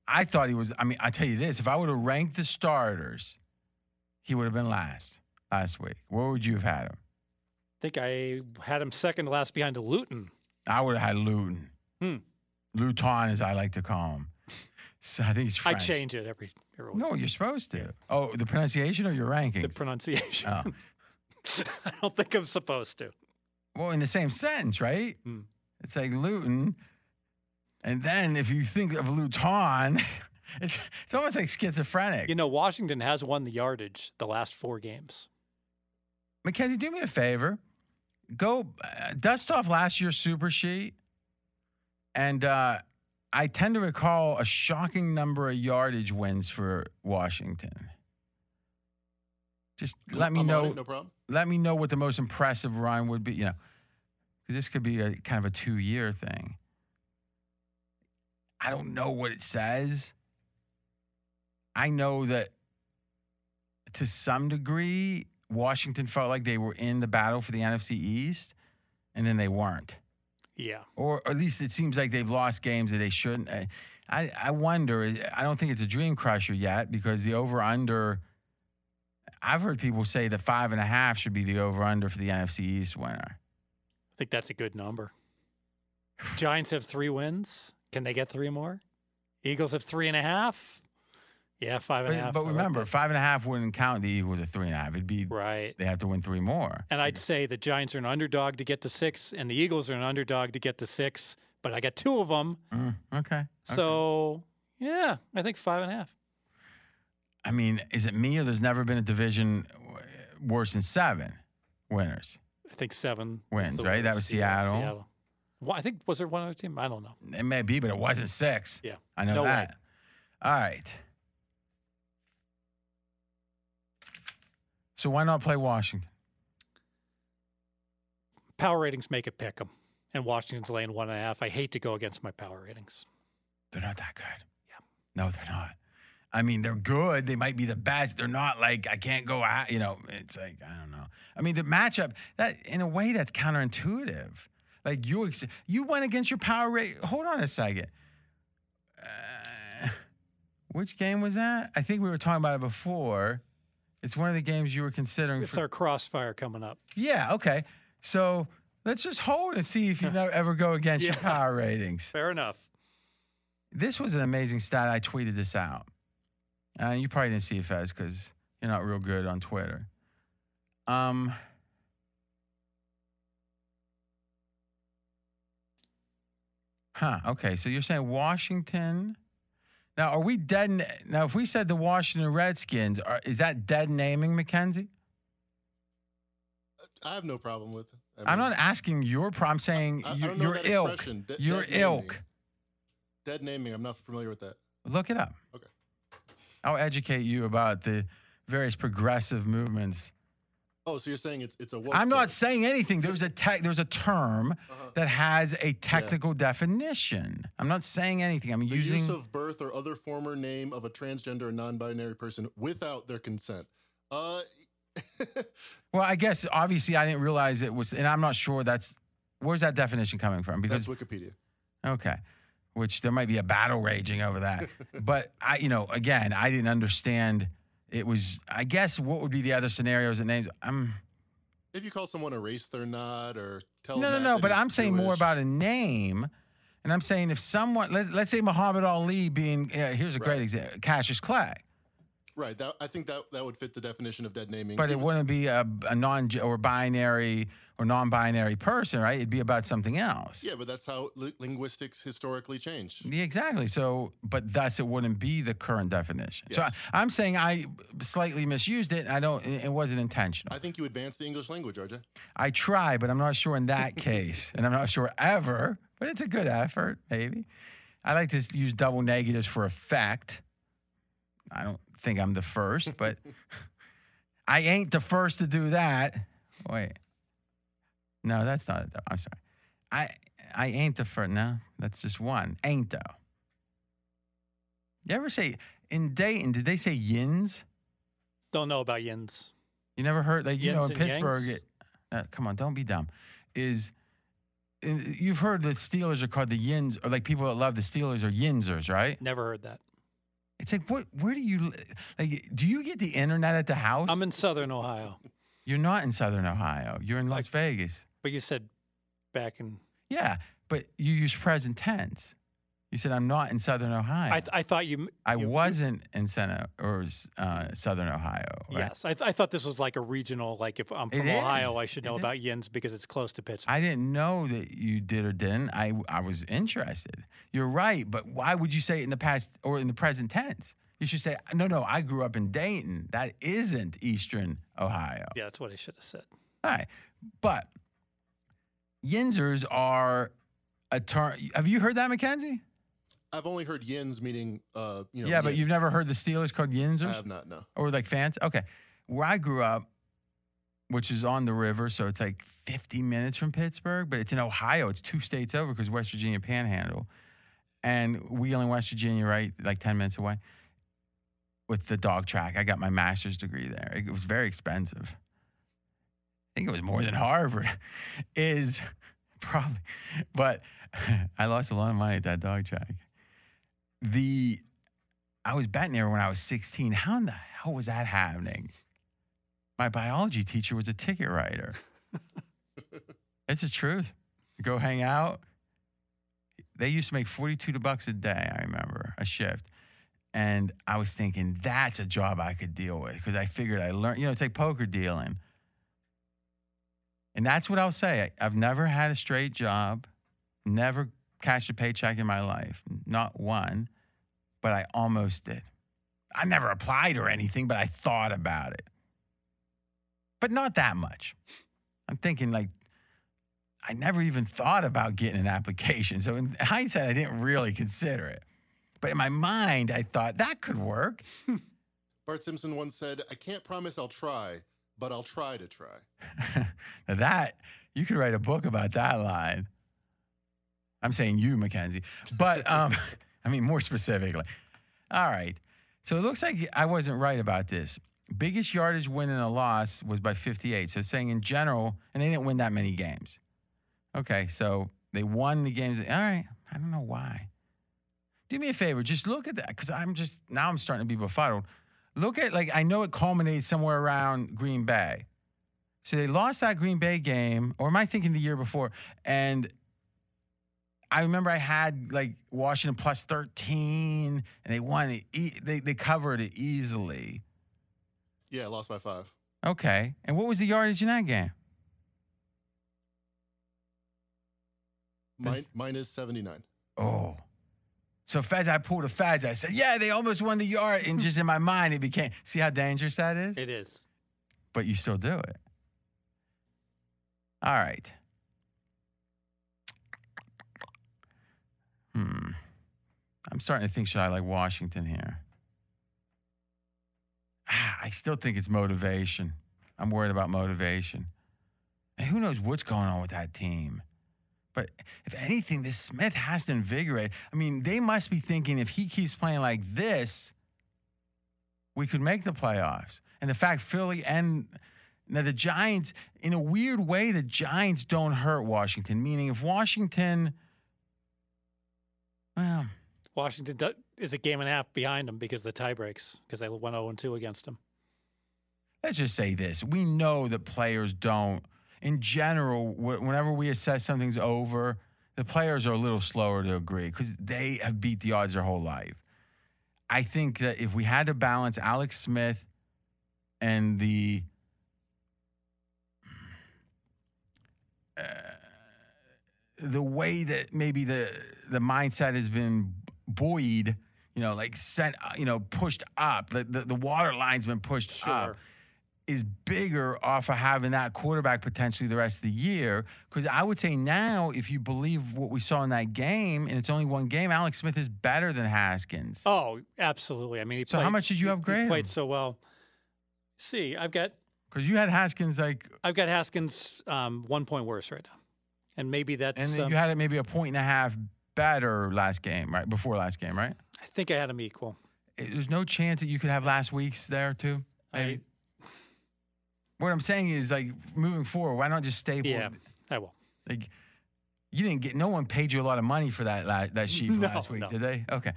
I thought he was. I mean, I tell you this: if I would have ranked the starters, he would have been last last week. Where would you have had him? I think I had him second to last behind Luton. I would have had Luton. Hmm. Luton, as I like to call him. So I think he's French. I change it every, No, you're supposed to. Oh, the pronunciation or your rankings? the pronunciation. Oh. I don't think I'm supposed to. well, in the same sentence, right? Hmm. It's like Luton. And then if you think of Luton, it's, it's almost like schizophrenic. You know, Washington has won the yardage the last four games. Mackenzie, do me a favor. Go uh, dust off last year's super sheet. And uh, I tend to recall a shocking number of yardage wins for Washington. Just let me I'm on know. it, no problem. Let me know what the most impressive run would be. You know, because this could be a kind of a two-year thing. I don't know what it says. I know that to some degree, Washington felt like they were in the battle for the NFC East, and then they weren't. Yeah. Or at least it seems like they've lost games that they shouldn't. I- I, wonder. I don't think it's a dream crusher yet because the over under. I've heard people say that five and a half should be the over under for the NFC East winner. I think that's a good number. Giants have three wins. Can they get three more? Eagles have three and a half. Yeah, five and a But, half. but like remember, five and a half wouldn't count the Eagles at three and a half. It'd be right. they have to win three more. And I'd say the Giants are an underdog to get to six, and the Eagles are an underdog to get to six. But I got two of them, Mm, okay. okay. so yeah, I think five and a half. I mean, is it me or there's never been a division worse than seven winners? I think seven Wins, right? That was Yeah, Seattle. Well, I think was there one other team? I don't know. It may be, but it wasn't six. Yeah. I know No way. that. All right. So why not play Washington? Power ratings make it pick 'em, and Washington's laying one and a half. I hate to go against my power ratings. They're not that good. Yeah. No, they're not. I mean, they're good. They might be the best. They're not like I can't go out. You know, it's like I don't know. I mean, the matchup that in a way that's counterintuitive. Like you, ex- you went against your power rate. Hold on a second. Uh, which game was that? I think we were talking about it before. It's one of the games you were considering. It's for- our crossfire coming up. yeah. Okay. So let's just hold and see if you ever go against your power ratings. Fair enough. This was an amazing stat. I tweeted this out. Uh, you probably didn't see it, Fez, because you're not real good on Twitter. Um, huh. Okay. So you're saying Washington. Now, are we dead? Now, if we said the Washington Redskins, are, is that dead naming Mackenzie? I have no problem with I I'm mean, not asking your pro. I'm saying I- I you, don't your ilk. de- your dead naming. ilk. Dead naming. I'm not familiar with that. Look it up. Okay. I'll educate you about the various progressive movements. Oh, so you're saying it's it's a woke I'm not term. saying anything. There's a te- there's a term Uh-huh. that has a technical definition. I'm not saying anything. I'm the using use of birth or other former name of a transgender or non-binary person without their consent. Uh, Well, I guess obviously I didn't realize it was, and I'm not sure that's where's that definition coming from because that's Wikipedia. okay, which there might be a battle raging over that. but I, you know, again, I didn't understand. It was, I guess, what would be the other scenarios and names? I'm If you call someone a race they're not, or tell no, them no, no. But I'm saying more about a name. And I'm saying if someone, let, let's say Muhammad Ali being, uh, here's a great example, Cassius Clay. right. That I think that that would fit the definition of dead naming. But it wouldn't be a, a non or binary or non binary person, right? It'd be about something else. yeah, but that's how li- linguistics historically changed. Yeah, exactly. So, but thus it wouldn't be the current definition. So Yes. I, I'm saying I slightly misused it. I don't. It it wasn't intentional. I think you advanced the English language, RJ. I try, but I'm not sure in that case, and I'm not sure ever. But it's a good effort, maybe. I like to use double negatives for effect. I don't think I'm the first, but I ain't the first to do that. Wait, no, that's not. it. i'm sorry. I I ain't the first. No, that's just one. Ain't though. You ever say in Dayton? Did they say yins? Don't know about yins. You never heard like you know in Pittsburgh. It, uh, come on, don't be dumb. Is in- you've heard that Steelers are called the Yins, or like people that love the Steelers are Yinzers, right? Never heard that. It's like what? Where do you like? Do you get the internet at the house? I'm in Southern Ohio, You're not in Southern Ohio. You're in Las Like- Vegas. But you said back in. Yeah, but you use present tense. You said I'm not in Southern Ohio. I, th- I thought you. I you- wasn't in Sena or uh, Southern Ohio. Right? Yes, I, th- I thought this was like a regional. Like if I'm from It Ohio, is. I should know It is. about yins because it's close to Pittsburgh. I didn't know that you did or didn't. I I was interested. You're right, but why would you say it in the past or in the present tense? You should say, no, no, I grew up in Dayton. That isn't Eastern Ohio. yeah, that's what I should have said. All right. But Yinzers are a term. Have you heard that, Mackenzie? I've only heard yins meaning, uh, you know. yeah, but you've never heard the Steelers called yinzers. I have not. No. or like fans. Okay, where I grew up, which is on the river, so it's like 50 minutes from Pittsburgh, but it's in Ohio. It's two states over because West Virginia Panhandle, and we Wheeling, West Virginia, right, like 10 minutes away. With the dog track, I got my master's degree there. It was very expensive. I think it was more than Harvard. Is probably, but I lost a lot of money at that dog track. The I was betting there when I was 16. How in the hell was that happening? My biology teacher was a ticket writer. it's the truth. Go hang out. They used to make 42 bucks a day, I remember, a shift. And I was thinking, that's a job I could deal with because I figured I learned, you know, it's like poker dealing. And that's what I'll say. I've never had a straight job, never cashed a paycheck in my life, not one, but I almost did. I never applied or anything, but I thought about it. But not that much. I'm thinking like I never even thought about getting an application. So in hindsight, I didn't really consider it. But in my mind, I thought that could work. Bart Simpson once said, "I can't promise I'll try, but I'll try to try." now that you could write a book about that line. I'm saying you, Mackenzie, but um, I mean more specifically. All right. So it looks like I wasn't right about this. Biggest yardage win in a loss was by 58. So saying in general, and they didn't win that many games. Okay, so they won the games. All right. I don't know why. Do me a favor, just look at that because I'm just now I'm starting to be befuddled. Look at like I know it culminated somewhere around Green Bay. So they lost that Green Bay game, or am I thinking the year before? And I remember I had like Washington plus 13, and they won it. E- they they covered it easily. Yeah, lost by five. Okay, and what was the yardage in that game? Mine, mine seventy nine. Oh, so Fez, I pulled a Fez. I said, yeah, they almost won the yard, and just in my mind, it became. See how dangerous that is? It is. but you still do it. All right. Hmm. I'm starting to think should I like Washington here? Ah, I still think it's motivation. I'm worried about motivation. And who knows what's going on with that team? But if anything, this Smith has to invigorate. I mean, they must be thinking if he keeps playing like this, we could make the playoffs. And the fact Philly and now the Giants, in a weird way, the Giants don't hurt Washington. Meaning, if Washington, well, Washington do- is a game and a half behind them because of the tie breaks because they went 0 and 2 against them. let's just say this: we know that players don't. In general, wh- whenever we assess something's over, the players are a little slower to agree because they have beat the odds their whole life. I think that if we had to balance Alex Smith and the uh, the way that maybe the the mindset has been buoyed, you know, like sent, you know, pushed up, the the, the water line's been pushed up Sure. Is bigger off of having that quarterback potentially the rest of the year. Because I would say now, if you believe what we saw in that game, and it's only one game, Alex Smith is better than Haskins. Oh, absolutely. I mean, he So how much did you upgrade He played so well. See, I've got Because you had Haskins like, I've got Haskins um, one point worse right now, and maybe and that's. then um, you had it maybe a point and a half better last game, right? Before last game, right? I think I had him equal. There's no chance that you could have last week's there too. I, Maybe? What I'm saying is like moving forward, why not just stay? yeah, I will. Like, you didn't get. No one paid you a lot of money for that la- that sheet from No, last week, no. did they? Okay.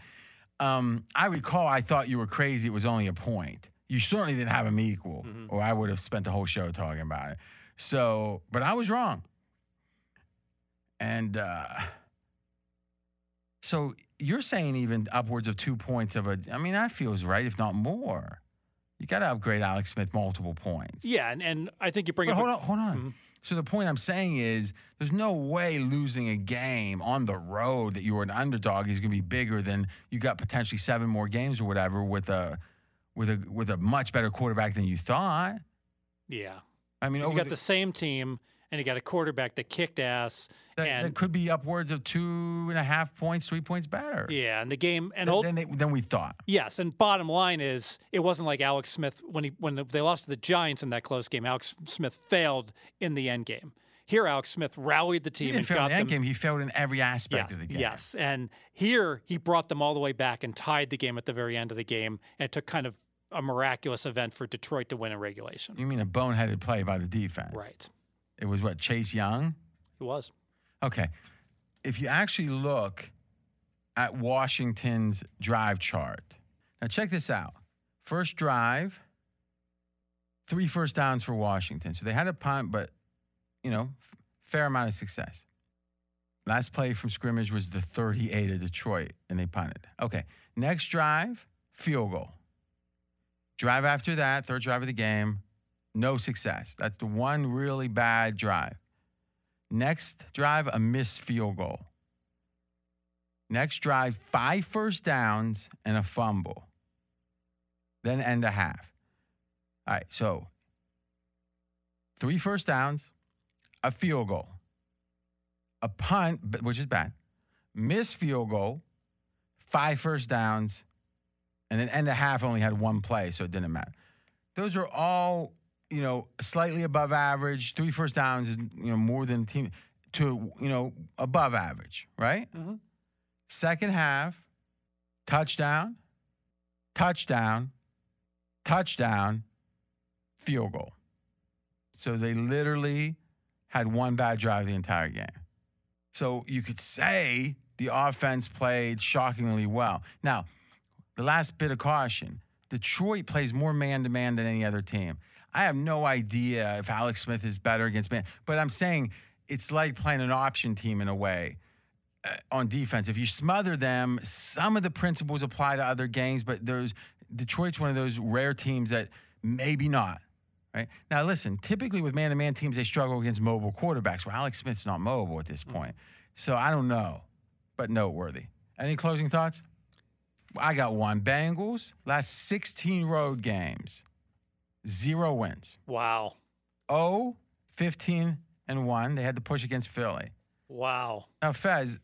Um, I recall. I thought you were crazy. It was only a point. You certainly didn't have them equal, Mhm. or I would have spent the whole show talking about it. So, but I was wrong. And uh, so you're saying even upwards of two points of a. I mean, that feels right, if not more. You got to upgrade Alex Smith multiple points. Yeah, and, and I think you bring But up. hold a- on, hold on. Mhm. So the point I'm saying is, there's no way losing a game on the road that you were an underdog is going to be bigger than you got potentially seven more games or whatever with a with a with a much better quarterback than you thought. Yeah, I mean, you got the- the same team, and you got a quarterback that kicked ass. That, and that could be upwards of two and a half points, three points better. yeah, and the game and ult- than, they- than we thought. Yes, and bottom line is, it wasn't like Alex Smith when he when they lost to the Giants in that close game. Alex Smith failed in the end game. Here, Alex Smith rallied the He team and got in the them. end game. He failed in every aspect Yes, of the game. yes, and here he brought them all the way back and tied the game at the very end of the game. And it took kind of a miraculous event for Detroit to win in regulation. You mean a boneheaded play by the defense? Right, It was what Chase Young. it was. Okay. If you actually look at Washington's drive chart, now check this out. First drive, three first downs for Washington. So they had a punt, but, you know, fair amount of success. Last play from scrimmage was the 38 of Detroit, and they punted. Okay. Next drive, field goal. Drive after that, third drive of the game, no success. That's the one really bad drive. Next drive, a missed field goal. Next drive, five first downs and a fumble. Then end a half. All right, so three first downs, a field goal, a punt, which is bad, missed field goal, five first downs, and then end a half only had one play, so it didn't matter. Those are all, you know, slightly above average. Three first downs is, you know, more than team to, you know, above average, right? Mhm. Second half, touchdown, touchdown, touchdown, field goal. So they literally had one bad drive the entire game. So you could say the offense played shockingly well. Now, the last bit of caution Detroit plays more man to man than any other team. I have no idea if Alex Smith is better against man, but I'm saying it's like playing an option team in a way uh, on defense. If you smother them, some of the principles apply to other games, but there's Detroit's one of those rare teams that maybe not. Right now, listen. Typically, with man-to-man teams, they struggle against mobile quarterbacks. Well, Alex Smith's not mobile at this point, so I don't know, but noteworthy. Any closing thoughts? I got one. Bengals last 16 road games, zero wins. Wow. 0, 15, and one. They had to push against Philly. Wow. Now, Fez,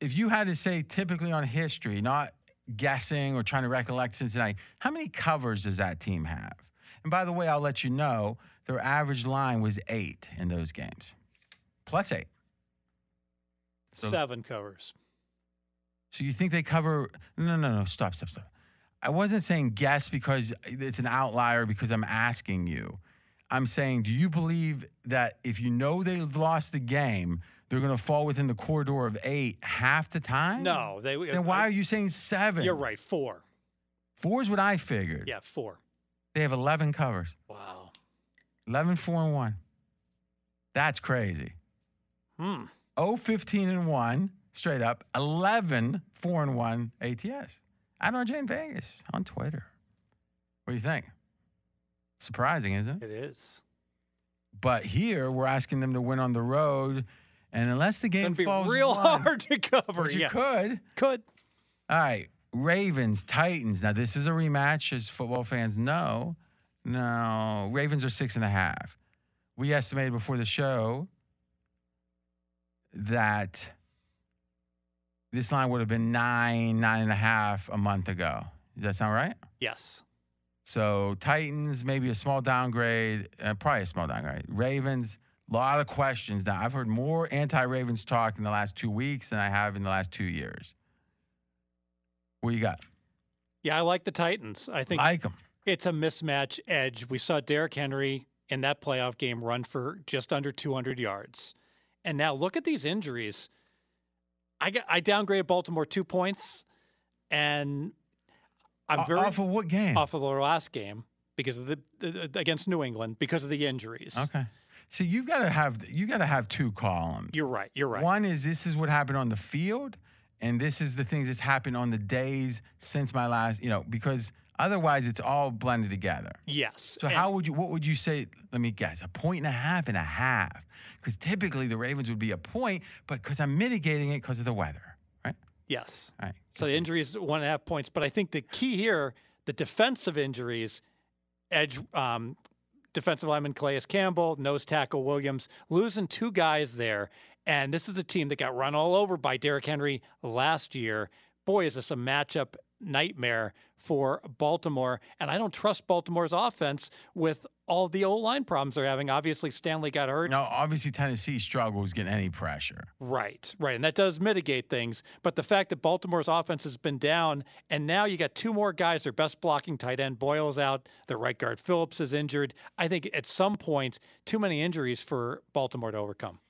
if you had to say typically on history, not guessing or trying to recollect Cincinnati, how many covers does that team have? And by the way, I'll let you know their average line was eight in those games, plus eight. So- Seven covers. So you think they cover? No, no, no. Stop, stop, stop. I wasn't saying guess because it's an outlier because I'm asking you. I'm saying, do you believe that if you know they've lost the game, they're going to fall within the corridor of eight half the time? No, they. Then why are you saying seven? You're right. Four. Four is what I figured. Yeah, four. They have 11 covers. Wow. 11, 4, and 1. That's crazy. Hmm. 0, 15, and 1, straight up. 11, 4, and 1 ATS. At RJ in Vegas on Twitter. What do you think? Surprising, isn't it? It is. But here, we're asking them to win on the road. And unless the game be falls real one, hard to cover. which you could. Could. All right, Ravens, Titans. Now this is a rematch, as football fans know. No, Ravens are six and a half. We estimated before the show that this line would have been nine, nine and a half a month ago. Does that sound right? Yes. So Titans, maybe a small downgrade, uh, probably a small downgrade. Ravens, a lot of questions now. I've heard more anti-Ravens talk in the last two weeks than I have in the last two years. What you got? Yeah, I like the Titans. I think Like them. it's a mismatch edge. We saw Derrick Henry in that playoff game run for just under 200 yards. And now look at these injuries. I got, I downgraded Baltimore two points, and I'm very off of what game? off of their last game because of the, the against New England because of the injuries. Okay. See, you've got to have you got to have two columns. You're right. You're right. One is this is what happened on the field, and this is the things that's happened on the days since my last. You know, because otherwise it's all blended together. yes. So And- how would you? What would you say? Let me guess. A point and a half and a half. Because typically the Ravens would be a point, but because I'm mitigating it because of the weather, right? Yes. All right. So the injuries one and a half points, but I think the key here, the defensive injuries, edge um, defensive lineman Calais Campbell, nose tackle Williams, losing two guys there, and this is a team that got run all over by Derrick Henry last year. Boy, is this a matchup nightmare for Baltimore, and I don't trust Baltimore's offense with all the O line problems they're having. Obviously, Stanley got hurt. Now, obviously Tennessee struggles getting any pressure. Right, right. And that does mitigate things. But the fact that Baltimore's offense has been down, and now you got two more guys, their best blocking tight end Boyle's out, their right guard Phillips is injured. I think at some point, too many injuries for Baltimore to overcome.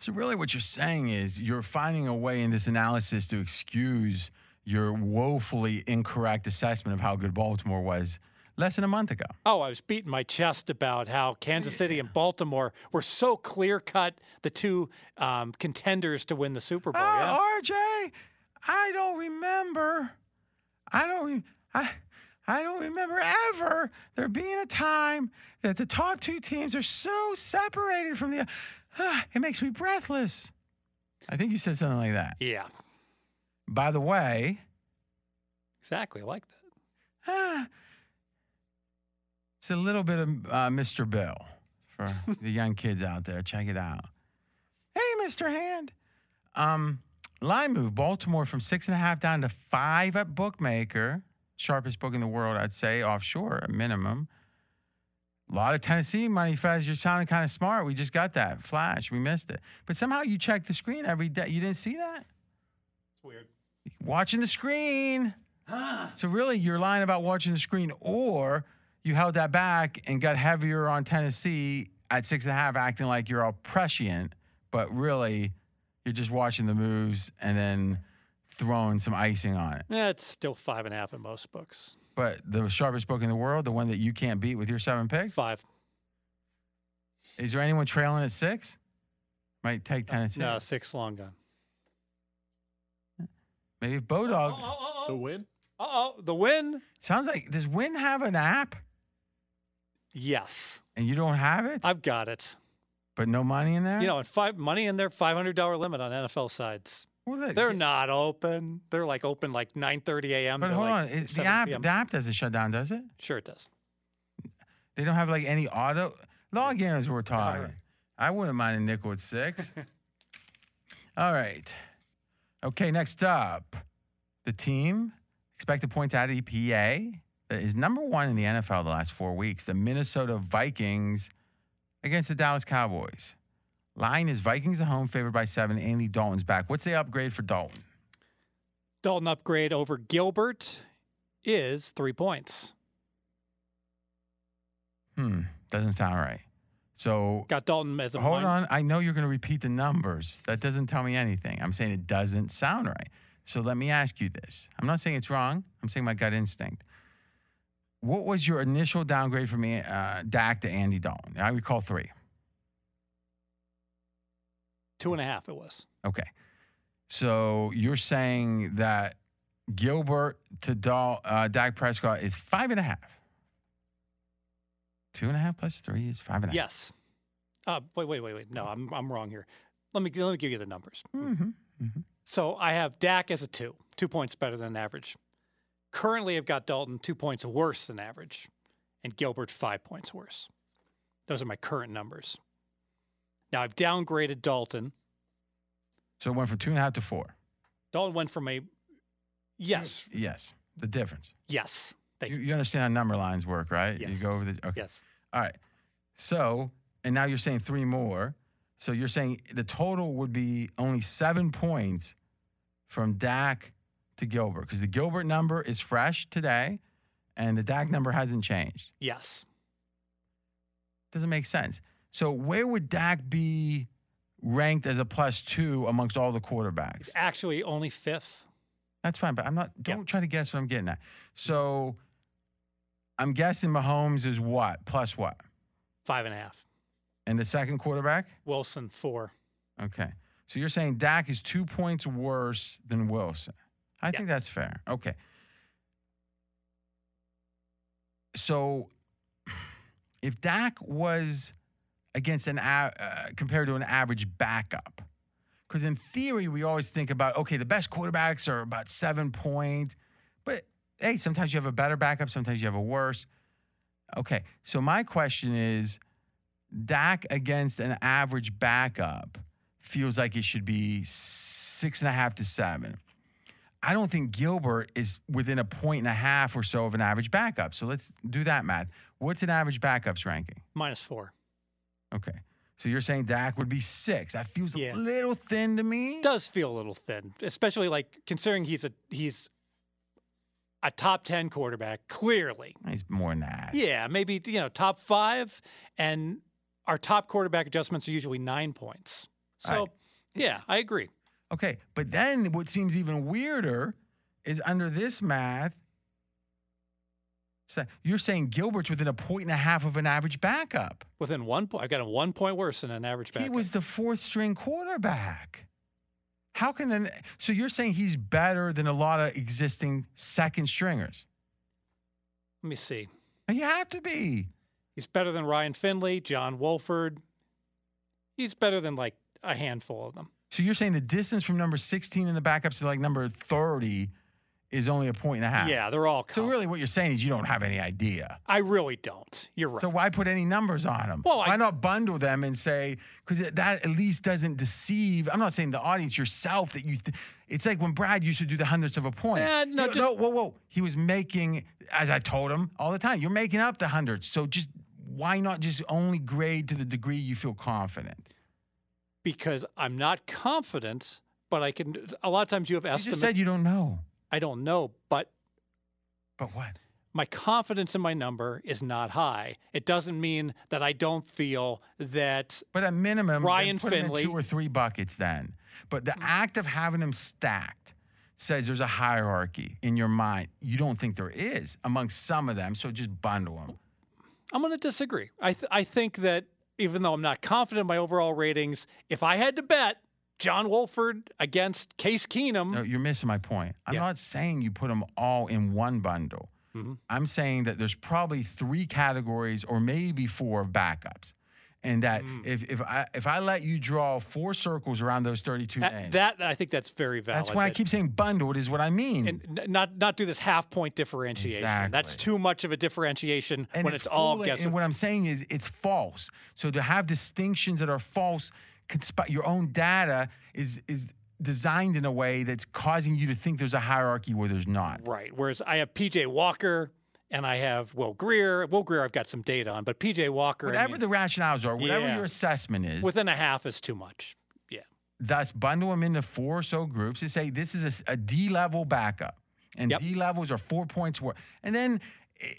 So really, what you're saying is you're finding a way in this analysis to excuse your woefully incorrect assessment of how good Baltimore was less than a month ago. Oh, I was beating my chest about how Kansas City and Baltimore were so clear cut, the two um, contenders to win the Super Bowl. yeah? Oh, RJ, I don't remember. I don't. Re- I. I don't remember ever there being a time that the top two teams are so separated from the. Ah, it makes me breathless. I think you said something like that. Yeah, By the way, exactly. I like that. ah, it's a little bit of uh, Mr. Bill for the young kids out there. Check it out. Hey, Mr. Hand. Um, line move Baltimore from six and a half down to five at bookmaker. Sharpest book in the world, I'd say, offshore at minimum. A lot of Tennessee money, Fez. You're sounding kind of smart. We just got that flash. We missed it. But somehow you check the screen every day. You didn't see that? It's weird. Watching the screen. So really, you're lying about watching the screen, or you held that back and got heavier on Tennessee at six and a half, acting like you're all prescient, but really, you're just watching the moves and then throwing some icing on it. Yeah, it's still five and a half in most books. But the sharpest book in the world, the one that you can't beat with your seven picks, Five. is there anyone trailing at six? Might take Tennessee. No, six long gun. Maybe Bodog. Oh, oh, The win? Uh oh, the win? Sounds like does Wynn have an app Yes, and you don't have it, I've got it. but no money in there? You know, and five money in their five hundred dollar limit on NFL sides. Well, the- They're not open. They're like open like nine thirty a.m. But hold like on, it, the 7 app p.m. the app doesn't shut down, does it? Sure, it does. They don't have like any auto log in as we're talking. right. I wouldn't mind a nickel at six. All right. Okay, next up, the team expected points out of EPA that is number one in the NFL the last four weeks. The Minnesota Vikings against the Dallas Cowboys. Line is Vikings at home, favored by seven. Andy Dalton's back. What's the upgrade for Dalton? Dalton upgrade over Gilbert is three points. Hmm, doesn't sound right. So Got Dalton as a hold on. I know you're going to repeat the numbers. That doesn't tell me anything. I'm saying it doesn't sound right. So let me ask you this. I'm not saying it's wrong. I'm saying my gut instinct. What was your initial downgrade from uh, Dak to Andy Dalton? I recall three. two and a half. It was. Okay. So you're saying that Gilbert to Dal, uh, Dak Prescott is five and a half. Two and a half plus three is five and a half. Yes. Uh, wait, wait, wait, wait. No, I'm I'm wrong here. Let me let me give you the numbers. Mm-hmm. So I have Dak as a two, two points better than average. Currently, I've got Dalton two points worse than average, and Gilbert five points worse. Those are my current numbers. Now I've downgraded Dalton. So it went from two and a half to four. Dalton went from a yes, Yes. The difference. yes, thank You, you, you understand how number lines work, right? Yes. You go over the okay. yes, All right. So, and now you're saying three more. So you're saying the total would be only seven points from Dak to Gilbert because the Gilbert number is fresh today and the Dak number hasn't changed. yes. Doesn't make sense. So where would Dak be ranked as a plus two amongst all the quarterbacks? It's actually only fifth. That's fine, but I'm not. Don't try to guess what I'm getting at. So, I'm guessing Mahomes is what plus what, Five and a half. and the second quarterback. Wilson four. Okay, so you're saying Dak is two points worse than Wilson. I think that's fair. Okay. So, if Dak was against an uh, compared to an average backup, because in theory we always think about okay, the best quarterbacks are about seven points, but hey, sometimes you have a better backup, sometimes you have a worse. Okay, so my question is, Dak against an average backup feels like it should be six and a half to seven. I don't think Gilbert is within a point and a half or so of an average backup. So let's do that math. What's an average backups ranking? Minus four. Okay. So you're saying Dak would be six. That feels Yeah. a little thin to me. does feel a little thin, especially like considering he's a he's a top ten quarterback. Clearly, He's more than that. yeah, maybe you know top five, and our top quarterback adjustments are usually nine points. So, Right. yeah, I agree. Okay. But then what seems even weirder is under this math, so you're saying Gilbert's within a point and a half of an average backup. Within one point, I've got him one point worse than an average backup. He was the fourth string quarterback. How can an so you're saying he's better than a lot of existing second stringers? Let me see. You have to be. He's better than Ryan Finley, John Wolford. He's better than like a handful of them. So you're saying the distance from number 16 in the backups to like number 30 is only a point and a half. Yeah, they're all. So really, what you're saying is you don't have any idea. I really don't. You're right. So why put any numbers on them? Well, why I- not bundle them and say because that at least doesn't deceive? I'm not saying the audience yourself that you. Th- it's like when Brad used to do the hundredths of a point. Eh, no, You- just- no, whoa, whoa. He was making, as I told him all the time, you're making up the hundreds. So just why not just only grade to the degree you feel confident? because I'm not confident, but I can. A lot of times you have You just said you don't know. I don't know, but But what? my confidence in my number is not high. It doesn't mean that I don't feel that But at minimum, Ryan put him in Finley- two or three buckets then. But the mm. act of having them stacked says there's a hierarchy in your mind. You don't think there is among some of them, so just bundle them. I'm going to disagree. I th- I think that even though I'm not confident in my overall ratings, if I had to bet John Wolford against Case Keenum, No, you're missing my point. I'm Yeah. not saying you put them all in one bundle. Mhm. I'm saying that there's probably three categories or maybe four of backups. and that Mm. if if I if I let you draw four circles around those 32 That, names, that I think that's very valid. that's why I keep saying bundled is what I mean. and n- not not do this half point differentiation. Exactly. That's too much of a differentiation And when it's, all fooli- guesswork. And what I'm saying is, it's false. So to have distinctions that are false, consp- your own data is is designed in a way that's causing you to think there's a hierarchy where there's not. Right. Whereas I have PJ Walker and I have Will Grier. Will Grier, I've got some data on, but PJ Walker, I Whatever mean, the rationales are, whatever Yeah. your assessment is, within a half is too much. Yeah. thus bundle them into four or so groups to say this is a a, D level backup, and Yep. D levels are four points worth. And then i-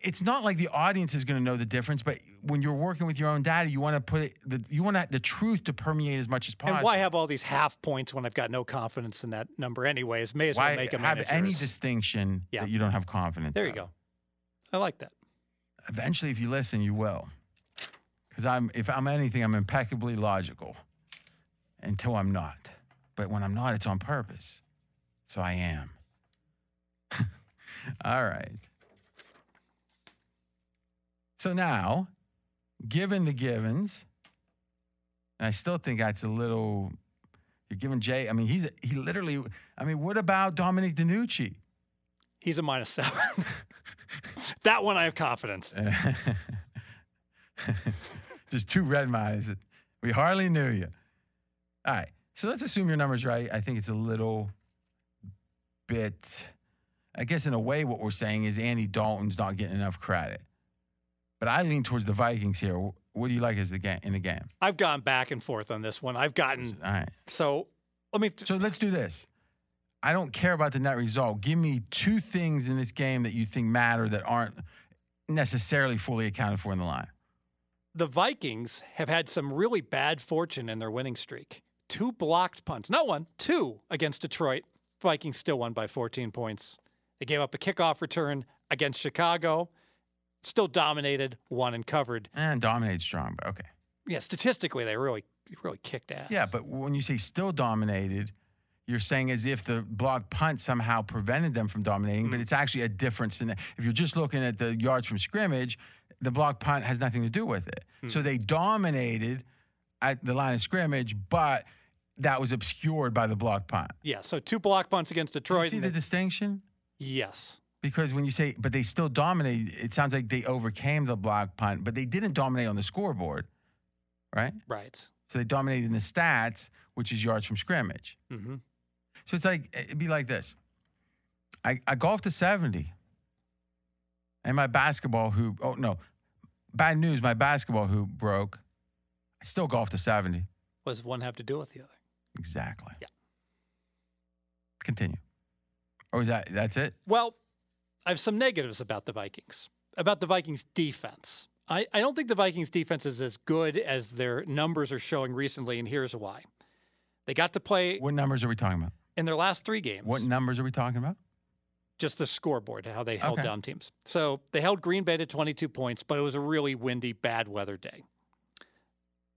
it's not like the audience is going to know the difference, but when you're working with your own data, you want to put it, the, you want the truth to permeate as much as possible. And why have all these half points when I've got no confidence in that number anyways? May as well Why make them have any distinction Yeah. that you don't have confidence? There you of? go. I like that. Eventually, if you listen, you will. Because I'm, if I'm anything, I'm impeccably logical until I'm not. But when I'm not, it's on purpose. So I am. All right. So now, given the givens, and I still think that's a little. You're giving Jay. I mean, he's he literally. I mean, what about Dominic DiNucci? He's a minus seven. that one I have confidence. Just two red mice. We hardly knew you. All right. So let's assume your number's right. I think it's a little bit, I guess, in a way, what we're saying is Andy Dalton's not getting enough credit. But I lean towards the Vikings here. What do you like as the game in the game? I've gone back and forth on this one. I've gotten All right. so. Let me. So let's do this. I don't care about the net result. Give me two things in this game that you think matter that aren't necessarily fully accounted for in the line. the Vikings have had some really bad fortune in their winning streak. Two blocked punts, not one, two against Detroit. Vikings still won by 14 points. They gave up a kickoff return against Chicago, still dominated, won and covered. And dominated strong, but okay. Yeah, statistically, they really, really kicked ass. Yeah, but when you say still dominated, you're saying as if the block punt somehow prevented them from dominating, Mm. but it's actually a difference in if you're just looking at the yards from scrimmage, the block punt has nothing to do with it. Mm. So they dominated at the line of scrimmage, but that was obscured by the block punt. yeah. So two block punts against Do you Detroit. see and the distinction? yes. Because when you say, but they still dominated, it sounds like they overcame the block punt, but they didn't dominate on the scoreboard, right? Right. So they dominated in the stats, which is yards from scrimmage. hmm So it's like it'd be like this. I, I golfed to 70. And my basketball hoop, oh no, bad news, my basketball hoop broke. I still golfed to 70. What does one have to do with the other? Exactly. Yeah. Continue. Or is that that's it? Well, I have some negatives about the Vikings, about the Vikings defense. I, I don't think the Vikings defense is as good as their numbers are showing recently, and here's why. They got to play What numbers are we talking about? in their last three games. What numbers are we talking about? just the scoreboard, how they held Okay. down teams. So they held Green Bay to 22 points, but it was a really windy, bad weather day.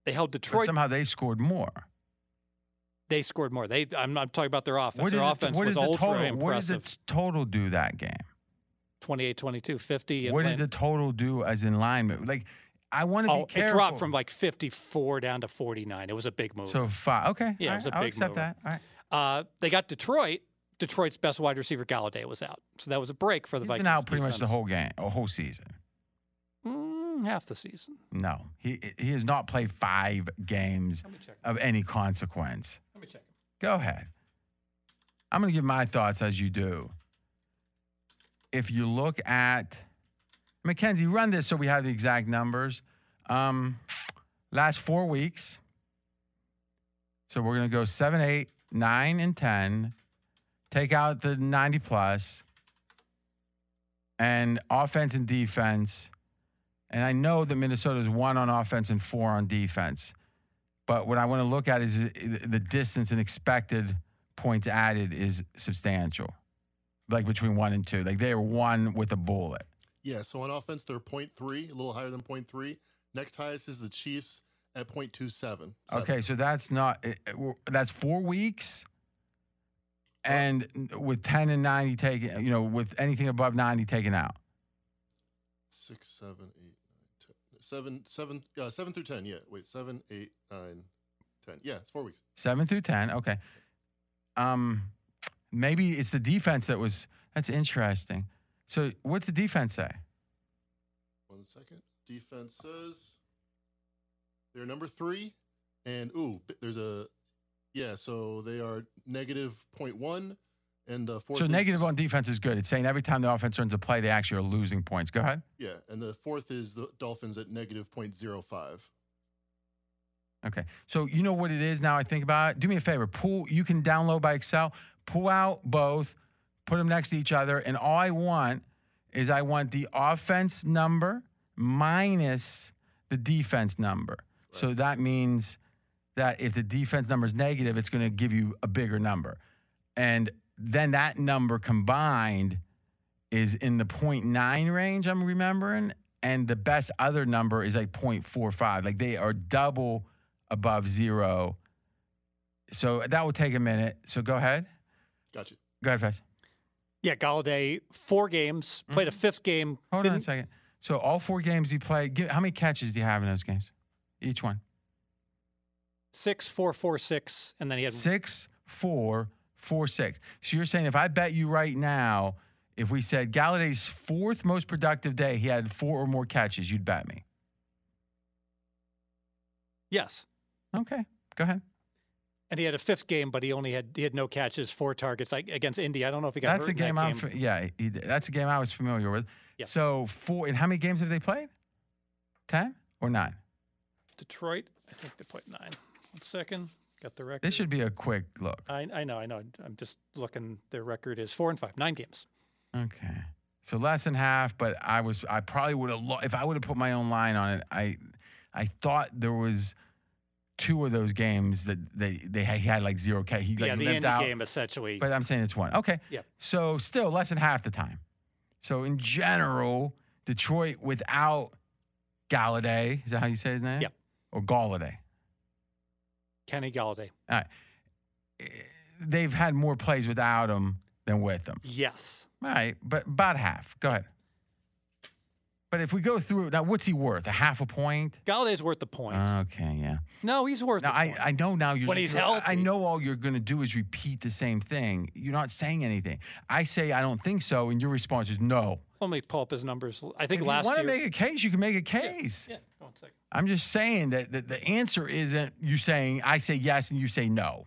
They held But Detroit. somehow they scored more. they scored more. They. I'm not talking about their offense. Their the- offense was the ultra total, What impressive. did the total do that game? 28, 22, 50. What did the total do as in line? Like, I want to Oh, it dropped from like 54 down to 49. It was a big move. So five. Okay. Yeah, it all was a right, I'll big accept mover. that. All right. Uh, they got Detroit. Detroit's best wide receiver Golladay was out, so that was a break for the He's Vikings. been out pretty much the whole game, a whole season. Mm, half the season. No, he he has not played five games Let me check. of any consequence. Let me check. Go ahead. I'm going to give my thoughts as you do. If you look at Mackenzie, run this so we have the exact numbers. Um, last four weeks. So we're going to go seven, eight, nine, and 10. Take out the 90 plus and offense and defense. And I know that Minnesota is one on offense and four on defense. But what I want to look at is uh, the distance and expected points added is substantial, like between one and two. Like they are one with a bullet. Yeah, so on offense, they're 0.3, a little higher than 0.3. Next highest is the Chiefs at 0.27. Okay, so that's not it- w- that's four weeks, and with ten and ninety taken, you know, with anything above ninety taken out. Six, seven, eight, nine, seven, seven, uh, seven through ten. Yeah, wait, seven, eight, nine, ten. Yeah, it's four weeks. Seven through ten. Okay. Um, maybe it's the defense that was. That's interesting. So, what's the defense say? One second. Defense says they're number three, and ooh, there's a yeah. So they are negative point one, and the fourth. So is- negative on defense is good. It's saying every time the offense runs a play, they actually are losing points. Go ahead. Yeah, and the fourth is the Dolphins at negative point zero five. Okay. So you know what it is now I think about it? Do me a favor. Pull you can download by Excel, pull out both, put them next to each other, and all I want is I want the offense number minus the defense number. So that means that if the defense number is negative, it's going to give you a bigger number. And then that number combined is in the 0.9 range, I'm remembering. And the best other number is like 0.45. Like they are double above zero. So that will take a minute. So go ahead. Gotcha. Go ahead, Fez. Yeah, Golladay, four games, played a fifth game. Mm-hmm. Hold on a second. So all four games he played, give, how many catches do you have in those games? Each one? Six, four, four, six, and then he had Six, four, four, six. So you're saying if I bet you right now, if we said Golladay's fourth most productive day, he had four or more catches, you'd bet me. yes, Okay, go ahead. And he had a fifth game, but he only had he had no catches, four targets like against Indy. I don't know if he got That's a in that game I'm, fa- yeah, he, that's a game I was familiar with. Yeah. So four, and how many games have they played? 10 or nine? Detroit, I think they played nine. One second, got the record. This should be a quick look. I, I know, I know. I'm just looking. Their record is four and five, nine games. Okay. So less than half, but I was I probably would have if I would have put my own line on it. I I thought there was two of those games that they they had, he had like zero K. He like yeah, the Indy out, game essentially. but I'm saying it's one. Okay. Yeah. So still less than half the time. So in general, Detroit without Golladay is that how you say his name? Yep. Or Golladay. Kenny Golladay. Eh, They've had more plays without him than with him. Yes. All right, but about half. Go ahead. But if we go through now, what's he worth? A half a point? Golladay's worth the point. Okay, yeah. no, he's worth Now the I, point. I know now you're When he's you're- I know all you're going to do is repeat the same thing. You're not saying anything. I say I don't think so, and your response is no. Let me pull up his numbers. I think if last you want to make a case, you can make a case. yeah, one second. I'm just saying that, that the answer isn't you saying I say yes and you say no,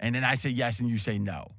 and then I say yes and you say no.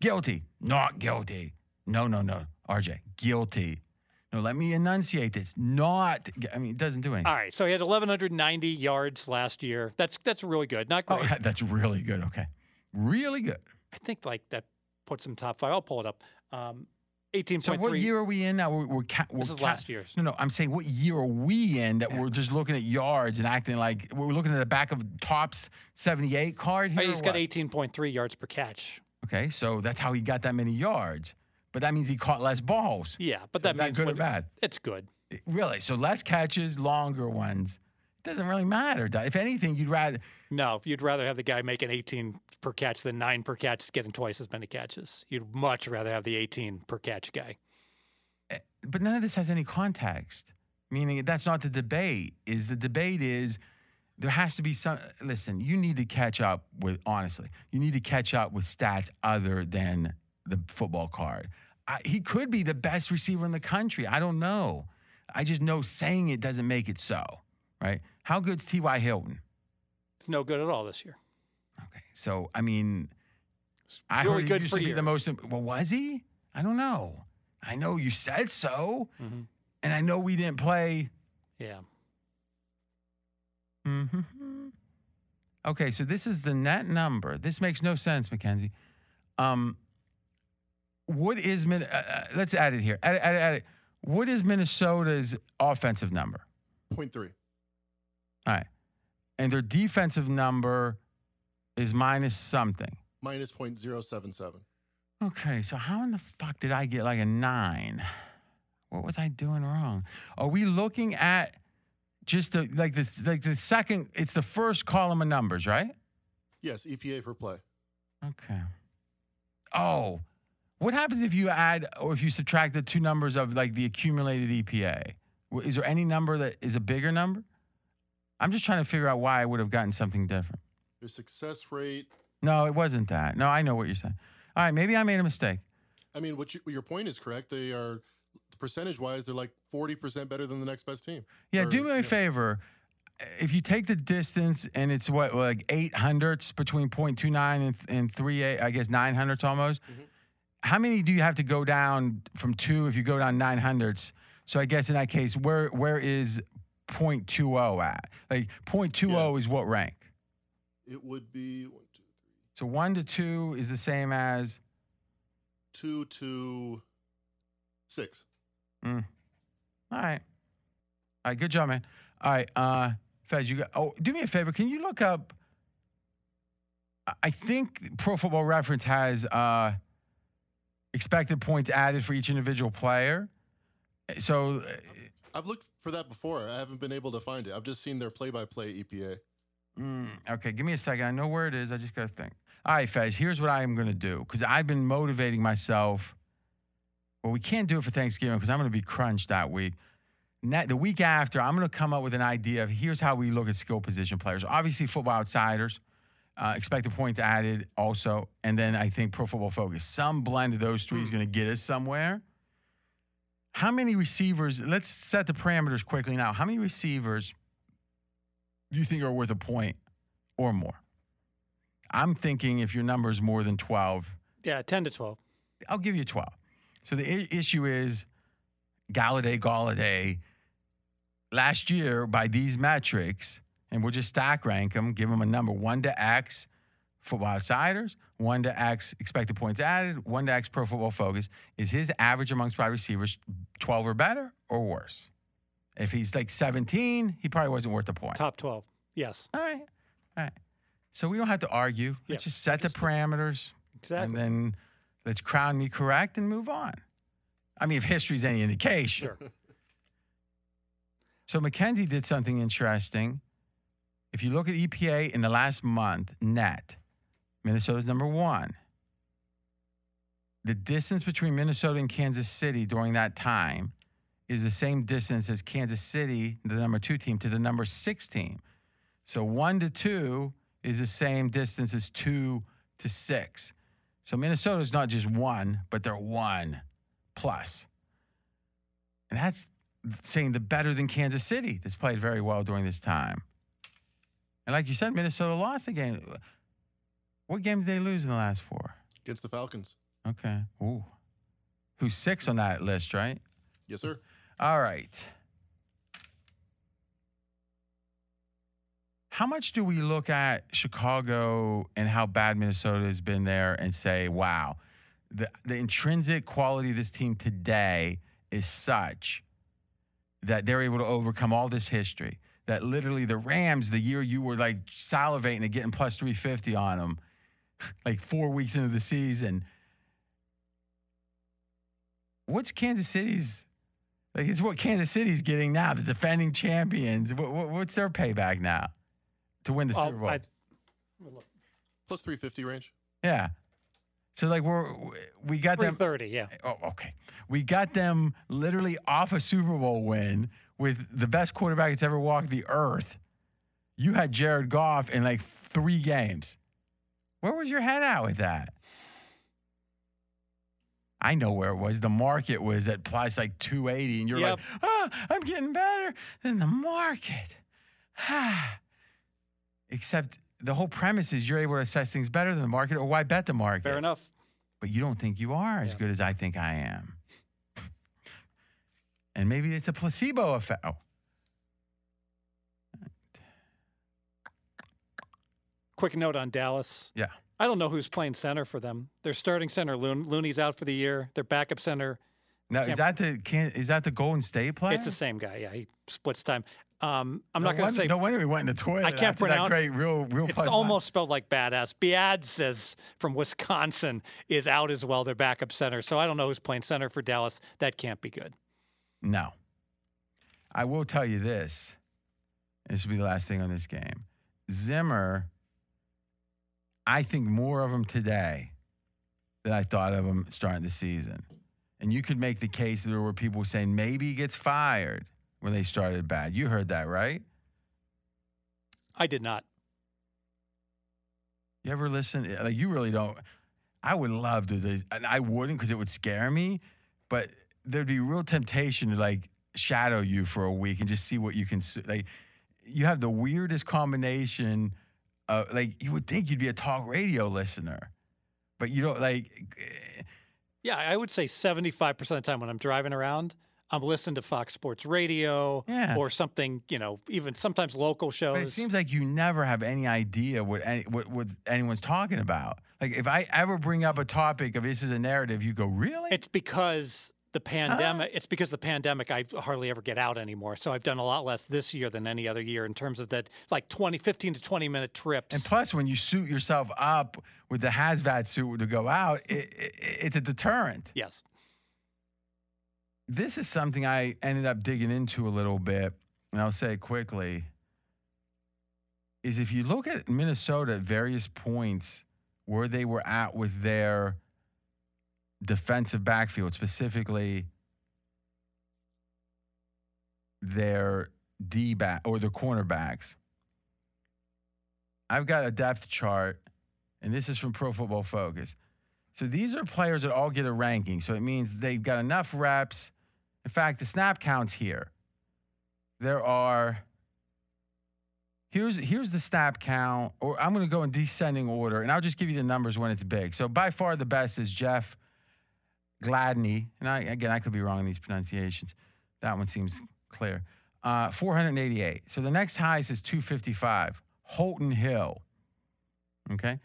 Guilty, not guilty. No, no, no. RJ, guilty. No, let me enunciate this. Not. I mean, it doesn't do anything. All right, so he had 1,190 yards last year. That's that's really good. Not great. Oh, great. that's really good. Okay, really good. I think like that puts him top five. I'll pull it up. Um, 18.3. So what year are we in now? We're, we're, ca- we're This is ca- last year's. No, no. I'm saying what year are we in that we're just looking at yards and acting like we're looking at the back of Topps 78 card here. Oh, he's got 18.3 yards per catch. Okay, so that's how he got that many yards. But that means he caught less balls. Yeah, but So that means good or when- bad? It's good. Really? So less catches, longer ones. It doesn't really matter. If anything, you'd rather. No, you'd rather have the guy making 18 per catch than nine per catch, getting twice as many catches. You'd much rather have the 18 per catch guy. Eh, but none of this has any context. Meaning that's not the debate. Is the debate is there has to be some. Listen, you need to catch up with honestly. You need to catch up with stats other than the football card. I, he could be the best receiver in the country. I don't know. I just know saying it doesn't make it so. Right? How good's T.Y. Hilton? It's no good at all this year. Okay, so I mean, I really heard he good used for to be the years. most. Well, was he? I don't know. I know you said so, Mm-hmm. and I know we didn't play. Yeah. Mm-hmm. Okay, so this is the net number. This makes no sense, Mackenzie. Um, what is Min? Uh, uh, let's add it here. Add, add, add it. What is Minnesota's offensive number? Point three. All right, and their defensive number is minus something. Minus point zero seven seven. Okay, so how in the fuck did I get like a nine? What was I doing wrong? Are we looking at just the like the like the second? It's the first column of numbers, right? Yes, EPA per play. Okay. Oh, what happens if you add or if you subtract the two numbers of like the accumulated EPA? Is there any number that is a bigger number? I'm just trying to figure out why I would have gotten something different. Their success rate. No, it wasn't that. No, I know what you're saying. All right, maybe I made a mistake. I mean, what you, your point is correct. They are percentage wise, they're like forty percent better than the next best team. Yeah, Or, do me a yeah. favor. If you take the distance and it's what like eight hundredths between 0.29 and and three I guess nine hundredths almost. Mhm. How many do you have to go down from two if you go down nine hundredths? So I guess in that case, where where is 0.20 at? Like 0.20 is what rank? It would be one, two, So one to two is the same as two to six. all right. All right, good job, man. All right, uh, Fez, you got. Oh, do me a favor. Can you look up? I- I think Pro Football Reference has uh, expected points added for each individual player. So, I've looked for that before. I haven't been able to find it. I've just seen their play-by-play EPA. mm, okay, give me a second. I know where it is. I just got to think. All right, Fez, here's what I am going to do because I've been motivating myself. Well, we can't do it for Thanksgiving because I'm going to be crunched that week. Ne- the week after, I'm going to come up with an idea of here's how we look at skill position players. Obviously, football outsiders, uh, expected points added also, and then I think pro football focus. Some blend of those three is going to get us somewhere. How many receivers? Let's set the parameters quickly now. How many receivers do you think are worth a point or more? I'm thinking if your number is more than 12, Yeah, 10 to 12. I'll give you 12. So the I- issue is Golladay, Golladay, last year by these metrics, and we'll just stack rank them, give them a number one to X football outsiders, one to X expected points added, one to X pro football focus. Is his average amongst wide receivers 12 or better or worse? If he's like 17, he probably wasn't worth a point. Top 12. Yes, All right. All right. So we don't have to argue. Let's just set the parameters exactly. and then let's crown me correct and move on. I mean, if history's any indication. Sure. So Mackenzie did something interesting. If you look at EPA in the last month, net, Minnesota's number one. The distance between Minnesota and Kansas City during that time is the same distance as Kansas City, the number two team, to the number six team. So one to two is the same distance as two to six. So Minnesota's not just one, but they're one plus. And that's saying the better than Kansas City that's played very well during this time. And like you said, Minnesota lost the game. What game did they lose in the last four? against the Falcons. Okay. Ooh. Who's six on that list, right? Yes, sir. All right. How much do we look at Chicago and how bad Minnesota has been there and say, wow, the, the intrinsic quality of this team today is such that they're able to overcome all this history? That literally the Rams, the year you were like salivating and getting plus 350 on them, like four weeks into the season. What's Kansas City's like it's what Kansas City's getting now, the defending champions. What, what, what's their payback now to win the Oh, Super Bowl? I- Plus 350 range. yeah. So like we're we got them. 330, yeah. Oh, okay. We got them literally off a Super Bowl win with the best quarterback that's ever walked the earth. You had Jared Goff in like three games. Where was your head at with that? I know where it was. The market was at price like 280, and you're Yep. like, oh, I'm getting better than the market. Except the whole premise is you're able to assess things better than the market, or why bet the market? Fair enough. but you don't think you are as Yeah. good as I think I am. And maybe it's a placebo effect. Oh, Quick note on Dallas. Yeah. I don't know who's playing center for them. Their starting center, Loon, Looney's out for the year. Their backup center, now is that the can, is that the Golden State player? it's the same guy. Yeah, he splits time. Um, I'm no not going to say No wonder he went in the toilet. I can't after that pronounce- Great, real, real. It's almost spelled like badass. Biadasz from Wisconsin is out as well, their backup center. So I don't know who's playing center for Dallas. That can't be good. No. I will tell you this. This will be the last thing on this game. Zimmer, I think more of him today than I thought of him starting the season. And you could make the case that there were people saying maybe he gets fired. when they started bad. You heard that, right? I did not. You ever listen? Like you really don't. I would love to, and I wouldn't because it would scare me. But there'd be real temptation to like shadow you for a week and just see what you can like. You have the weirdest combination. Of, like you would think you'd be a talk radio listener, but you don't like. Yeah, I would say 75% of the time when I'm driving around, I'm listening to Fox Sports Radio Yeah. or something, you know, even sometimes local shows. But it seems like you never have any idea what any, what, what anyone's talking about. Like if I ever bring up a topic of this is a narrative, you go really? It's because the oh. pandemic. It's because the pandemic. I hardly ever get out anymore, so I've done a lot less this year than any other year in terms of that, like 20, 15 to twenty minute trips. And plus, when you suit yourself up with the hazmat suit to go out, it, it, it's a deterrent. yes, This is something I ended up digging into a little bit, and I'll say it quickly. Is if you look at Minnesota at various points where they were at with their defensive backfield, specifically their D back or their cornerbacks. I've got a depth chart, and this is from Pro Football Focus. So these are players that all get a ranking. So it means they've got enough reps. In fact, the snap counts here. There are here's here's the snap count, or I'm going to go in descending order, and I'll just give you the numbers when it's big. So by far the best is Jeff Gladney, and I again I could be wrong in these pronunciations. That one seems clear. Uh, 488. So the next highest is 255. Holton Hill. Okay.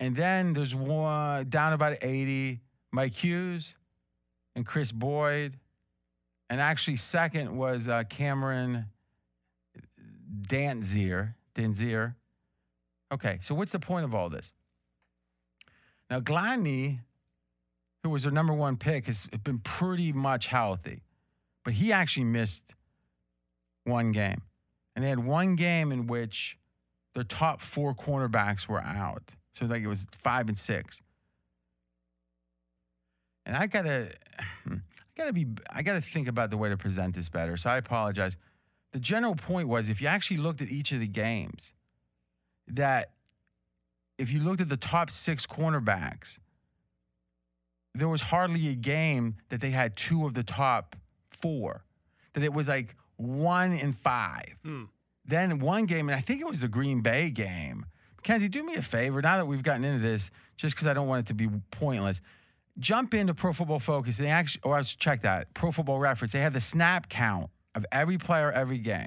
And then there's one down about 80, Mike Hughes and Kris Boyd. And actually, second was uh, Cameron Dantzler. Dantzler. Okay, so what's the point of all this? Now, Gladney, who was their number one pick, has been pretty much healthy, but he actually missed one game. And they had one game in which their top four cornerbacks were out. So like it was five and six. And I gotta, hmm, I gotta be, I gotta think about the way to present this better. So I apologize. The general point was if you actually looked at each of the games, that if you looked at the top six cornerbacks, there was hardly a game that they had two of the top four. That it was like one in five. Hmm. Then one game, and I think it was the Green Bay game. Mackenzie, do me a favor. Now that we've gotten into this, just because I don't want it to be pointless, jump into Pro Football Focus. They actually, or let's check that Pro Football Reference. They have the snap count of every player every game.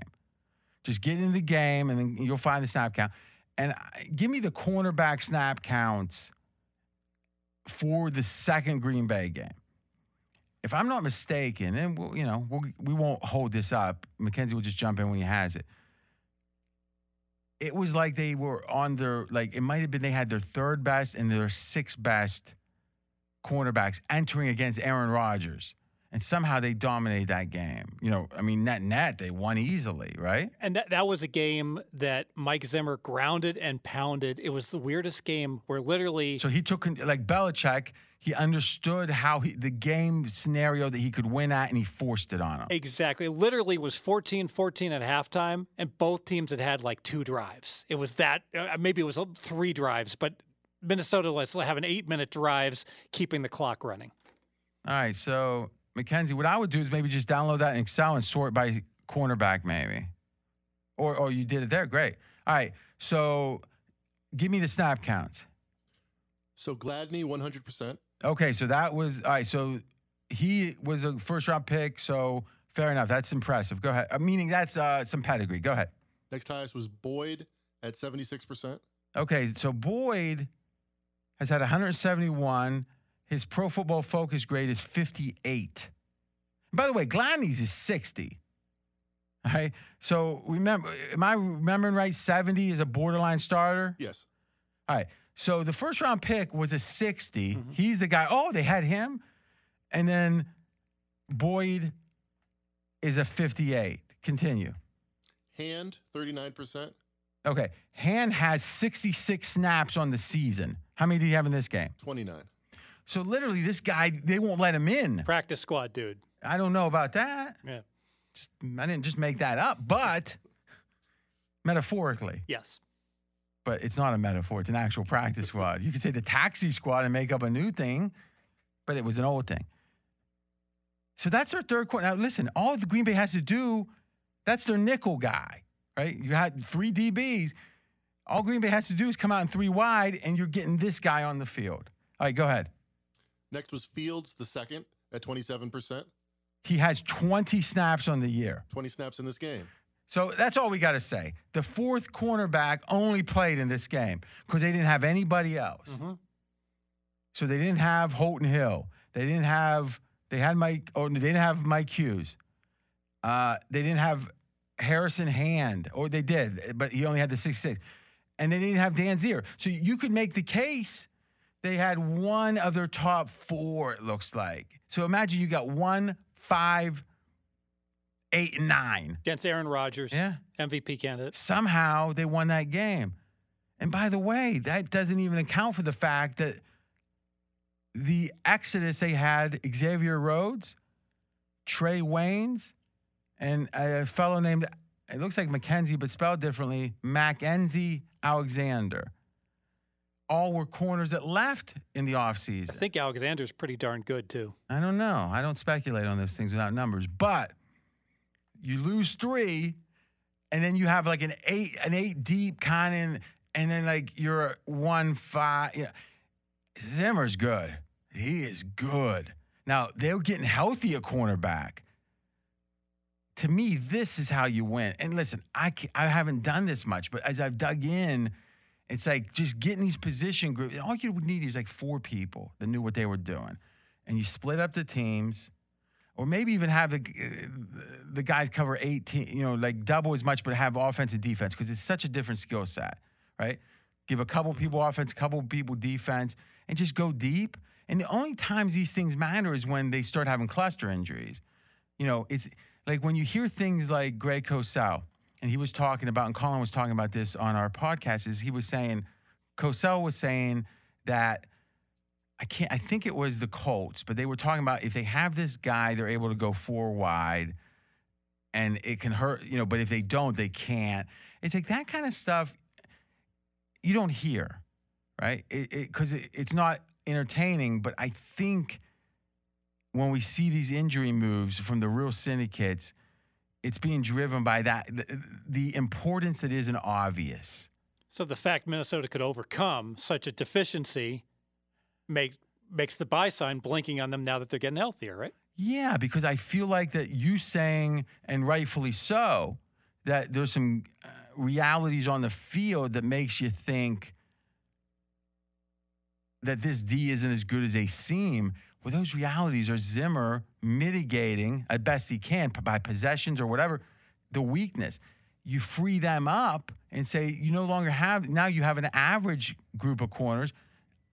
Just get into the game, and then you'll find the snap count. And give me the cornerback snap counts for the second Green Bay game. If I'm not mistaken, and we'll, you know we'll, we won't hold this up. Mackenzie will just jump in when he has it. It was like they were on their like it might have been they had their third best and their sixth best cornerbacks entering against Aaron Rodgers, and somehow they dominated that game. You know, I mean, net net they won easily, right? and that that was a game that Mike Zimmer grounded and pounded. It was the weirdest game where literally So he took like Belichick. He understood how he, the game scenario that he could win at, and he forced it on him. Exactly. It literally was 14 14 at halftime, and both teams had had like two drives. It was that, uh, maybe it was uh, three drives, but Minnesota was having eight minute drives, keeping the clock running. All right, so Mackenzie, what I would do is maybe just download that in Excel and sort by cornerback, maybe. Or, or you did it there. Great. All right, so give me the snap counts. So Gladney, 100%. Okay, so that was all right. So he was a first round pick. So fair enough. That's impressive. Go ahead. Uh, meaning that's uh, some pedigree. Go ahead. Next highest was Boyd at 76%. Okay, so Boyd has had 171. His Pro Football Focus grade is 58. By the way, Gladney's is 60. All right. So remember, am I remembering right? 70 is a borderline starter. Yes. All right. So the first round pick was a 60. Mm-hmm. He's the guy. Oh, they had him. And then Boyd is a 58. Continue. Hand, 39%. Okay. Hand has 66 snaps on the season. How many did he have in this game? 29. So literally, this guy, they won't let him in. Practice squad, dude. I don't know about that. Yeah. Just, I didn't just make that up, but metaphorically. Yes. But it's not a metaphor. It's an actual practice squad. You could say the taxi squad and make up a new thing, but it was an old thing. So that's their third quarter. Now, listen, all the Green Bay has to do, that's their nickel guy, right? You had three DBs. All Green Bay has to do is come out in three wide, and you're getting this guy on the field. All right, go ahead. Next was Fields, the second at 27%, He has 20 snaps on the year. 20 snaps in this game. So that's all we got to say. The fourth cornerback only played in this game because they didn't have anybody else. Mhm. So they didn't have Holton Hill. They didn't have. They had Mike. Oh, they didn't have Mike Hughes. Uh, they didn't have Harrison Hand, or they did, but he only had the six six, and they didn't have Dantzler. So you could make the case they had one of their top four. It looks like. So imagine you got one, five, eight, and nine. Against Aaron Rodgers, Yeah. MVP candidate. Somehow they won that game. And by the way, that doesn't even account for the fact that the exodus they had Xavier Rhodes, Trae Waynes, and a fellow named, it looks like McKenzie, but spelled differently, Mackenzie Alexander. All were corners that left in the offseason. I think Alexander's pretty darn good too. I don't know. I don't speculate on those things without numbers. But you lose three, and then you have like an eight, an eight deep kind of, and then like you're one five. You know, Zimmer's good. He is good. Now they're getting healthy at cornerback. To me, this is how you win. And listen, I I haven't done this much, but as I've dug in, it's like just getting these position groups. All you would need is like four people that knew what they were doing, and you split up the teams, or maybe even have the uh, the guys cover eighteen. You know, like double as much, but have offense and defense because it's such a different skill set, right? Give a couple people offense, couple people defense, and just go deep. And the only times these things matter is when they start having cluster injuries. You know, it's like when you hear things like Greg Cosell, and he was talking about, and Colin was talking about this on our podcast, is he was saying, Cosell was saying that I can't, I think it was the Colts, but they were talking about if they have this guy, they're able to go four wide and it can hurt, you know, but if they don't, they can't. It's like that kind of stuff you don't hear, right? It because it, it's not entertaining, but I think when we see these injury moves from the real syndicates, it's being driven by that the, the importance that isn't obvious. So the fact Minnesota could overcome such a deficiency makes makes the buy sign blinking on them now that they're getting healthier, right? Yeah, because I feel like that you saying, and rightfully so, that there's some uh, realities on the field that makes you think that this D isn't as good as they seem. Well, those realities are Zimmer mitigating as best he can by possessions or whatever the weakness. You free them up and say you no longer have now you have an average group of corners.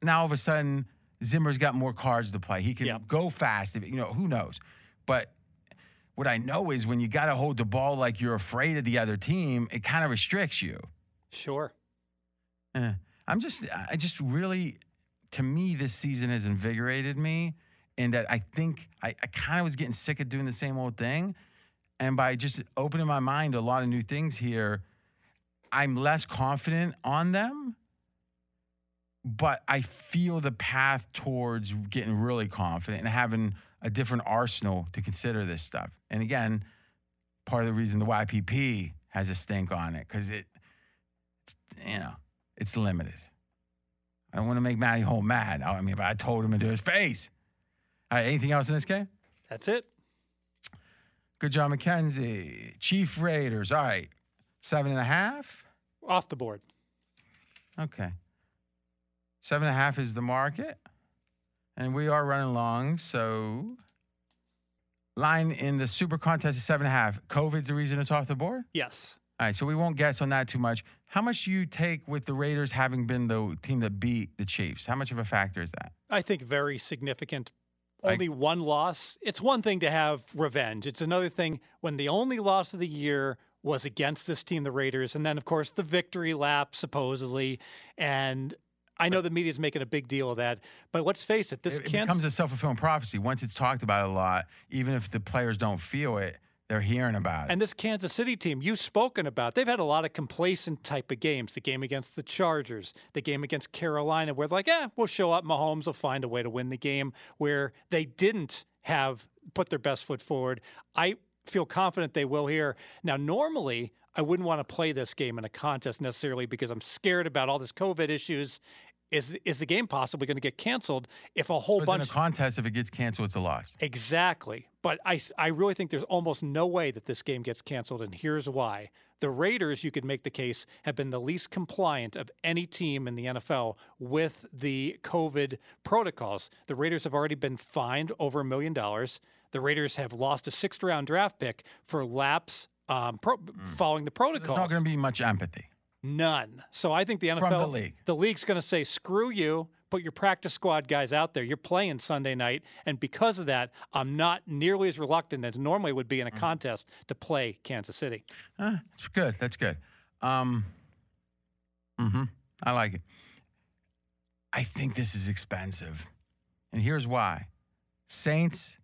Now all of a sudden Zimmer's got more cards to play. He can Yeah. go fast. If, you know who knows, but what I know is when you got to hold the ball like you're afraid of the other team, it kind of restricts you. Sure. Eh, I'm just, I just really, to me, this season has invigorated me, and that I think I, I kind of was getting sick of doing the same old thing, and by just opening my mind to a lot of new things here, I'm less confident on them. But I feel the path towards getting really confident and having a different arsenal to consider this stuff. And again, part of the reason the YPP has a stink on it because it, it's, you know, it's limited. I don't want to make Matty Hole mad. I mean, but I told him into his face. Right, anything else in this game? That's it. Good job, Mackenzie. Chief Raiders. All right, seven and a half. Off the board. Okay. Seven and a half is the market. And we are running long. So, line in the super contest is seven and a half. COVID's the reason it's off the board? Yes. All right. So, we won't guess on that too much. How much do you take with the Raiders having been the team that beat the Chiefs? How much of a factor is that? I think very significant. I- Only one loss. It's one thing to have revenge. It's another thing when the only loss of the year was against this team, the Raiders, and then of course the victory lap supposedly. And I know the media's making a big deal of that, but let's face it, this it, it can't. becomes a self fulfilling prophecy. Once it's talked about a lot, even if the players don't feel it, They're hearing about it. And this Kansas City team you've spoken about, they've had a lot of complacent type of games. The game against the Chargers, the game against Carolina, where they're like, eh, we'll show up. Mahomes will find a way to win the game. Where they didn't have put their best foot forward. I feel confident they will here. Now, normally, I wouldn't want to play this game in a contest necessarily because I'm scared about all this COVID issues. Is is the game possibly going to get canceled if a whole bunch in a contest, if it gets canceled, it's a loss. Exactly. But I, I really think there's almost no way that this game gets canceled, and here's why. The Raiders, you could make the case, have been the least compliant of any team in the NFL with the COVID protocols. The Raiders have already been fined over a million dollars. The Raiders have lost a sixth round draft pick for lapse um, pro- following the Hmm. There's protocols. not going to be much empathy. None. So I think the NFL, the league. the league's going to say, screw you, put your practice squad guys out there. You're playing Sunday night. And because of that, I'm not nearly as reluctant as normally would be in a Mm-hmm. contest to play Kansas City. Uh, it's good. That's good. Um, hmm I like it. I think this is expensive. And here's why Saints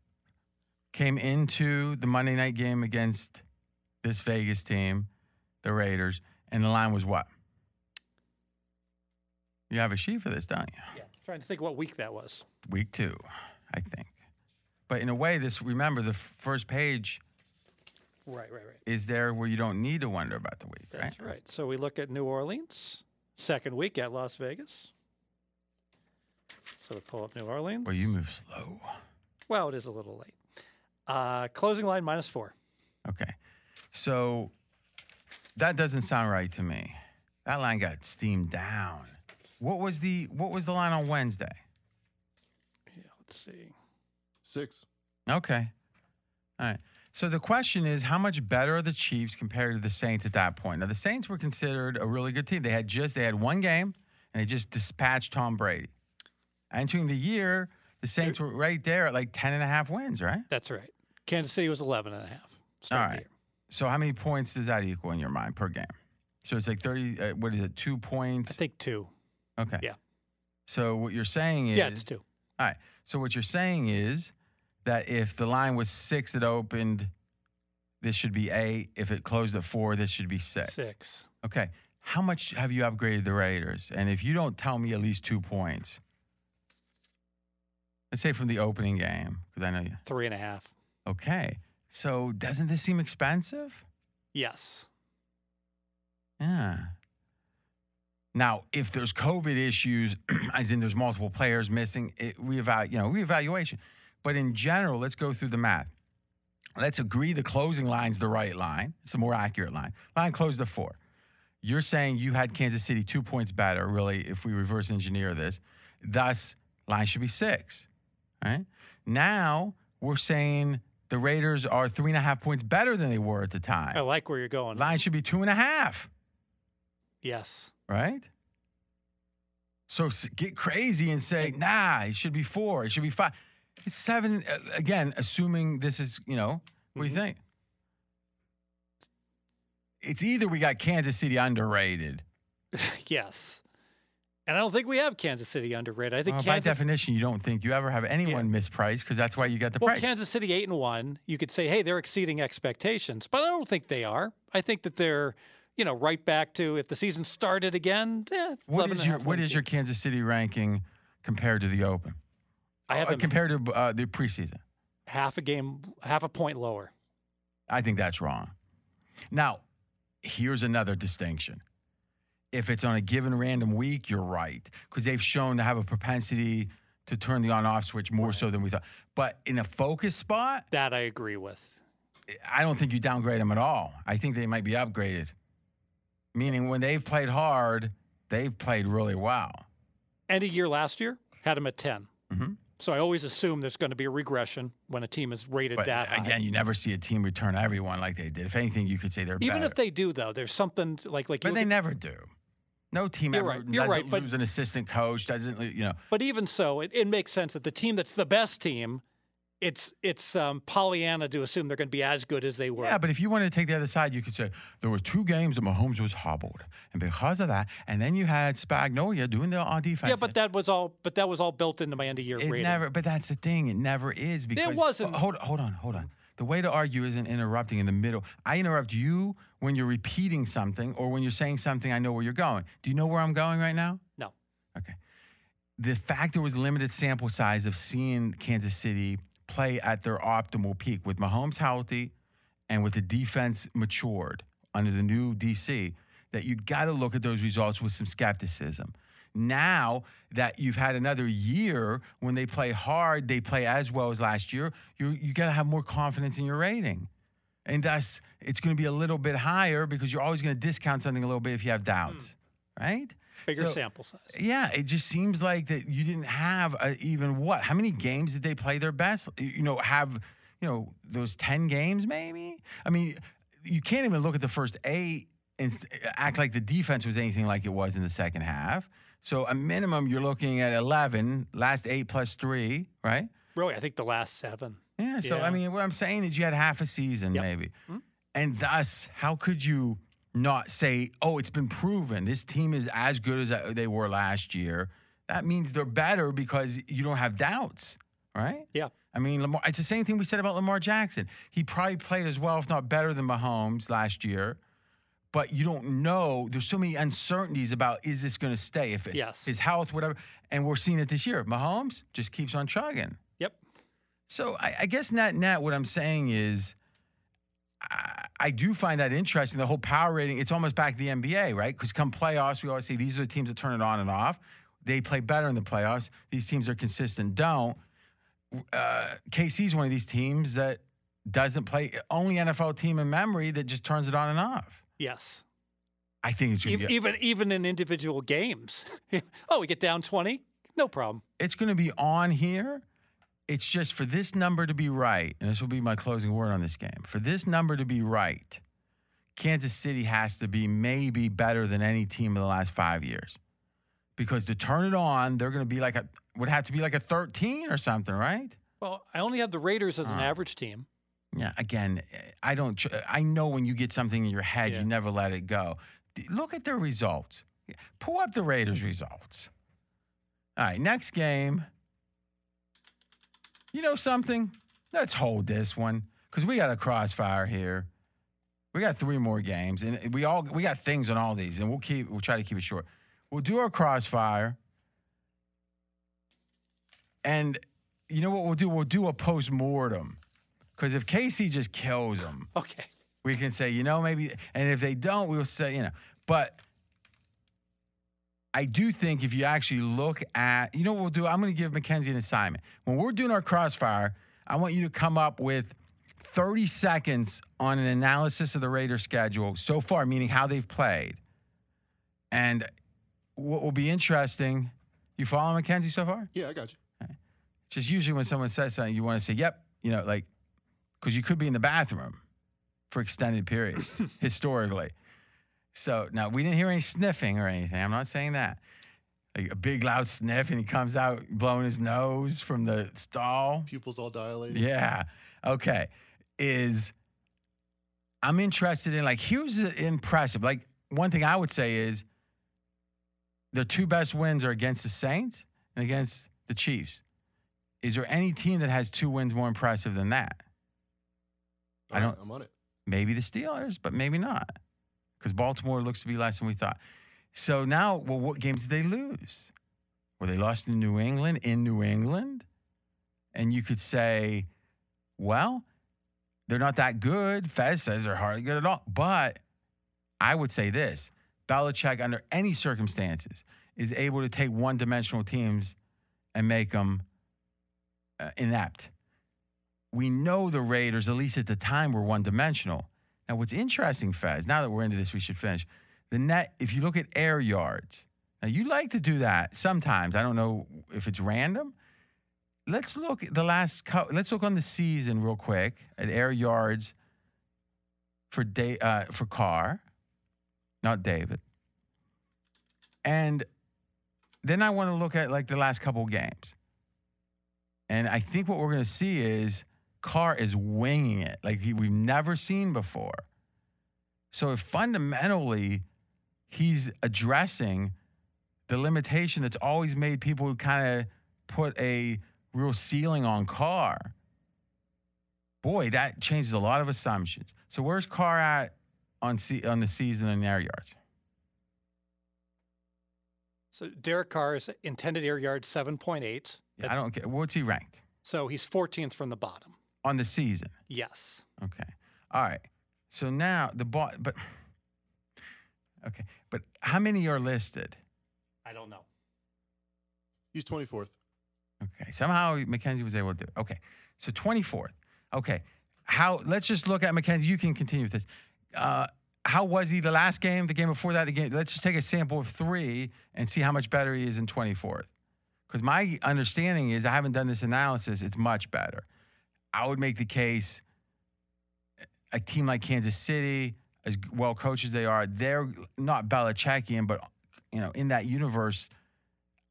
came into the Monday night game against this Vegas team, the Raiders, and the line was what? You have a sheet for this, don't you? Yeah. Trying to think what week that was. Week two, I think. But in a way, this remember the f- first page Right, right, right. is there where you don't need to wonder about the week, right? That's right. So we look at New Orleans, second week at Las Vegas. So we pull up New Orleans. Well, you move slow. Well, it is a little late. Uh, closing line minus four. Okay. So that doesn't sound right to me. That line got steamed down. What was the what was the line on Wednesday? Yeah, let's see. Six. Okay. All right. So the question is, how much better are the Chiefs compared to the Saints at that point? Now the Saints were considered a really good team. They had just they had one game and they just dispatched Tom Brady. Entering the year, the Saints were right there at like 10 and a half wins, right? That's right. Kansas City was 11 and a half. Start All the right. So how many points does that equal in your mind per game? So it's like 30 uh, what is it? 2 points. I think two. Okay. Yeah. So what you're saying is Yeah, it's two. All right. So what you're saying is that if the line was six it opened, this should be eight. If it closed at four, this should be six. Six. Okay. How much have you upgraded the Raiders? And if you don't tell me at least two points, let's say from the opening game, because I know you. Three and a half. Okay. So doesn't this seem expensive? Yes. Yeah. Now, if there's COVID issues, as in there's multiple players missing, it, reevalu- you know, reevaluation. But in general, let's go through the math. Let's agree the closing line's the right line. It's a more accurate line. Line closed at four. You're saying you had Kansas City two points better, really, if we reverse engineer this. Thus, line should be six. Right? Now, we're saying the Raiders are three and a half points better than they were at the time. I like where you're going. Line should be two and a half Yes. right? So get crazy and say, nah, it should be four, it should be five. It's seven. uh, Again, assuming this is, you know, what do you Mhm. think? It's either we got Kansas City underrated. yes. And I don't think we have Kansas City underrated. I think Well, by definition, you don't think you ever have anyone mispriced because that's why you got the well, price. Kansas City eight and one. You could say, hey, they're exceeding expectations, but I don't think they are. I think that they're, you know, right back to if the season started again. Eh, what 11 is your what your. Kansas City ranking compared to the Open? I have Uh, compared to uh, the preseason. half a game, half a point lower. I think that's wrong. Now, here's another distinction. If it's on a given random week, you're right, because they've shown to have a propensity to turn the on off switch more so than we thought. But in a focus spot, That I agree with. I don't think you downgrade them at all. I think they might be upgraded. Meaning, when they've played hard, they've played really well. End of year last year had them at 10. Mhm. So I always assume there's going to be a regression when a team is rated But that high. again, you never see a team return everyone like they did. If anything, you could say they're Even better. if they do, though, there's something like like. but they at- never do. No team You're ever right. You're doesn't right, but- lose an assistant coach. Doesn't you know? But even so, it, it makes sense that the team that's the best team, it's it's um, Pollyanna to assume they're going to be as good as they were. Yeah, but if you wanted to take the other side, you could say there were two games that Mahomes was hobbled, and because of that, and then you had Spagnuolo doing the on defense. Yeah, but that was all. But that was all built into my end of year it rating. never. But that's the thing; it never is because it wasn't. Hold, hold on, hold on. The way to argue isn't interrupting in the middle. I interrupt you when you're repeating something or when you're saying something I know where you're going. Do you know where I'm going right now? No. Okay. The fact there was limited sample size of seeing Kansas City play at their optimal peak with Mahomes healthy and with the defense matured under the new DC, that you got to look at those results with some skepticism. Now that you've had another year when they play hard, they play as well as last year, you you got to have more confidence in your rating. And thus, it's going to be a little bit higher because you're always going to discount something a little bit if you have doubts, hmm. right? Bigger So- sample size. Yeah, it just seems like that you didn't have a, even what? How many games did they play their best? You know, have you know those ten games maybe? I mean, you can't even look at the first eight and act like the defense was anything like it was in the second half. So a minimum, you're looking at eleven, last eight plus three, right? Really, I think the last seven. Yeah. So Yeah. I mean, what I'm saying is you had half a season Yep. maybe, Mhm. and thus, how could you not say, "Oh, it's been proven this team is as good as they were last year"? That means they're better because you don't have doubts, right? Yeah. I mean, Lamar. It's the same thing we said about Lamar Jackson. He probably played as well, if not better, than Mahomes last year. But you don't know. There's so many uncertainties about is this going to stay? If it, Yes. his health, whatever, and we're seeing it this year. Mahomes just keeps on chugging. Yep. So I, I guess net net, what I'm saying is, I, I do find that interesting. The whole power rating, it's almost back to the NBA, right? Because come playoffs, we always say these are the teams that turn it on and off. They play better in the playoffs. These teams are consistent. Don't. Uh, KC's one of these teams that doesn't play. Only NFL team in memory that just turns it on and off. Yes. I think it's Even even, even in individual games. oh, we get down 20? No problem. it's going to be on here. It's just for this number to be right, and this will be my closing word on this game. For this number to be right, Kansas City has to be maybe better than any team in the last five years. Because to turn it on, they're going to be like a would have to be like a 13 or something, right? Well, I only have the Raiders as an Uh. average team. Yeah. Again, I don't. tr- I know when you get something in your head, Yeah. you never let it go. D- Look at the results. Pull up the Raiders' results. All right, next game. You know something? Let's hold this one because we got a crossfire here. We got three more games, and we all we got things on all these, and we'll keep we'll try to keep it short. We'll do our crossfire, and you know what we'll do? We'll do a post mortem because if KC just kills them, Okay. we can say, you know, maybe, and if they don't, we'll say, you know, but I do think if you actually look at, you know what we'll do? I'm going to give Mackenzie an assignment. When we're doing our crossfire, I want you to come up with 30 seconds on an analysis of the Raiders schedule so far, meaning how they've played. And what will be interesting, you follow Mackenzie so far? Yeah, I got you. It's just usually when someone says something, you want to say, yep, you know, like, because you could be in the bathroom for extended periods historically. So now we didn't hear any sniffing or anything. I'm not saying that. Like a big loud sniff and he comes out blowing his nose from the stall. Pupils all dilated. Yeah. Okay. Is I'm interested in like here's the impressive. Like one thing I would say is their two best wins are against the Saints and against the Chiefs. Is there any team that has two wins more impressive than that? I don't- I'm on it. Maybe the Steelers, but maybe not. Because Baltimore looks to be less than we thought. So now, well, what games did they lose? Well, they lost to New England in New England. And you could say, well, they're not that good. Fez says they're hardly good at all. But I would say this Belichick, under any circumstances, is able to take one dimensional teams and make them uh, inept. We know the Raiders, at least at the time, were one dimensional. Now, what's interesting, Fez, now that we're into this, we should finish. The net, if you look at air yards, now you like to do that sometimes. I don't know if it's random. Let's look at the last, let's look on the season real quick at air yards for day, uh, for Carr, not David. And then I want to look at like the last couple games. And I think what we're going to see is Carr is winging it like he, we've never seen before. So if fundamentally he's addressing the limitation that's always made people kind of put a real ceiling on Carr, Boy, that changes a lot of assumptions. So where's Carr at on se- on the season in air yards? So Derek Carr's intended air yard 7.8. Yeah, I don't care. What's he ranked So he's 14th from the bottom. On the season? Yes. Okay. All right. So now the ball, but okay, but how many are listed? I don't know. He's 24th. Okay. Somehow Mackenzie was able to do it. Okay. So 24th. Okay. How, let's just look at Mackenzie. You can continue with this. Uh, how was he the last game, the game before that, the game? Let's just take a sample of three and see how much better he is in 24th. Because my understanding is, I haven't done this analysis, it's much better. I would make the case a team like Kansas City, as well coached as they are, they're not Belichickian, but you know, in that universe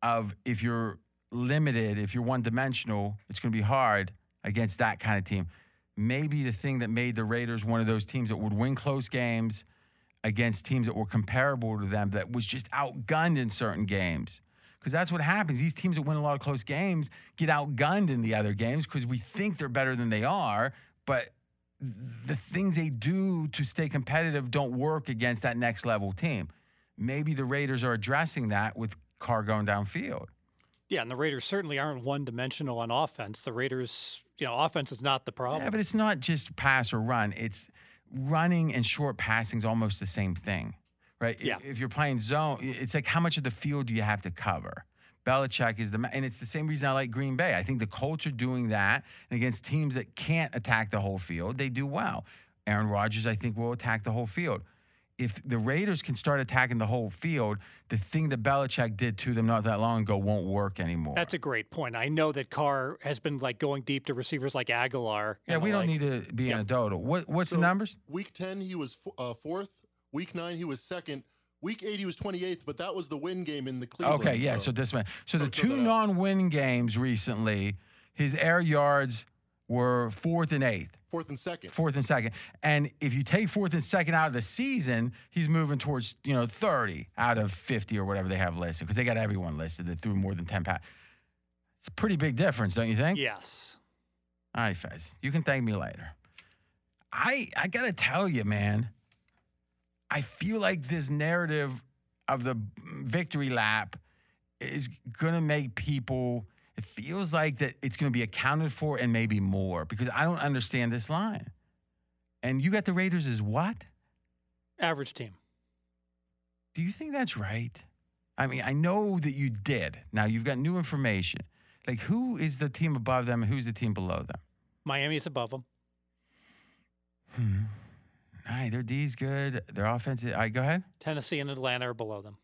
of if you're limited, if you're one dimensional, it's going to be hard against that kind of team. Maybe the thing that made the Raiders one of those teams that would win close games against teams that were comparable to them, that was just outgunned in certain games. Because that's what happens. These teams that win a lot of close games get outgunned in the other games because we think they're better than they are, but the things they do to stay competitive don't work against that next level team. Maybe the Raiders are addressing that with Carr going downfield. Yeah, and the Raiders certainly aren't one dimensional on offense. The Raiders, you know, offense is not the problem. Yeah, but it's not just pass or run. It's running and short passing is almost the same thing, right? Yeah. If you're playing zone, it's like how much of the field do you have to cover? Belichick is the, and it's the same reason I like Green Bay. I think the Colts are doing that, and against teams that can't attack the whole field, they do well. Aaron Rodgers, I think, will attack the whole field. If the Raiders can start attacking the whole field, the thing that Belichick did to them not that long ago won't work anymore. That's a great point. I know that Carr has been like going deep to receivers like Agholor. yeah, we don't like. need to be Yeah. anecdotal. What what's So, the numbers? Week 10, he was f- uh, fourth. Week nine, he was second. Week eight, he was 28th, but that was the win game in the Cleveland. Okay, yeah. So, this man. So the two non-win games recently, his air yards were fourth and eighth, fourth and second. fourth and second. And if you take fourth and second out of the season, he's moving towards you know thirty out of fifty or whatever they have listed because they got everyone listed that threw more than ten passes. It's a pretty big difference, don't you think? Yes. All right, Fez. You can thank me later. I I gotta tell you, man. I feel like this narrative of the victory lap is gonna make people. It feels like that it's gonna be accounted for and maybe more because I don't understand this line. And you got the Raiders as what? Average team. Do you think that's right? I mean, I know that you did. Now you've got new information. Like, who is the team above them and who's the team below them? Miami is above them. Hmm. All right, their D's good. Their offense. I go ahead. Tennessee and Atlanta are below them.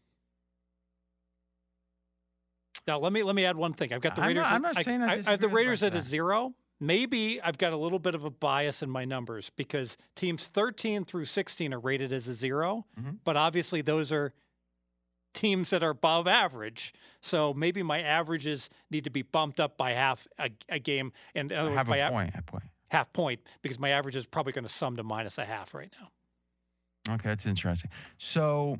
Now let me let me add one thing. I've got the I'm not- Raiders. I'm not I, saying I I, have the Raiders at a zero. Maybe I've got a little bit of a bias in my numbers because teams 13 through 16 are rated as a 0 Mhm. but obviously those are teams that are above average. So maybe my averages need to be bumped up by half a, a game, and in other I words, have a- point. A point. Half point because my average is probably going to sum to minus a half right now. Okay, that's interesting. So,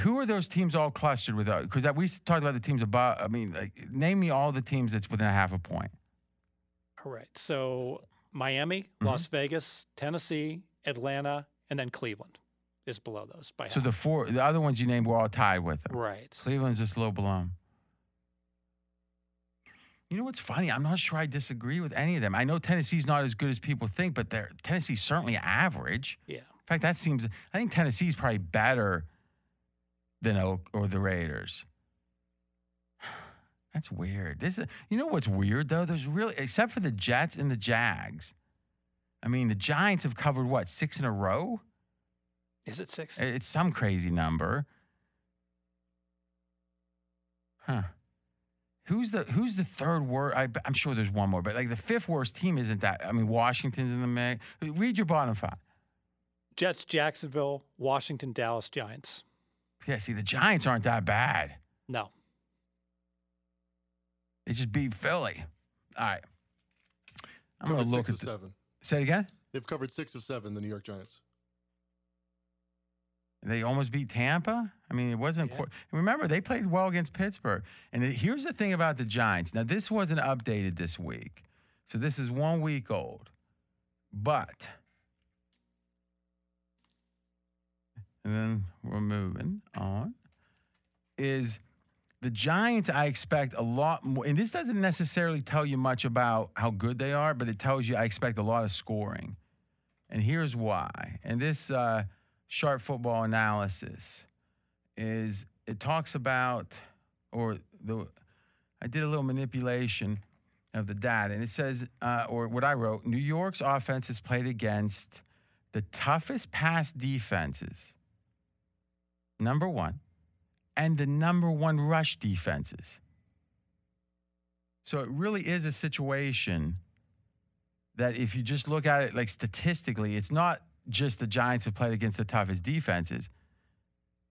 who are those teams all clustered with? Because we talked about the teams above. I mean, like, name me all the teams that's within a half a point. All right. So Miami, Mm-hmm. Las Vegas, Tennessee, Atlanta, and then Cleveland is below those by half. So half. the four, the other ones you named were all tied with them. right. Cleveland's just a little below 'em. You know what's funny? I'm not sure I disagree with any of them. I know Tennessee's not as good as people think, but they're Tennessee's certainly average. Yeah. In fact, that seems. I think Tennessee's probably better than Oak or the Raiders. That's weird. This, is, you know what's weird though? There's really, except for the Jets and the Jags. I mean, the Giants have covered what six in a row. Is it six? It's some crazy number. Huh. Who's the Who's the third worst? I, am sure there's one more, but like the fifth worst team isn't that. I mean, Washington's in the mix. Read your bottom five. Jets, Jacksonville, Washington, Dallas, Giants. Yeah, see, the Giants aren't that bad. No. They just beat Philly. All right. I'm Covered going to look six at of the, seven. Say it again. They've covered six of seven, the New York Giants. They almost beat Tampa. I mean, it wasn't. Yeah. Qu- remember, they played well against Pittsburgh. And it- here's the thing about the Giants. Now, this wasn't updated this week, So this is one week old. But, and then we're moving on, is the Giants, I expect a lot more. And this doesn't necessarily tell you much about how good they are, but it tells you I expect a lot of scoring. And here's why. And this uh, sharp football analysis is it talks about, or the, I did a little manipulation of the data, and it says, uh, or what I wrote, New York's offense has played against the toughest pass defenses, number one, and the number one rush defenses. So it really is a situation that if you just look at it like statistically, it's not just the Giants have played against the toughest defenses.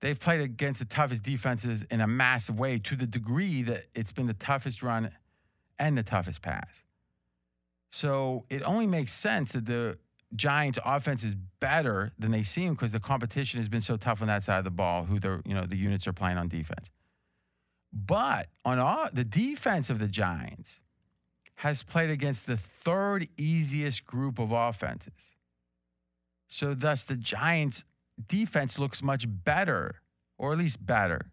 They've played against the toughest defenses in a massive way to the degree that it's been the toughest run and the toughest pass. So it only makes sense that the Giants offense is better than they seem because the competition has been so tough on that side of the ball, who the you know the units are playing on defense. But on all, the defense of the Giants has played against the third easiest group of offenses. So thus the Giants defense looks much better, or at least better.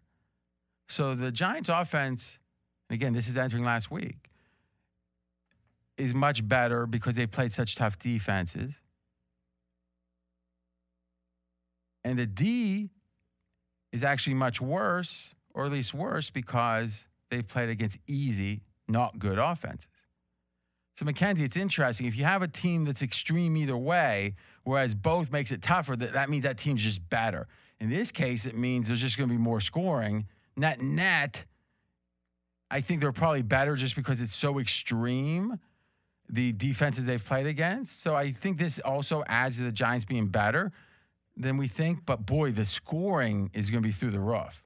So the Giants offense, and again, this is entering last week, is much better because they played such tough defenses. And the D is actually much worse, or at least worse, because they've played against easy, not good offenses. So, Mackenzie, it's interesting. If you have a team that's extreme either way, whereas both makes it tougher, that, that means that team's just better. In this case, it means there's just going to be more scoring. Net, net, I think they're probably better just because it's so extreme, the defenses they've played against. So, I think this also adds to the Giants being better than we think. But boy, the scoring is going to be through the roof.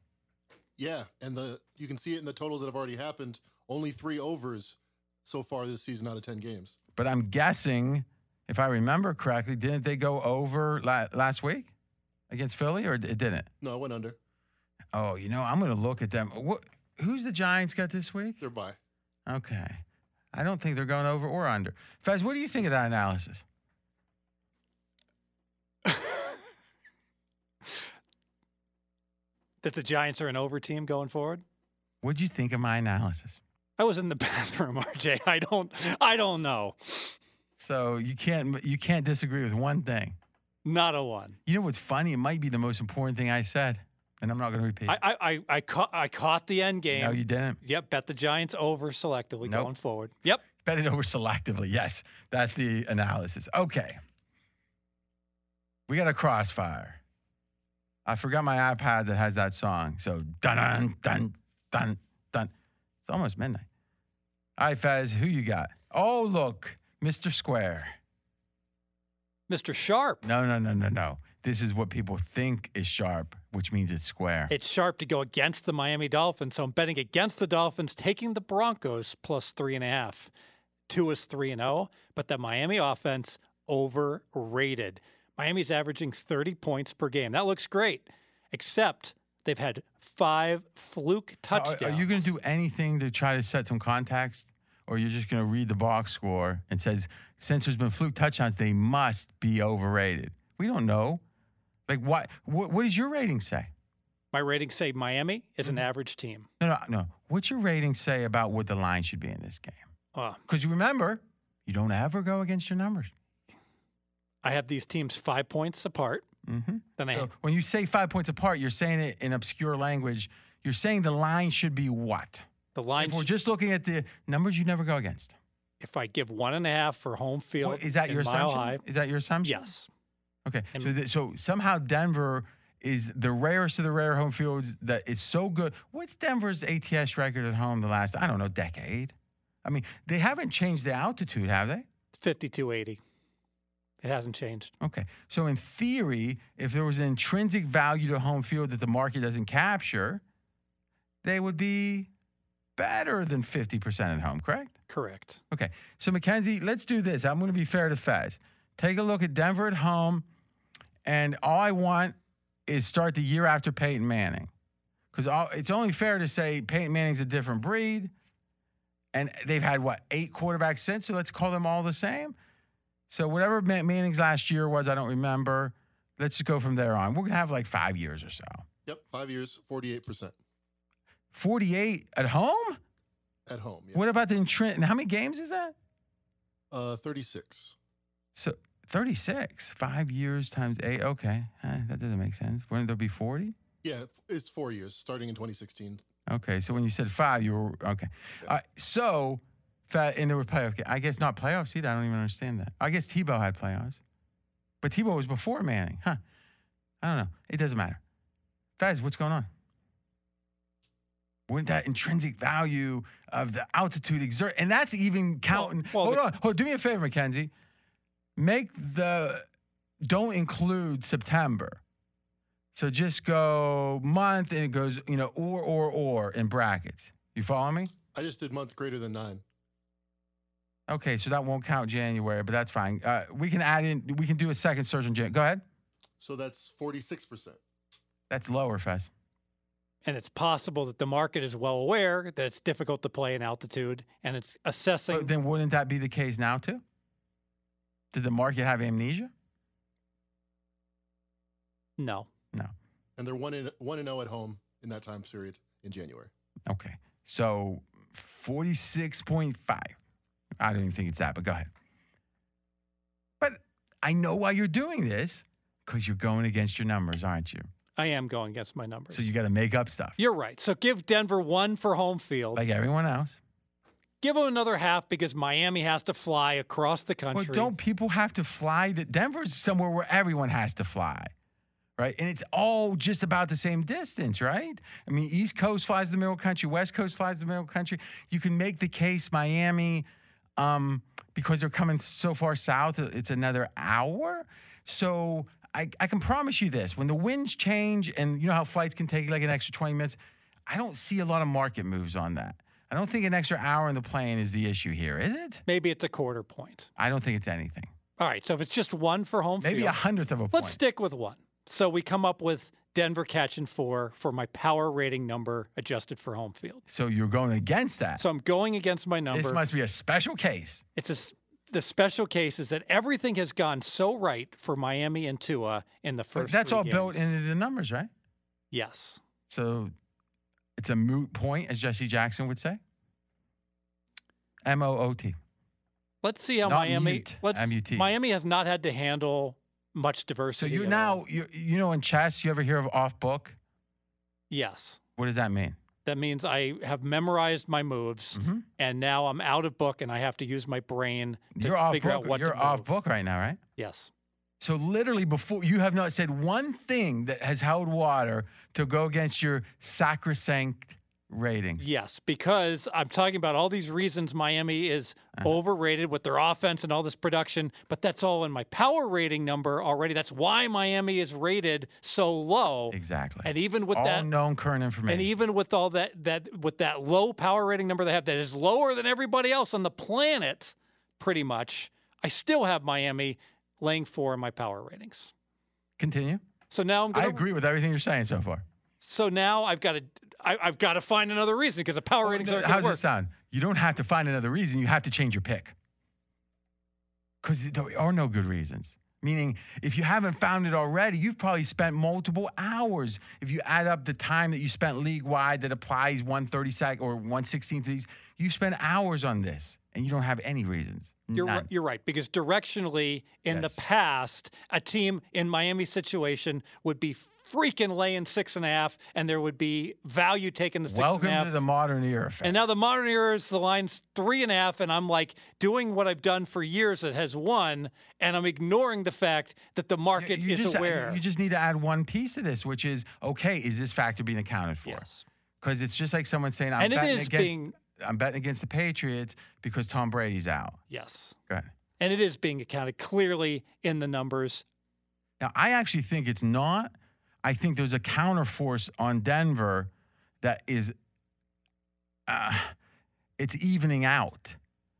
Yeah, and the you can see it in the totals that have already happened. Only three overs so far this season out of 10 games. But I'm guessing, if I remember correctly, didn't they go over la- last week against Philly or it didn't? No, it went under. Oh, you know, I'm going to look at them. What, who's the Giants got this week? They're by. Okay. I don't think they're going over or under. Fez, what do you think of that analysis? that the Giants are an over team going forward? What'd you think of my analysis? I was in the bathroom, RJ. I don't I don't know. So you can't you can't disagree with one thing. Not a one. You know what's funny? It might be the most important thing I said, and I'm not going to repeat. I I I, I caught I caught the end game. no, you didn't. Yep, bet the Giants over selectively Nope. going forward. Yep. Bet it over selectively. Yes, that's the analysis. Okay. We got a crossfire. I forgot my iPad that has that song. So dun dun dun dun dun. It's almost midnight. All right, Fez, who you got? Oh, look, Mr. Square. Mr. Sharp. No, no, no, no, no. This is what people think is sharp, which means it's square. It's sharp to go against the Miami Dolphins, so I'm betting against the Dolphins, taking the Broncos plus three and a half. Two is three and zero, but the Miami offense overrated. Miami's averaging 30 points per game. That looks great, except they've had five fluke Are- touchdowns. Are, you going to do anything to try to set some context? Or you're just going to read the box score and says, since there's been fluke touchdowns, they must be overrated. We don't know. Like, what, what, what does your rating say? My ratings say Miami is Mm-hmm. an average team. No, no, no. What's your rating say about what the line should be in this game? Uh, Because you remember, you don't ever go against your numbers. I have these teams five points apart. Mm-hmm. Then I So when you say five points apart, you're saying it in obscure language. You're saying the line should be what? The line. If we're just looking at the numbers, you never go against. if I give one and a half for home field, Well, is that your assumption? High, Is that your assumption? yes. Okay. And- so, so somehow Denver is the rarest of the rare home fields that it's so good. What's Denver's ATS record at home the last, I don't know, decade? I mean, they haven't changed the altitude, have they? 5280. It hasn't changed. Okay. So, in theory, if there was an intrinsic value to home field that the market doesn't capture, they would be better than 50% at home, correct? Correct. Okay. So, Mackenzie, let's do this. I'm going to be fair to Fez. Take a look at Denver at home, and all I want is start the year after Peyton Manning. Because it's only fair to say Peyton Manning's a different breed, and they've had what eight quarterbacks since. So let's call them all the same. So whatever Manning's last year was, I don't remember. Let's just go from there on. We're gonna have like five years or so. Yep, five years, 48% Forty-eight at home. at home. Yeah. What about the? And how many games is that? Uh, 36. So 36, five years times eight. Okay, Eh, that doesn't make sense. Wouldn't there be 40? Yeah, it's four years, starting in 2016. Okay, so when you said five, you were okay. Yeah. So, and there were playoff. ga- I guess not playoffs either. I don't even understand that. I guess Tebow had playoffs, but Tebow was before Manning, huh? I don't know. It doesn't matter. Fez, what's going on? Wouldn't that intrinsic value of the altitude exert? And that's even counting. well, hold the- on. Hold, on do me a favor, Mackenzie. Make the don't include September. So just go month and it goes, you know, or or or in brackets. You follow me? I just did month greater than nine. Okay, so that won't count January, but that's fine. Uh, we can add in. We can do a second search in January. Go ahead. So that's 46%. That's lower, Fez. And it's possible that the market is well aware that it's difficult to play in altitude and it's assessing. But then wouldn't that be the case now too? Did the market have amnesia? no. No. And they're 1 and 1 and 0 at home in that time period in January. Okay, so forty-six point five. I don't even think it's that, but go ahead. But I know why you're doing this because you're going against your numbers, aren't you? I am going against my numbers. So you got to make up stuff You're right. So give Denver one for home field. like everyone else. give them another half because Miami has to fly across the country. Well, don't people have to fly? To, Denver's somewhere where everyone has to fly, right? And it's all just about the same distance, right? I mean, East Coast flies the middle country, West Coast flies the middle country. You can make the case Miami, um, because they're coming so far south, it's another hour. So I, I can promise you this: when the winds change, and you know how flights can take like an extra twenty minutes, I don't see a lot of market moves on that. I don't think an extra hour in the plane is the issue here, is it? Maybe it's a quarter point. I don't think it's anything. All right. So if it's just one for home field. Maybe field, a hundredth of a point. let's stick with one. So we come up with Denver catching four for my power rating number adjusted for home field. so you're going against that. So I'm going against my number. this must be a special case. It's a the special case is that everything has gone so right for Miami and Tua in the But first. that's three all built into the numbers, right? Yes. So it's a moot point, as Jesse Jackson would say. M O O T. Let's see how Not Miami. mute, Let's. M-U-T. Miami has not had to handle much diversity. So you now you you know in chess you ever hear of off book? Yes. What does that mean? That means I have memorized my moves, Mhm. and now I'm out of book, and I have to use my brain to You're figure out what You're to off book right now, right? Yes. So literally before you have not said one thing that has held water to go against your sacrosanct ratings. Yes, because I'm talking about all these reasons Miami is Uh-huh. overrated with their offense and all this production, but that's all in my power rating number already. That's why Miami is rated so low. Exactly. And even with all that known current information. and even with all that that with that low power rating number they have that is lower than everybody else on the planet pretty much, I still have Miami laying 4 in my power ratings. Continue. So now I'm I going to agree with everything you're saying so far. So now I've got to I, I've got to find another reason because the power oh, ratings aren't going How's to it sound? You don't have to find another reason. You have to change your pick. Because there are no good reasons. Meaning, if you haven't found it already, you've probably spent multiple hours. If you add up the time that you spent league wide that applies 132nd or 116th of these, you spent hours on this and you don't have any reasons. You're right, you're right because directionally in Yes. the past, a team in Miami's situation would be freaking laying six and a half, and there would be value taking the six Welcome and a half. to the modern era. Fam. and now the modern era is the line's three and a half, and I'm like doing what I've done for years that has won, and I'm ignoring the fact that the market you is just, aware. You just need to add one piece to this, which is okay, is this factor being accounted for? yes. Because it's just like someone saying, I'm And it betting is against, being- I'm betting against the Patriots because Tom Brady's out. Yes. Go ahead. And it is being accounted clearly in the numbers. Now, I actually think it's not. I think there's a counterforce on Denver that is, uh, it's evening out.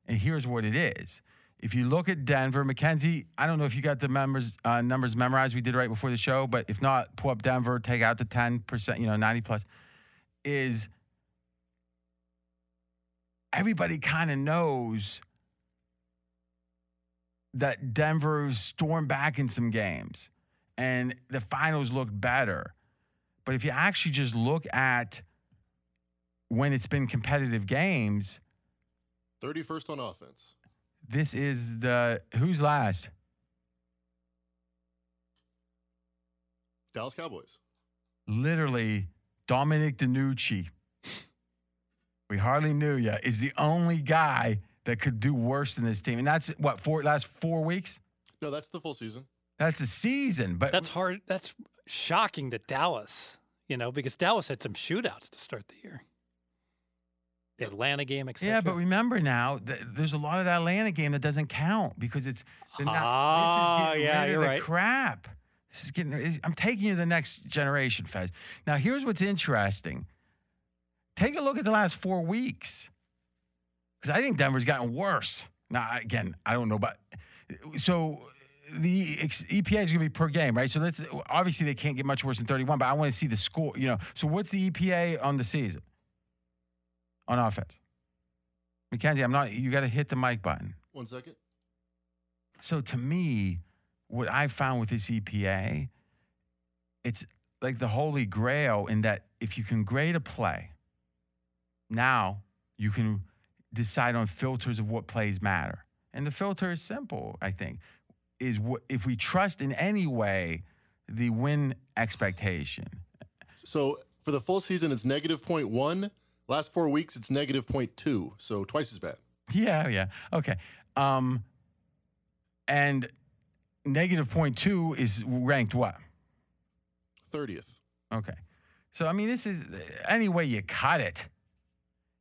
And here's what it is. If you look at Denver, Mackenzie, I don't know if you got the members uh, numbers memorized. We did right before the show, but if not, pull up Denver, take out the 10%, you know, 90 plus. Is everybody kind of knows that Denver's stormed back in some games and the finals look better. But if you actually just look at when it's been competitive games, 31st on offense. this is the who's last? Dallas Cowboys. Literally, Dominic DiNucci. We hardly knew you. Is the only guy that could do worse than this team, and that's what four last four weeks. No, that's the full season. That's the season, but That's hard. That's shocking that Dallas, you know, because Dallas had some shootouts to start the year. The Atlanta game, etc. Yeah, but remember now, th- there's a lot of that Atlanta game that doesn't count because it's they're not, Ah, this is yeah, rid you're the right. crap. This is getting. I'm taking you to the next generation, Fez. Now, here's what's interesting. Take a look at the last four weeks, because I think Denver's gotten worse. Now, again, I don't know about. So the EPA is going to be per game, right? So that's obviously they can't get much worse than 31, but I want to see the score. You know, so what's the EPA on the season on offense? Mackenzie, I'm not. You got to hit the mic button. One second. So to me, what I found with this EPA, it's like the holy grail in that if you can grade a play, now you can decide on filters of what plays matter. And the filter is simple, I think, is what if we trust in any way the win expectation. So for the full season, it's negative 0.1. Last four weeks, it's negative 0.2. So twice as bad. Yeah, yeah. Okay. Um and negative point two is ranked what? 30th. Okay. So I mean, this is any way you cut it.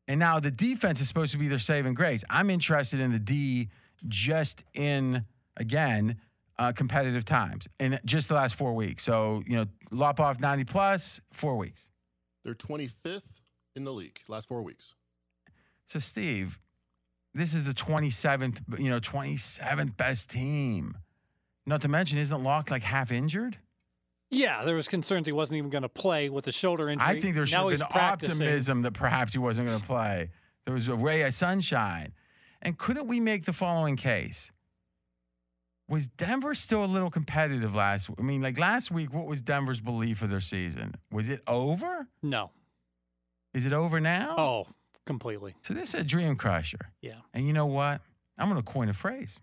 And now the defense is supposed to be their saving grace. I'm interested in the D just in again uh, competitive times in just the last four weeks. So you know, lop off 90 plus four weeks. They're 25th in the league last four weeks. So Steve, this is the 27th, you know, 27th best team. Not to mention, isn't Lock like half injured? Yeah, there was concerns he wasn't even going to play with the shoulder injury. I think there should now have been practicing. optimism that perhaps he wasn't going to play. There was a ray of sunshine. And couldn't we make the following case? Was Denver still a little competitive last I mean, like last week, what was Denver's belief of their season? Was it over? No. Is it over now? Oh, completely. So this is a dream crusher. Yeah. And you know what? I'm going to coin a phrase.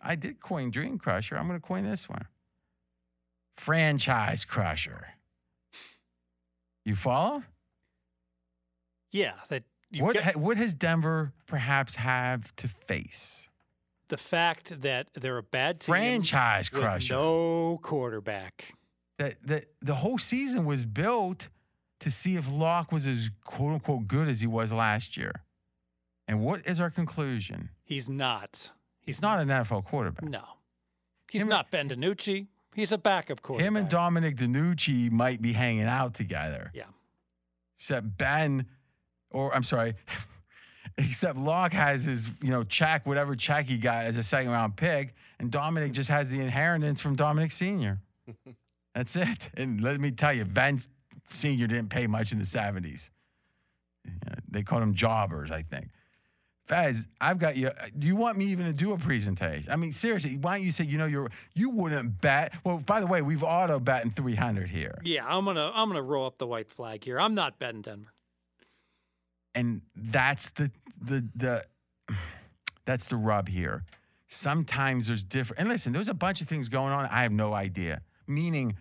I did coin dream crusher. I'm going to coin this one franchise crusher. You follow? Yeah, that What, got- ha- what has Denver perhaps have to face? the fact that they're a bad team Franchise crusher. no quarterback. That, that the whole season was built to see if Lock was as quote unquote good as he was last year. And what is our conclusion? He's not. He's not an NFL quarterback. No. He's not Ben DiNucci. He's a backup quarterback. Him and Dominic DiNucci might be hanging out together. Yeah. Except Ben, or I'm sorry, except Lock has his, you know, check, whatever check he got as a second round pick, and Dominic just has the inheritance from Dominic Sr. That's it. And let me tell you, Ben Sr. didn't pay much in the 70s. They called him jobbers, I think. Fez, I've got you. Uh, do you want me even to do a presentation? I mean, seriously, why don't you say, you know, you're you wouldn't bet? Well, by the way, we've auto betting 300 here. Yeah, I'm gonna I'm gonna roll up the white flag here. I'm not betting Denver. and that's the the the that's the rub here. Sometimes there's different. And listen, there's a bunch of things going on. I have no idea. Meaning,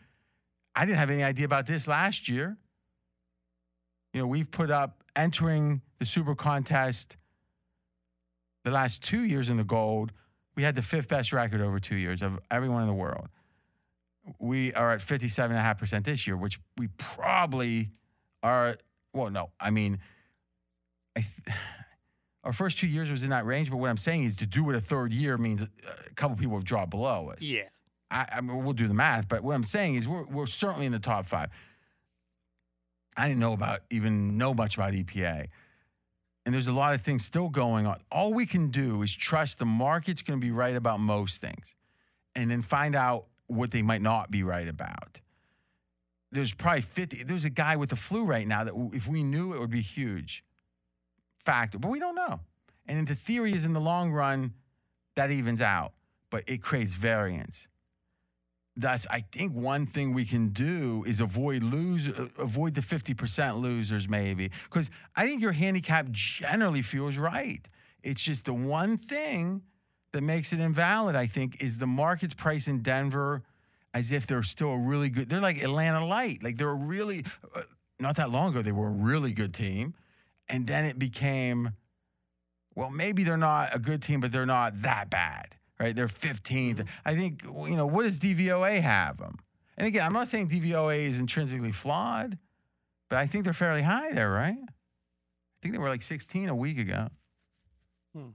I didn't have any idea about this last year. You know, we've put up entering the Super Contest the last two years in the gold. We had the fifth best record over two years of everyone in the world. We are at 57.5% this year, which we probably are. Well, no, I mean, I th- our first two years was in that range, but what I'm saying is to do it a third year means a couple people have dropped below us. Yeah. I, I mean, we'll do the math, but what I'm saying is we're, we're certainly in the top five. I didn't know about even know much about EPA. And there's a lot of things still going on. All we can do is trust the market's going to be right about most things and then find out what they might not be right about. There's probably 50. There's a guy with the flu right now that if we knew it would be huge. factor, but we don't know. And the theory is in the long run, that evens out, but it creates variance. Thus, I think one thing we can do is avoid lose, avoid the 50% losers, maybe. Because I think your handicap generally feels right. It's just the one thing that makes it invalid, I think, is the market's price in Denver as if they're still a really good. They're like Atlanta Light. Like they're a really, uh, not that long ago, they were a really good team. And then it became, well, maybe they're not a good team, but they're not that bad, right? They're 15th. I think, you know, what does DVOA have them? And again, I'm not saying DVOA is intrinsically flawed, but I think they're fairly high there, right? I think they were like 16 a week ago. Hmm.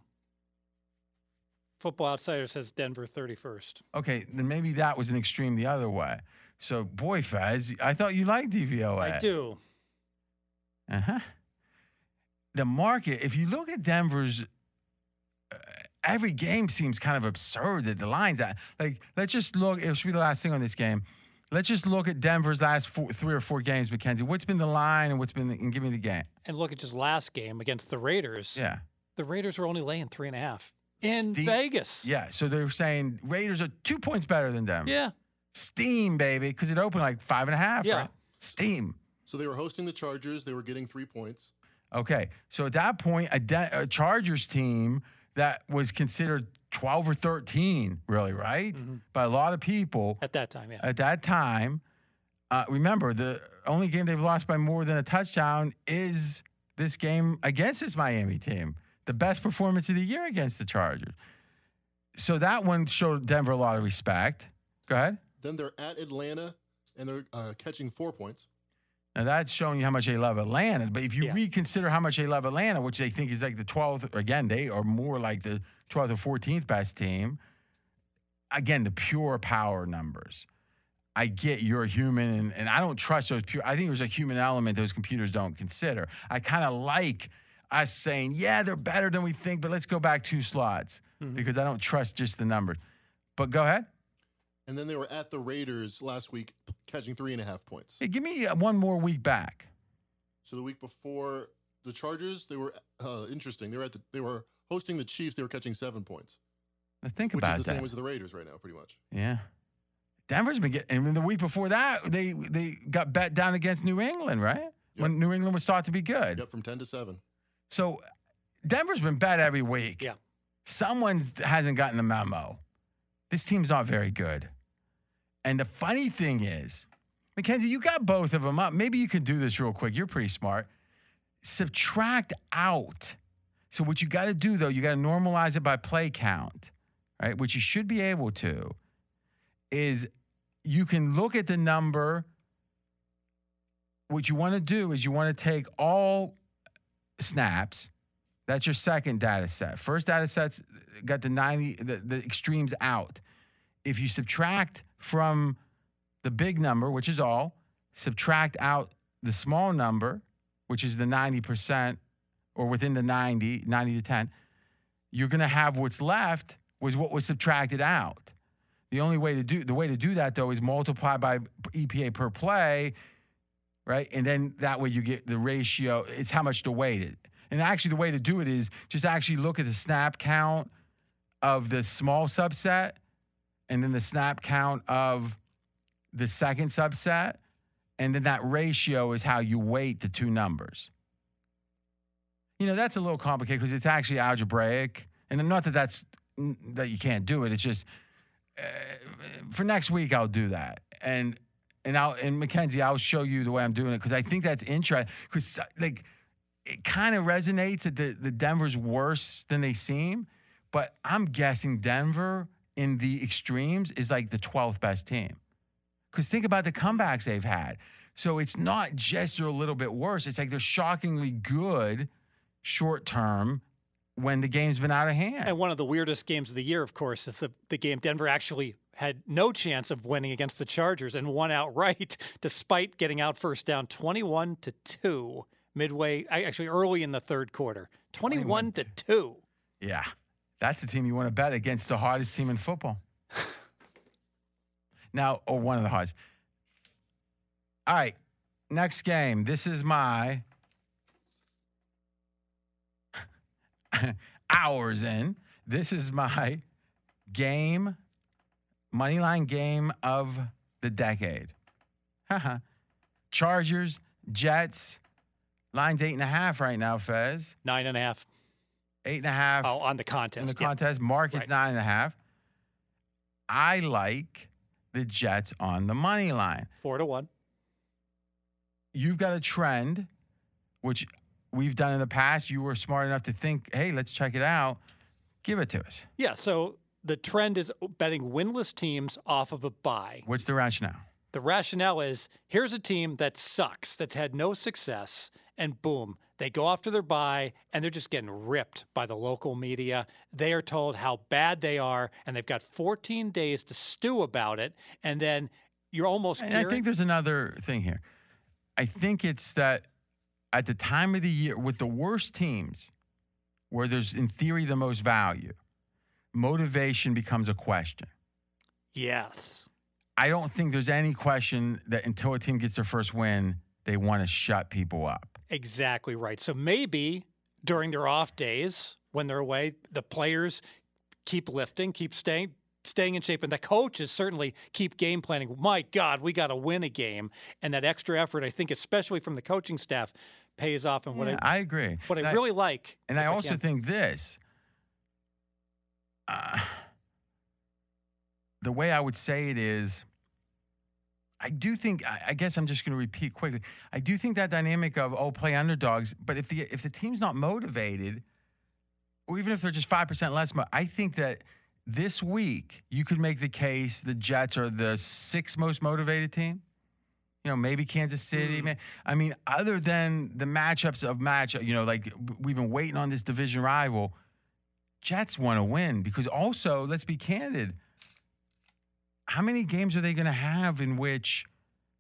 Football Outsider says Denver 31st. Okay, then maybe that was an extreme the other way. So, boy, Fez, I thought you liked DVOA. I do. Uh huh. The market, if you look at Denver's, uh, every game seems kind of absurd that the lines at. Like, let's just look, it should be the last thing on this game. Let's just look at Denver's last four, three or four games, Mackenzie. What's been the line and what's been, the, and give me the game. And look at just last game against the Raiders. Yeah. The Raiders were only laying three and a half in Steve- Vegas. Yeah. So they're saying Raiders are two points better than Denver. Yeah. Steam, baby, because it opened like five and a half. Yeah. Right? Steam. So they were hosting the Chargers. They were getting three points. Okay. So at that point, a, De- a Chargers team that was considered 12 or 13, really, right? By a lot of people At that time, yeah. at that time. Uh, remember, the only game they've lost by more than a touchdown is this game against this Miami team. The best performance of the year against the Chargers. So that one showed Denver a lot of respect. Go ahead. Then they're at Atlanta and they're uh, catching four points. Now that's showing you how much they love Atlanta. But if you Yeah. reconsider how much they love Atlanta, which they think is like the 12th, again, they are more like the 12th or 14th best team. Again, the pure power numbers. I get you're human and, and I don't trust those pure. I think there's a human element those computers don't consider. I kind of like us saying, yeah, they're better than we think, but let's go back two slots mm-hmm. because I don't trust just the numbers. But go ahead. And then they were at the Raiders last week catching three and a half points. Hey, give me uh, one more week back. So the week before the Chargers, they were uh, interesting. They were at the, they were hosting the Chiefs. They were catching seven points, Now think which about is the that. same as the Raiders right now, pretty much. Yeah. Denver's been getting, and the week before that, they they got bet down against New England, right? When New England was thought to be good. Yep, from ten to seven. So Denver's been bet every week. Yeah. Someone hasn't gotten the memo. This team's not very good. And the funny thing is, Mackenzie, you got both of them up. Maybe you can do this real quick. You're pretty smart. Subtract out. So what you got to do though, you got to normalize it by play count, right? Which you should be able to. Is you can look at the number. What you want to do is you want to take all snaps. That's your second data set. First data set's got the 90, the, the extremes out. If you subtract from the big number, which is all, subtract out the small number, which is the 90% or within the 90, 90 to 10, you're going to have what's left was what was subtracted out. The only way to do the way to do that though is multiply by EPA per play, right? And then that way you get the ratio. It's how much to weight it. And actually, the way to do it is just actually look at the snap count of the small subset, and then the snap count of the second subset, and then that ratio is how you weight the two numbers. You know that's a little complicated because it's actually algebraic, and not that that's that you can't do it. It's just uh, for next week I'll do that, and and I'll and Mackenzie I'll show you the way I'm doing it because I think that's interesting because like it kind of resonates that the the Denver's worse than they seem, but I'm guessing Denver in the extremes is like the 12th best team because think about the comebacks they've had. So it's not just they're a little bit worse. It's like they're shockingly good short term when the game's been out of hand. And one of the weirdest games of the year, of course, is the, the game Denver actually had no chance of winning against the Chargers and won outright despite getting out first down 21 to 2 midway, actually early in the third quarter. 21 to 2. Yeah. That's the team you want to bet against the hardest team in football. now, or one of the hardest. All right. Next game. This is my hours in. This is my game, money line game of the decade. Haha. Chargers, Jets, line's eight and a half right now, Fez. Nine and a half. Eight and a half Oh, on the contest. in the yeah. contest. Market's Right. nine and a half. I like the Jets on the money line. Four to one. You've got a trend, which we've done in the past. You were smart enough to think, hey, let's check it out. Give it to us. Yeah. So the trend is betting winless teams off of a bye. What's the rationale? The rationale is here's a team that sucks, that's had no success, and boom, they go after their bye and they're just getting ripped by the local media. They are told how bad they are, and they've got 14 days to stew about it. And then you're almost And I think there's another thing here. I think it's that at the time of the year, with the worst teams, where there's in theory the most value, motivation becomes a question. yes. I don't think there's any question that until a team gets their first win, they want to shut people up. Exactly right. So maybe during their off days when they're away, the players keep lifting, keep staying staying in shape and the coaches certainly keep game planning. My god, we got to win a game and that extra effort I think especially from the coaching staff pays off and what Yeah, I I agree. what And I really like And I also can- think this uh, the way I would say it is, I do think, I, I guess I'm just going to repeat quickly. I do think that dynamic of, oh, play underdogs, but if the, if the team's not motivated, or even if they're just 5% less, mo- I think that this week you could make the case the Jets are the sixth most motivated team. You know, maybe Kansas City. Mm. man. I mean, other than the matchups of match, you know, like we've been waiting on this division rival. Jets want to win because also, let's be candid. How many games are they going to have in which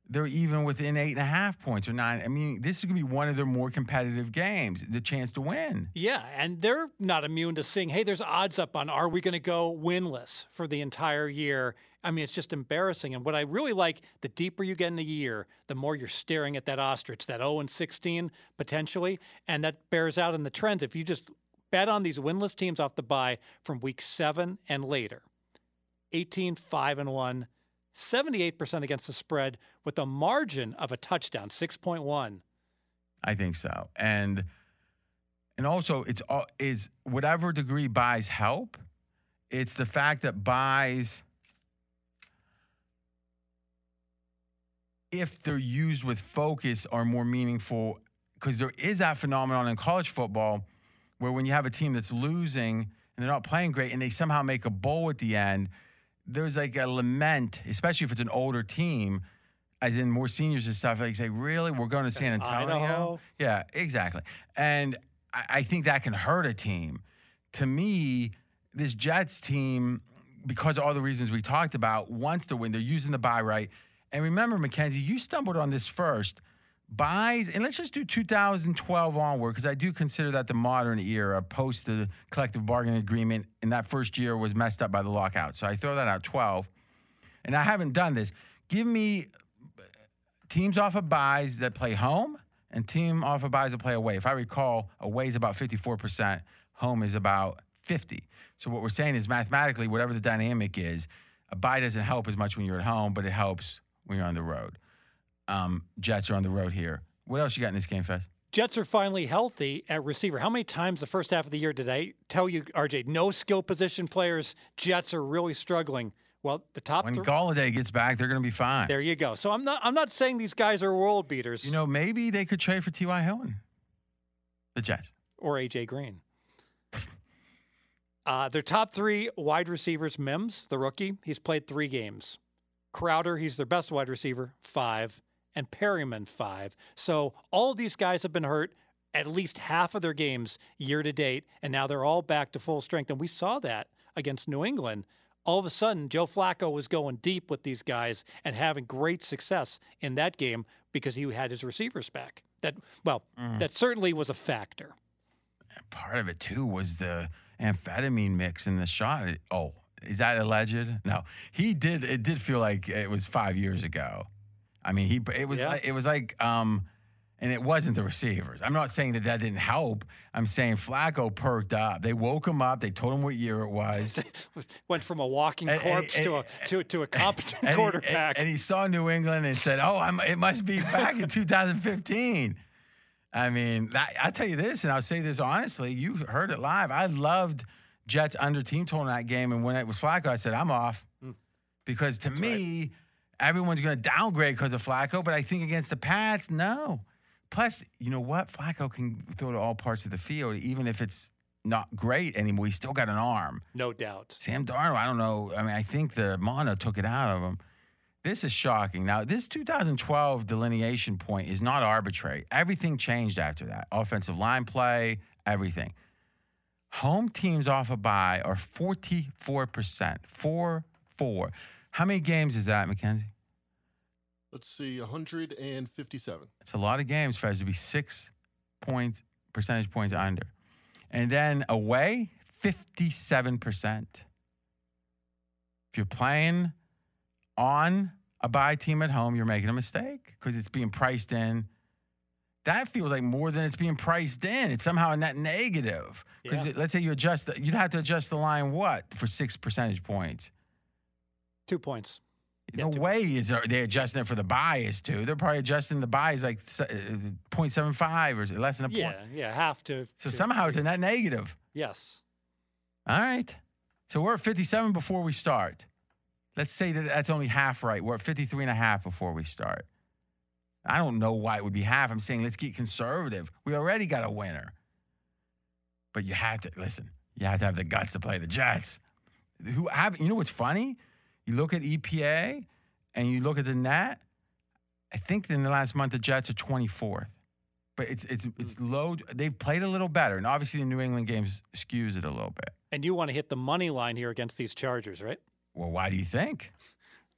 they're even within eight and a half points or nine? I mean, this is going to be one of their more competitive games, the chance to win. Yeah, and they're not immune to seeing, hey, there's odds up on are we going to go winless for the entire year? I mean, it's just embarrassing. And what I really like, the deeper you get in the year, the more you're staring at that ostrich, that 0 and 16 potentially, and that bears out in the trends. If you just bet on these winless teams off the bye from week seven and later, 18, 5 and 1, 78% against the spread with a margin of a touchdown, 6.1. I think so. And and also it's all is whatever degree byes help, it's the fact that byes if they're used with focus are more meaningful because there is that phenomenon in college football where when you have a team that's losing and they're not playing great and they somehow make a bowl at the end, there's like a lament, especially if it's an older team, as in more seniors and stuff. Like say, really, we're going to San Antonio? Idaho. Yeah, exactly. And I, I think that can hurt a team. To me, this Jets team, because of all the reasons we talked about, wants to win. They're using the bye right. And remember, Mackenzie, you stumbled on this first. Byes, and let's just do 2012 onward, because I do consider that the modern era post the collective bargaining agreement. And that first year was messed up by the lockout. So I throw that out 12. And I haven't done this. Give me teams off of byes that play home and team off of byes that play away. If I recall, away is about 54%, home is about 50. So what we're saying is mathematically, whatever the dynamic is, a bye doesn't help as much when you're at home, but it helps when you're on the road. Um, Jets are on the road here. What else you got in this game, Fez? Jets are finally healthy at receiver. How many times the first half of the year did I tell you, RJ, no skill position players? Jets are really struggling. Well, the top When three. Golladay gets back, they're going to be fine. There you go. So I'm not. I'm not saying these guys are world beaters You know, maybe they could trade for T.Y. Hilton. The Jets. or AJ Green. Uh, their top three wide receivers: Mims, the rookie, he's played three games. Crowder, he's their best wide receiver, five, and Perriman, five. So all of these guys have been hurt at least half of their games year to date, and now they're all back to full strength. And we saw that against New England. All of a sudden, Joe Flacco was going deep with these guys and having great success in that game because he had his receivers back. That well, mm. that certainly was a factor. part of it too was the amphetamine mix in the shot. Oh, is that alleged? No, he did. It did feel like it was five years ago. I mean, he. It was. Yeah. Like, it was like. Um, And it wasn't the receivers. I'm not saying that that didn't help. I'm saying Flacco perked up. They woke him up. They told him what year it was. Went from a walking And- and- corpse to a to, to a competent And he- quarterback. and, he saw New England and said, "Oh, I'm, it must be back in 2015." I mean, that, I tell you this, and I'll say this honestly: you heard it live. I loved Jets under team total in that game, and when it was Flacco, I said, "I'm off," Hmm. because to me, everyone's going to downgrade because of Flacco. But I think against the Pats, no. Plus, you know what? Flacco can throw to all parts of the field, even if it's not great anymore. He's still got an arm. no doubt. Sam Darnold, I don't know. I mean, I think the mono took it out of him. This is shocking. Now, this 2012 delineation point is not arbitrary. Everything changed after that. Offensive line play, everything. Home teams off a bye are 44%. 4 4. How many games is that, Mackenzie? Let's see, 157. It's a lot of games, Fez, to be six point percentage points under. And then away, 57%. If you're playing on a bye team at home, you're making a mistake because it's being priced in. That feels like more than it's being priced in. It's somehow a net negative. Because Yeah. let's say you adjust, the, you'd have to adjust the line what for six percentage points? Two points. Yeah, no two way is are they adjusting it for the bias too. They're probably adjusting the bias like se- uh, 0.75 or less than a Yeah, point. yeah, yeah, half to. So to- somehow it's a net negative. Yes. All right. So we're at 57 before we start. Let's say that that's only half right. We're at 53 and a half before we start. I don't know why it would be half. I'm saying let's get conservative. We already got a winner. But you have to listen. You have to have the guts to play the Jets. Who have you know what's funny? You look at EPA and you look at the net. I think in the last month the Jets are 24th. But it's it's it's mm. low. They've played a little better, and obviously the New England games skews it a little bit. And you want to hit the money line here against these Chargers, right? Well, why do you think?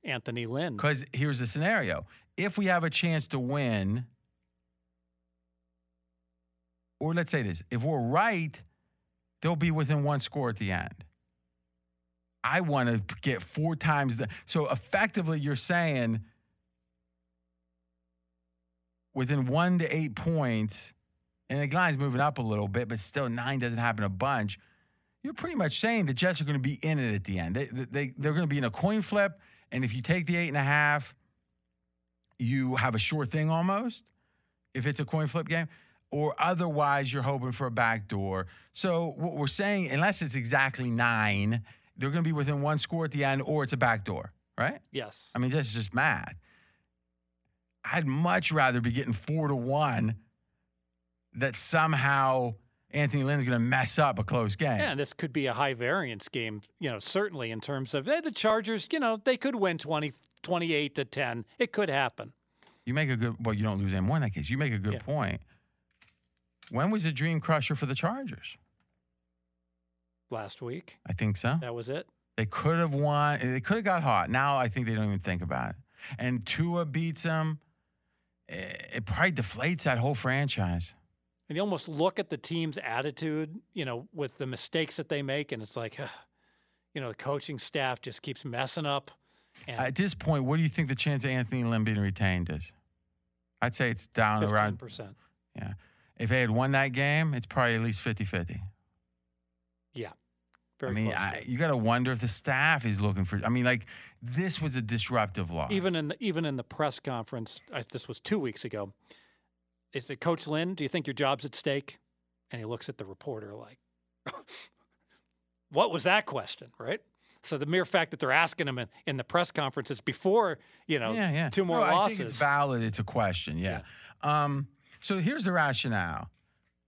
Anthony Lynn. Because here's the scenario: if we have a chance to win, or let's say this, if we're right, they'll be within one score at the end. I want to get four times the. So effectively, you're saying within one to eight points, and the line's moving up a little bit, but still nine doesn't happen a bunch. You're pretty much saying the Jets are going to be in it at the end. They, they, they're going to be in a coin flip, and if you take the eight and a half, you have a sure thing almost. If it's a coin flip game, or otherwise you're hoping for a backdoor. So what we're saying, unless it's exactly nine, they're going to be within one score at the end, or it's a backdoor, right? yes. I mean, that's just math. I'd much rather be getting four to one that somehow Anthony Lynn's going to mess up a close game. Yeah, and this could be a high variance game, you know, certainly in terms of eh, the Chargers, you know, they could win 20, 28 to 10. It could happen. You make a good. Well, you don't lose M1 in that case. You make a good Yeah. point. When was the dream crusher for the Chargers? Last week, I think so. that was it. They could have won. They could have got hot. Now I think they don't even think about it. And Tua beats them. It probably deflates that whole franchise. And you almost look at the team's attitude, you know, with the mistakes that they make, and it's like, uh, you know, the coaching staff just keeps messing up. And At this point, what do you think the chance of Anthony Lynn being retained is? I'd say it's down around. 15%. Yeah. If they had won that game, it's probably at least 50 50. Very I mean, close. I, you got to wonder if the staff is looking for. I mean, like, this was a disruptive loss. Even in the, even in the press conference, I, this was two weeks ago. They said, Coach Lynn, do you think your job's at stake? And he looks at the reporter like, what was that question, right? So the mere fact that they're asking him in, in the press conferences before, you know, yeah, yeah. two more No, I losses. think it's valid. It's a question. Yeah. Um, so here's the rationale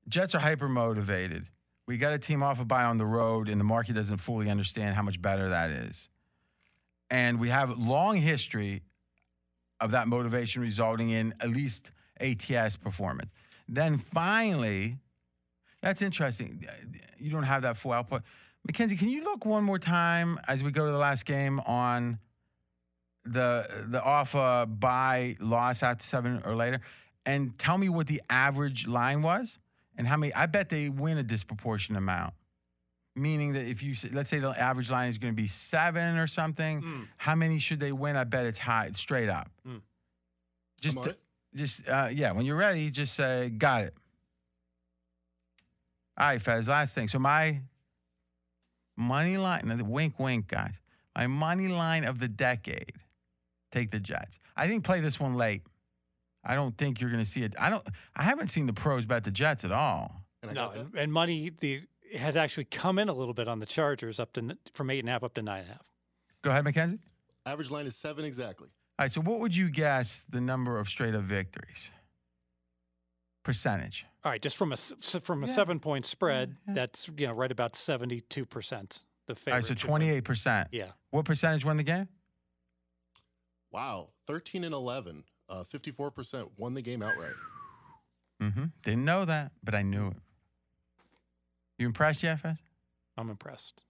Jets are hyper motivated. We got a team off a bye on the road, and the market doesn't fully understand how much better that is. And we have long history of that motivation resulting in at least ATS performance. Then finally, that's interesting. You don't have that full output. Mackenzie, can you look one more time as we go to the last game on the the off uh, bye loss after seven or later, and tell me what the average line was and how many? I bet they win a disproportionate amount. Meaning that if you let's say the average line is going to be seven or something, Mm. how many should they win? I bet it's high, straight up. Mm. Just I'm on it. just uh, yeah, when you're ready, just say got it. All right, Fez. Last thing. So my money line. now, Wink, wink, guys. My money line of the decade. Take the Jets. I think play this one late. I don't think you're going to see it. I don't. I haven't seen the pros bet the Jets at all. No, and, and money the has actually come in a little bit on the Chargers up to from eight and a half up to nine and a half. Go ahead, Mackenzie. Average line is seven exactly. All right. So what would you guess the number of straight up victories? Percentage. All right, just from a s- s- from a Yeah. seven point spread, yeah. that's you know right about seventy two percent. The All favorite. right. So twenty eight percent. Yeah. What percentage won the game? Wow, 13 and 11. Uh, 54% won the game outright. Mm-hmm. Didn't know that, but I knew it. You impressed yet, Fez? I'm impressed.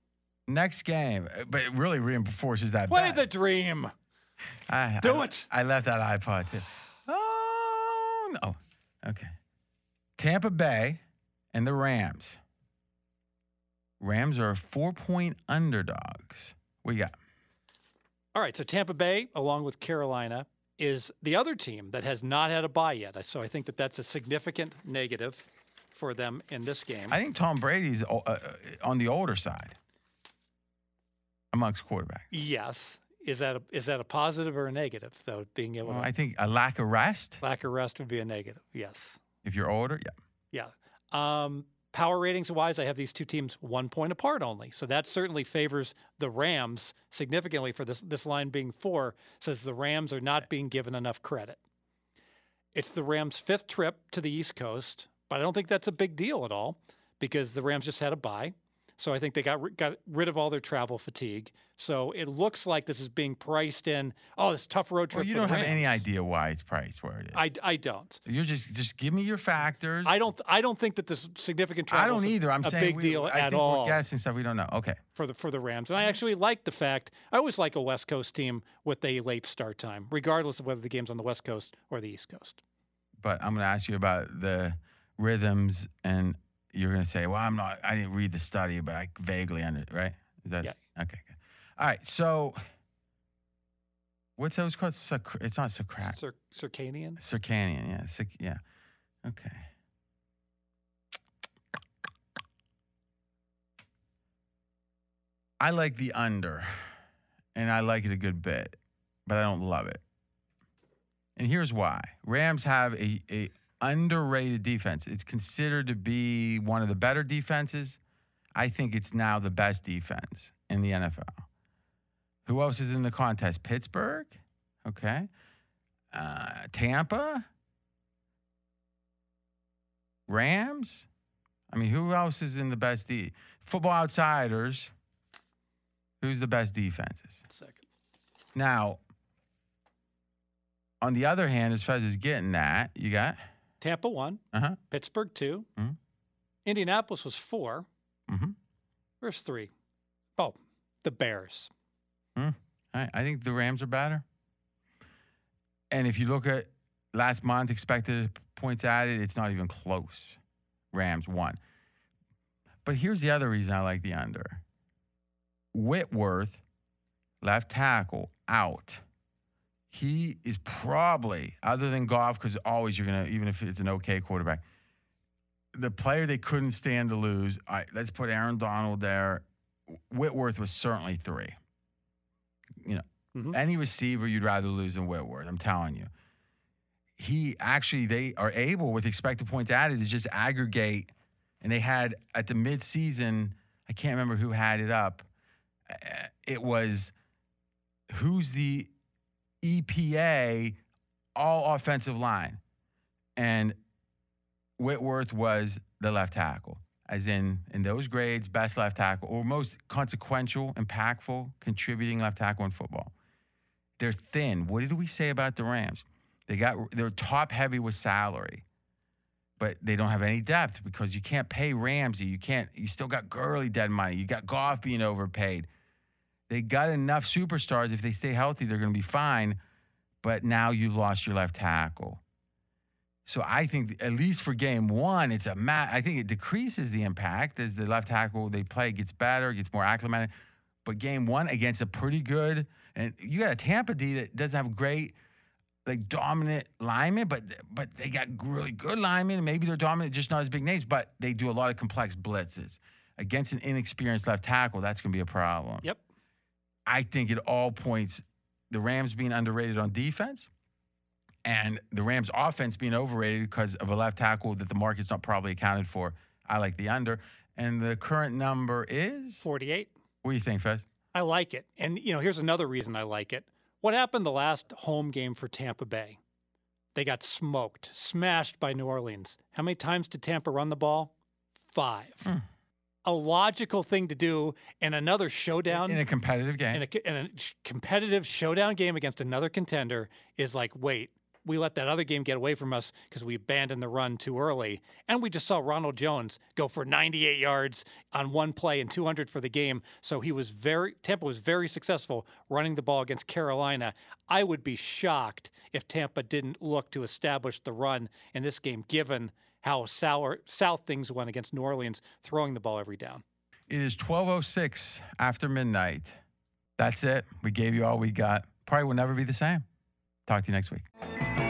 Next game, uh, but it really reinforces that. Play bet. the dream. I, Do I- it. I left that iPod too. Oh no. Okay. Tampa Bay and the Rams. Rams are four point underdogs. We got All right, so Tampa Bay, along with Carolina, is the other team that has not had a bye yet. So I think that that's a significant negative for them in this game. I think Tom Brady's uh, uh, on the older side amongst quarterbacks. yes, is that a, is that a positive or a negative though? Being able Well, to I think a lack of rest lack of rest would be a negative. Yes, if you're older. Yeah. yeah. Um, power ratings wise, I have these two teams one point apart only. So that certainly favors the Rams significantly for this this line being four. Says the Rams are not being given enough credit. It's the Rams' fifth trip to the East Coast, but I don't think that's a big deal at all because the Rams just had a bye. So I think they got got rid of all their travel fatigue. So it looks like this is being priced in. Oh, this tough road trip. Well, you don't have any idea why it's priced where it is. I, I don't. you're just just give me your factors. I don't. I don't think that this significant I don't either. I'm saying a saying big we- deal I at think all We're guessing stuff we don't know. Okay. for the for the Rams, and I actually like the fact I always like a West Coast team with a late start time, regardless of whether the game's on the West Coast or the East Coast. but I'm going to ask you about the rhythms, and you're going to say, "Well, I'm not. I didn't read the study, but I vaguely under right." Is that Yeah. okay? Good. All right. So, what's those called? Soc- it's not Socratic. Cir- circadian. Circadian. Yeah. Yeah. Okay. I like the under, and I like it a good bit, but I don't love it. And here's why: Rams have a, a underrated defense. It's considered to be one of the better defenses. I think it's now the best defense in the NFL. Who else is in the contest? Pittsburgh. Okay. Uh, Tampa. Rams. I mean, who else is in the best de- football outsiders? Who's the best defenses? Second. Now, on the other hand, as Fez is getting that, you got Tampa one, uh huh. Pittsburgh 2 Mhm. Indianapolis was four. Mm-hmm. Where's three? Oh, the Bears. I, I think the Rams are better. And if you look at last month, expected points added, it's not even close. Rams won. But here's the other reason I like the under Whitworth, left tackle, out. He is probably, other than Goff, because always you're going to, even if it's an okay quarterback, the player they couldn't stand to lose. All right, let's put Aaron Donald there. Whitworth was certainly three. You know, Mhm. any receiver you'd rather lose than Whitworth. I'm telling you. He actually, they are able with expected points added to just aggregate. And they had at the midseason, I can't remember who had it up. Uh, It was who's the EPA all offensive line. And Whitworth was the left tackle, as in in those grades, best left tackle or most consequential, impactful, contributing left tackle in football. They're thin. What did we say about the Rams? They got they're top heavy with salary, but they don't have any depth because you can't pay Ramsey. You can't. You still got Gurley dead money. You got Goff being overpaid. They got enough superstars. If they stay healthy, they're going to be fine. But now you've lost your left tackle. So I think at least for game one, it's a mat. I think it decreases the impact as the left tackle they play gets better, gets more acclimated. But game one against a pretty good, and you got a Tampa D that doesn't have great like dominant linemen, but but they got really good linemen. and Maybe they're dominant, just not as big names, but they do a lot of complex blitzes against an inexperienced left tackle. That's going to be a problem. Yep. I think at all points, the Rams being underrated on defense and the Rams offense being overrated because of a left tackle that the market's not probably accounted for. I like the under. And the current number is 48. What do you think, Fez? I like it. And, you know, here's another reason I like it. What happened the last home game for Tampa Bay? They got smoked, smashed by New Orleans. How many times did Tampa run the ball? Five. Hmm. A logical thing to do in another showdown. In a competitive game. in a, in a competitive showdown game against another contender is like, wait, we let that other game get away from us because we abandoned the run too early. And we just saw Ronald Jones go for 98 yards on one play and 200 for the game. So he was very, Tampa was very successful running the ball against Carolina. I would be shocked if Tampa didn't look to establish the run in this game, given how sour, south things went against New Orleans, throwing the ball every down. It is 1206 after midnight. That's it. We gave you all we got. Probably will never be the same. Talk to you next week.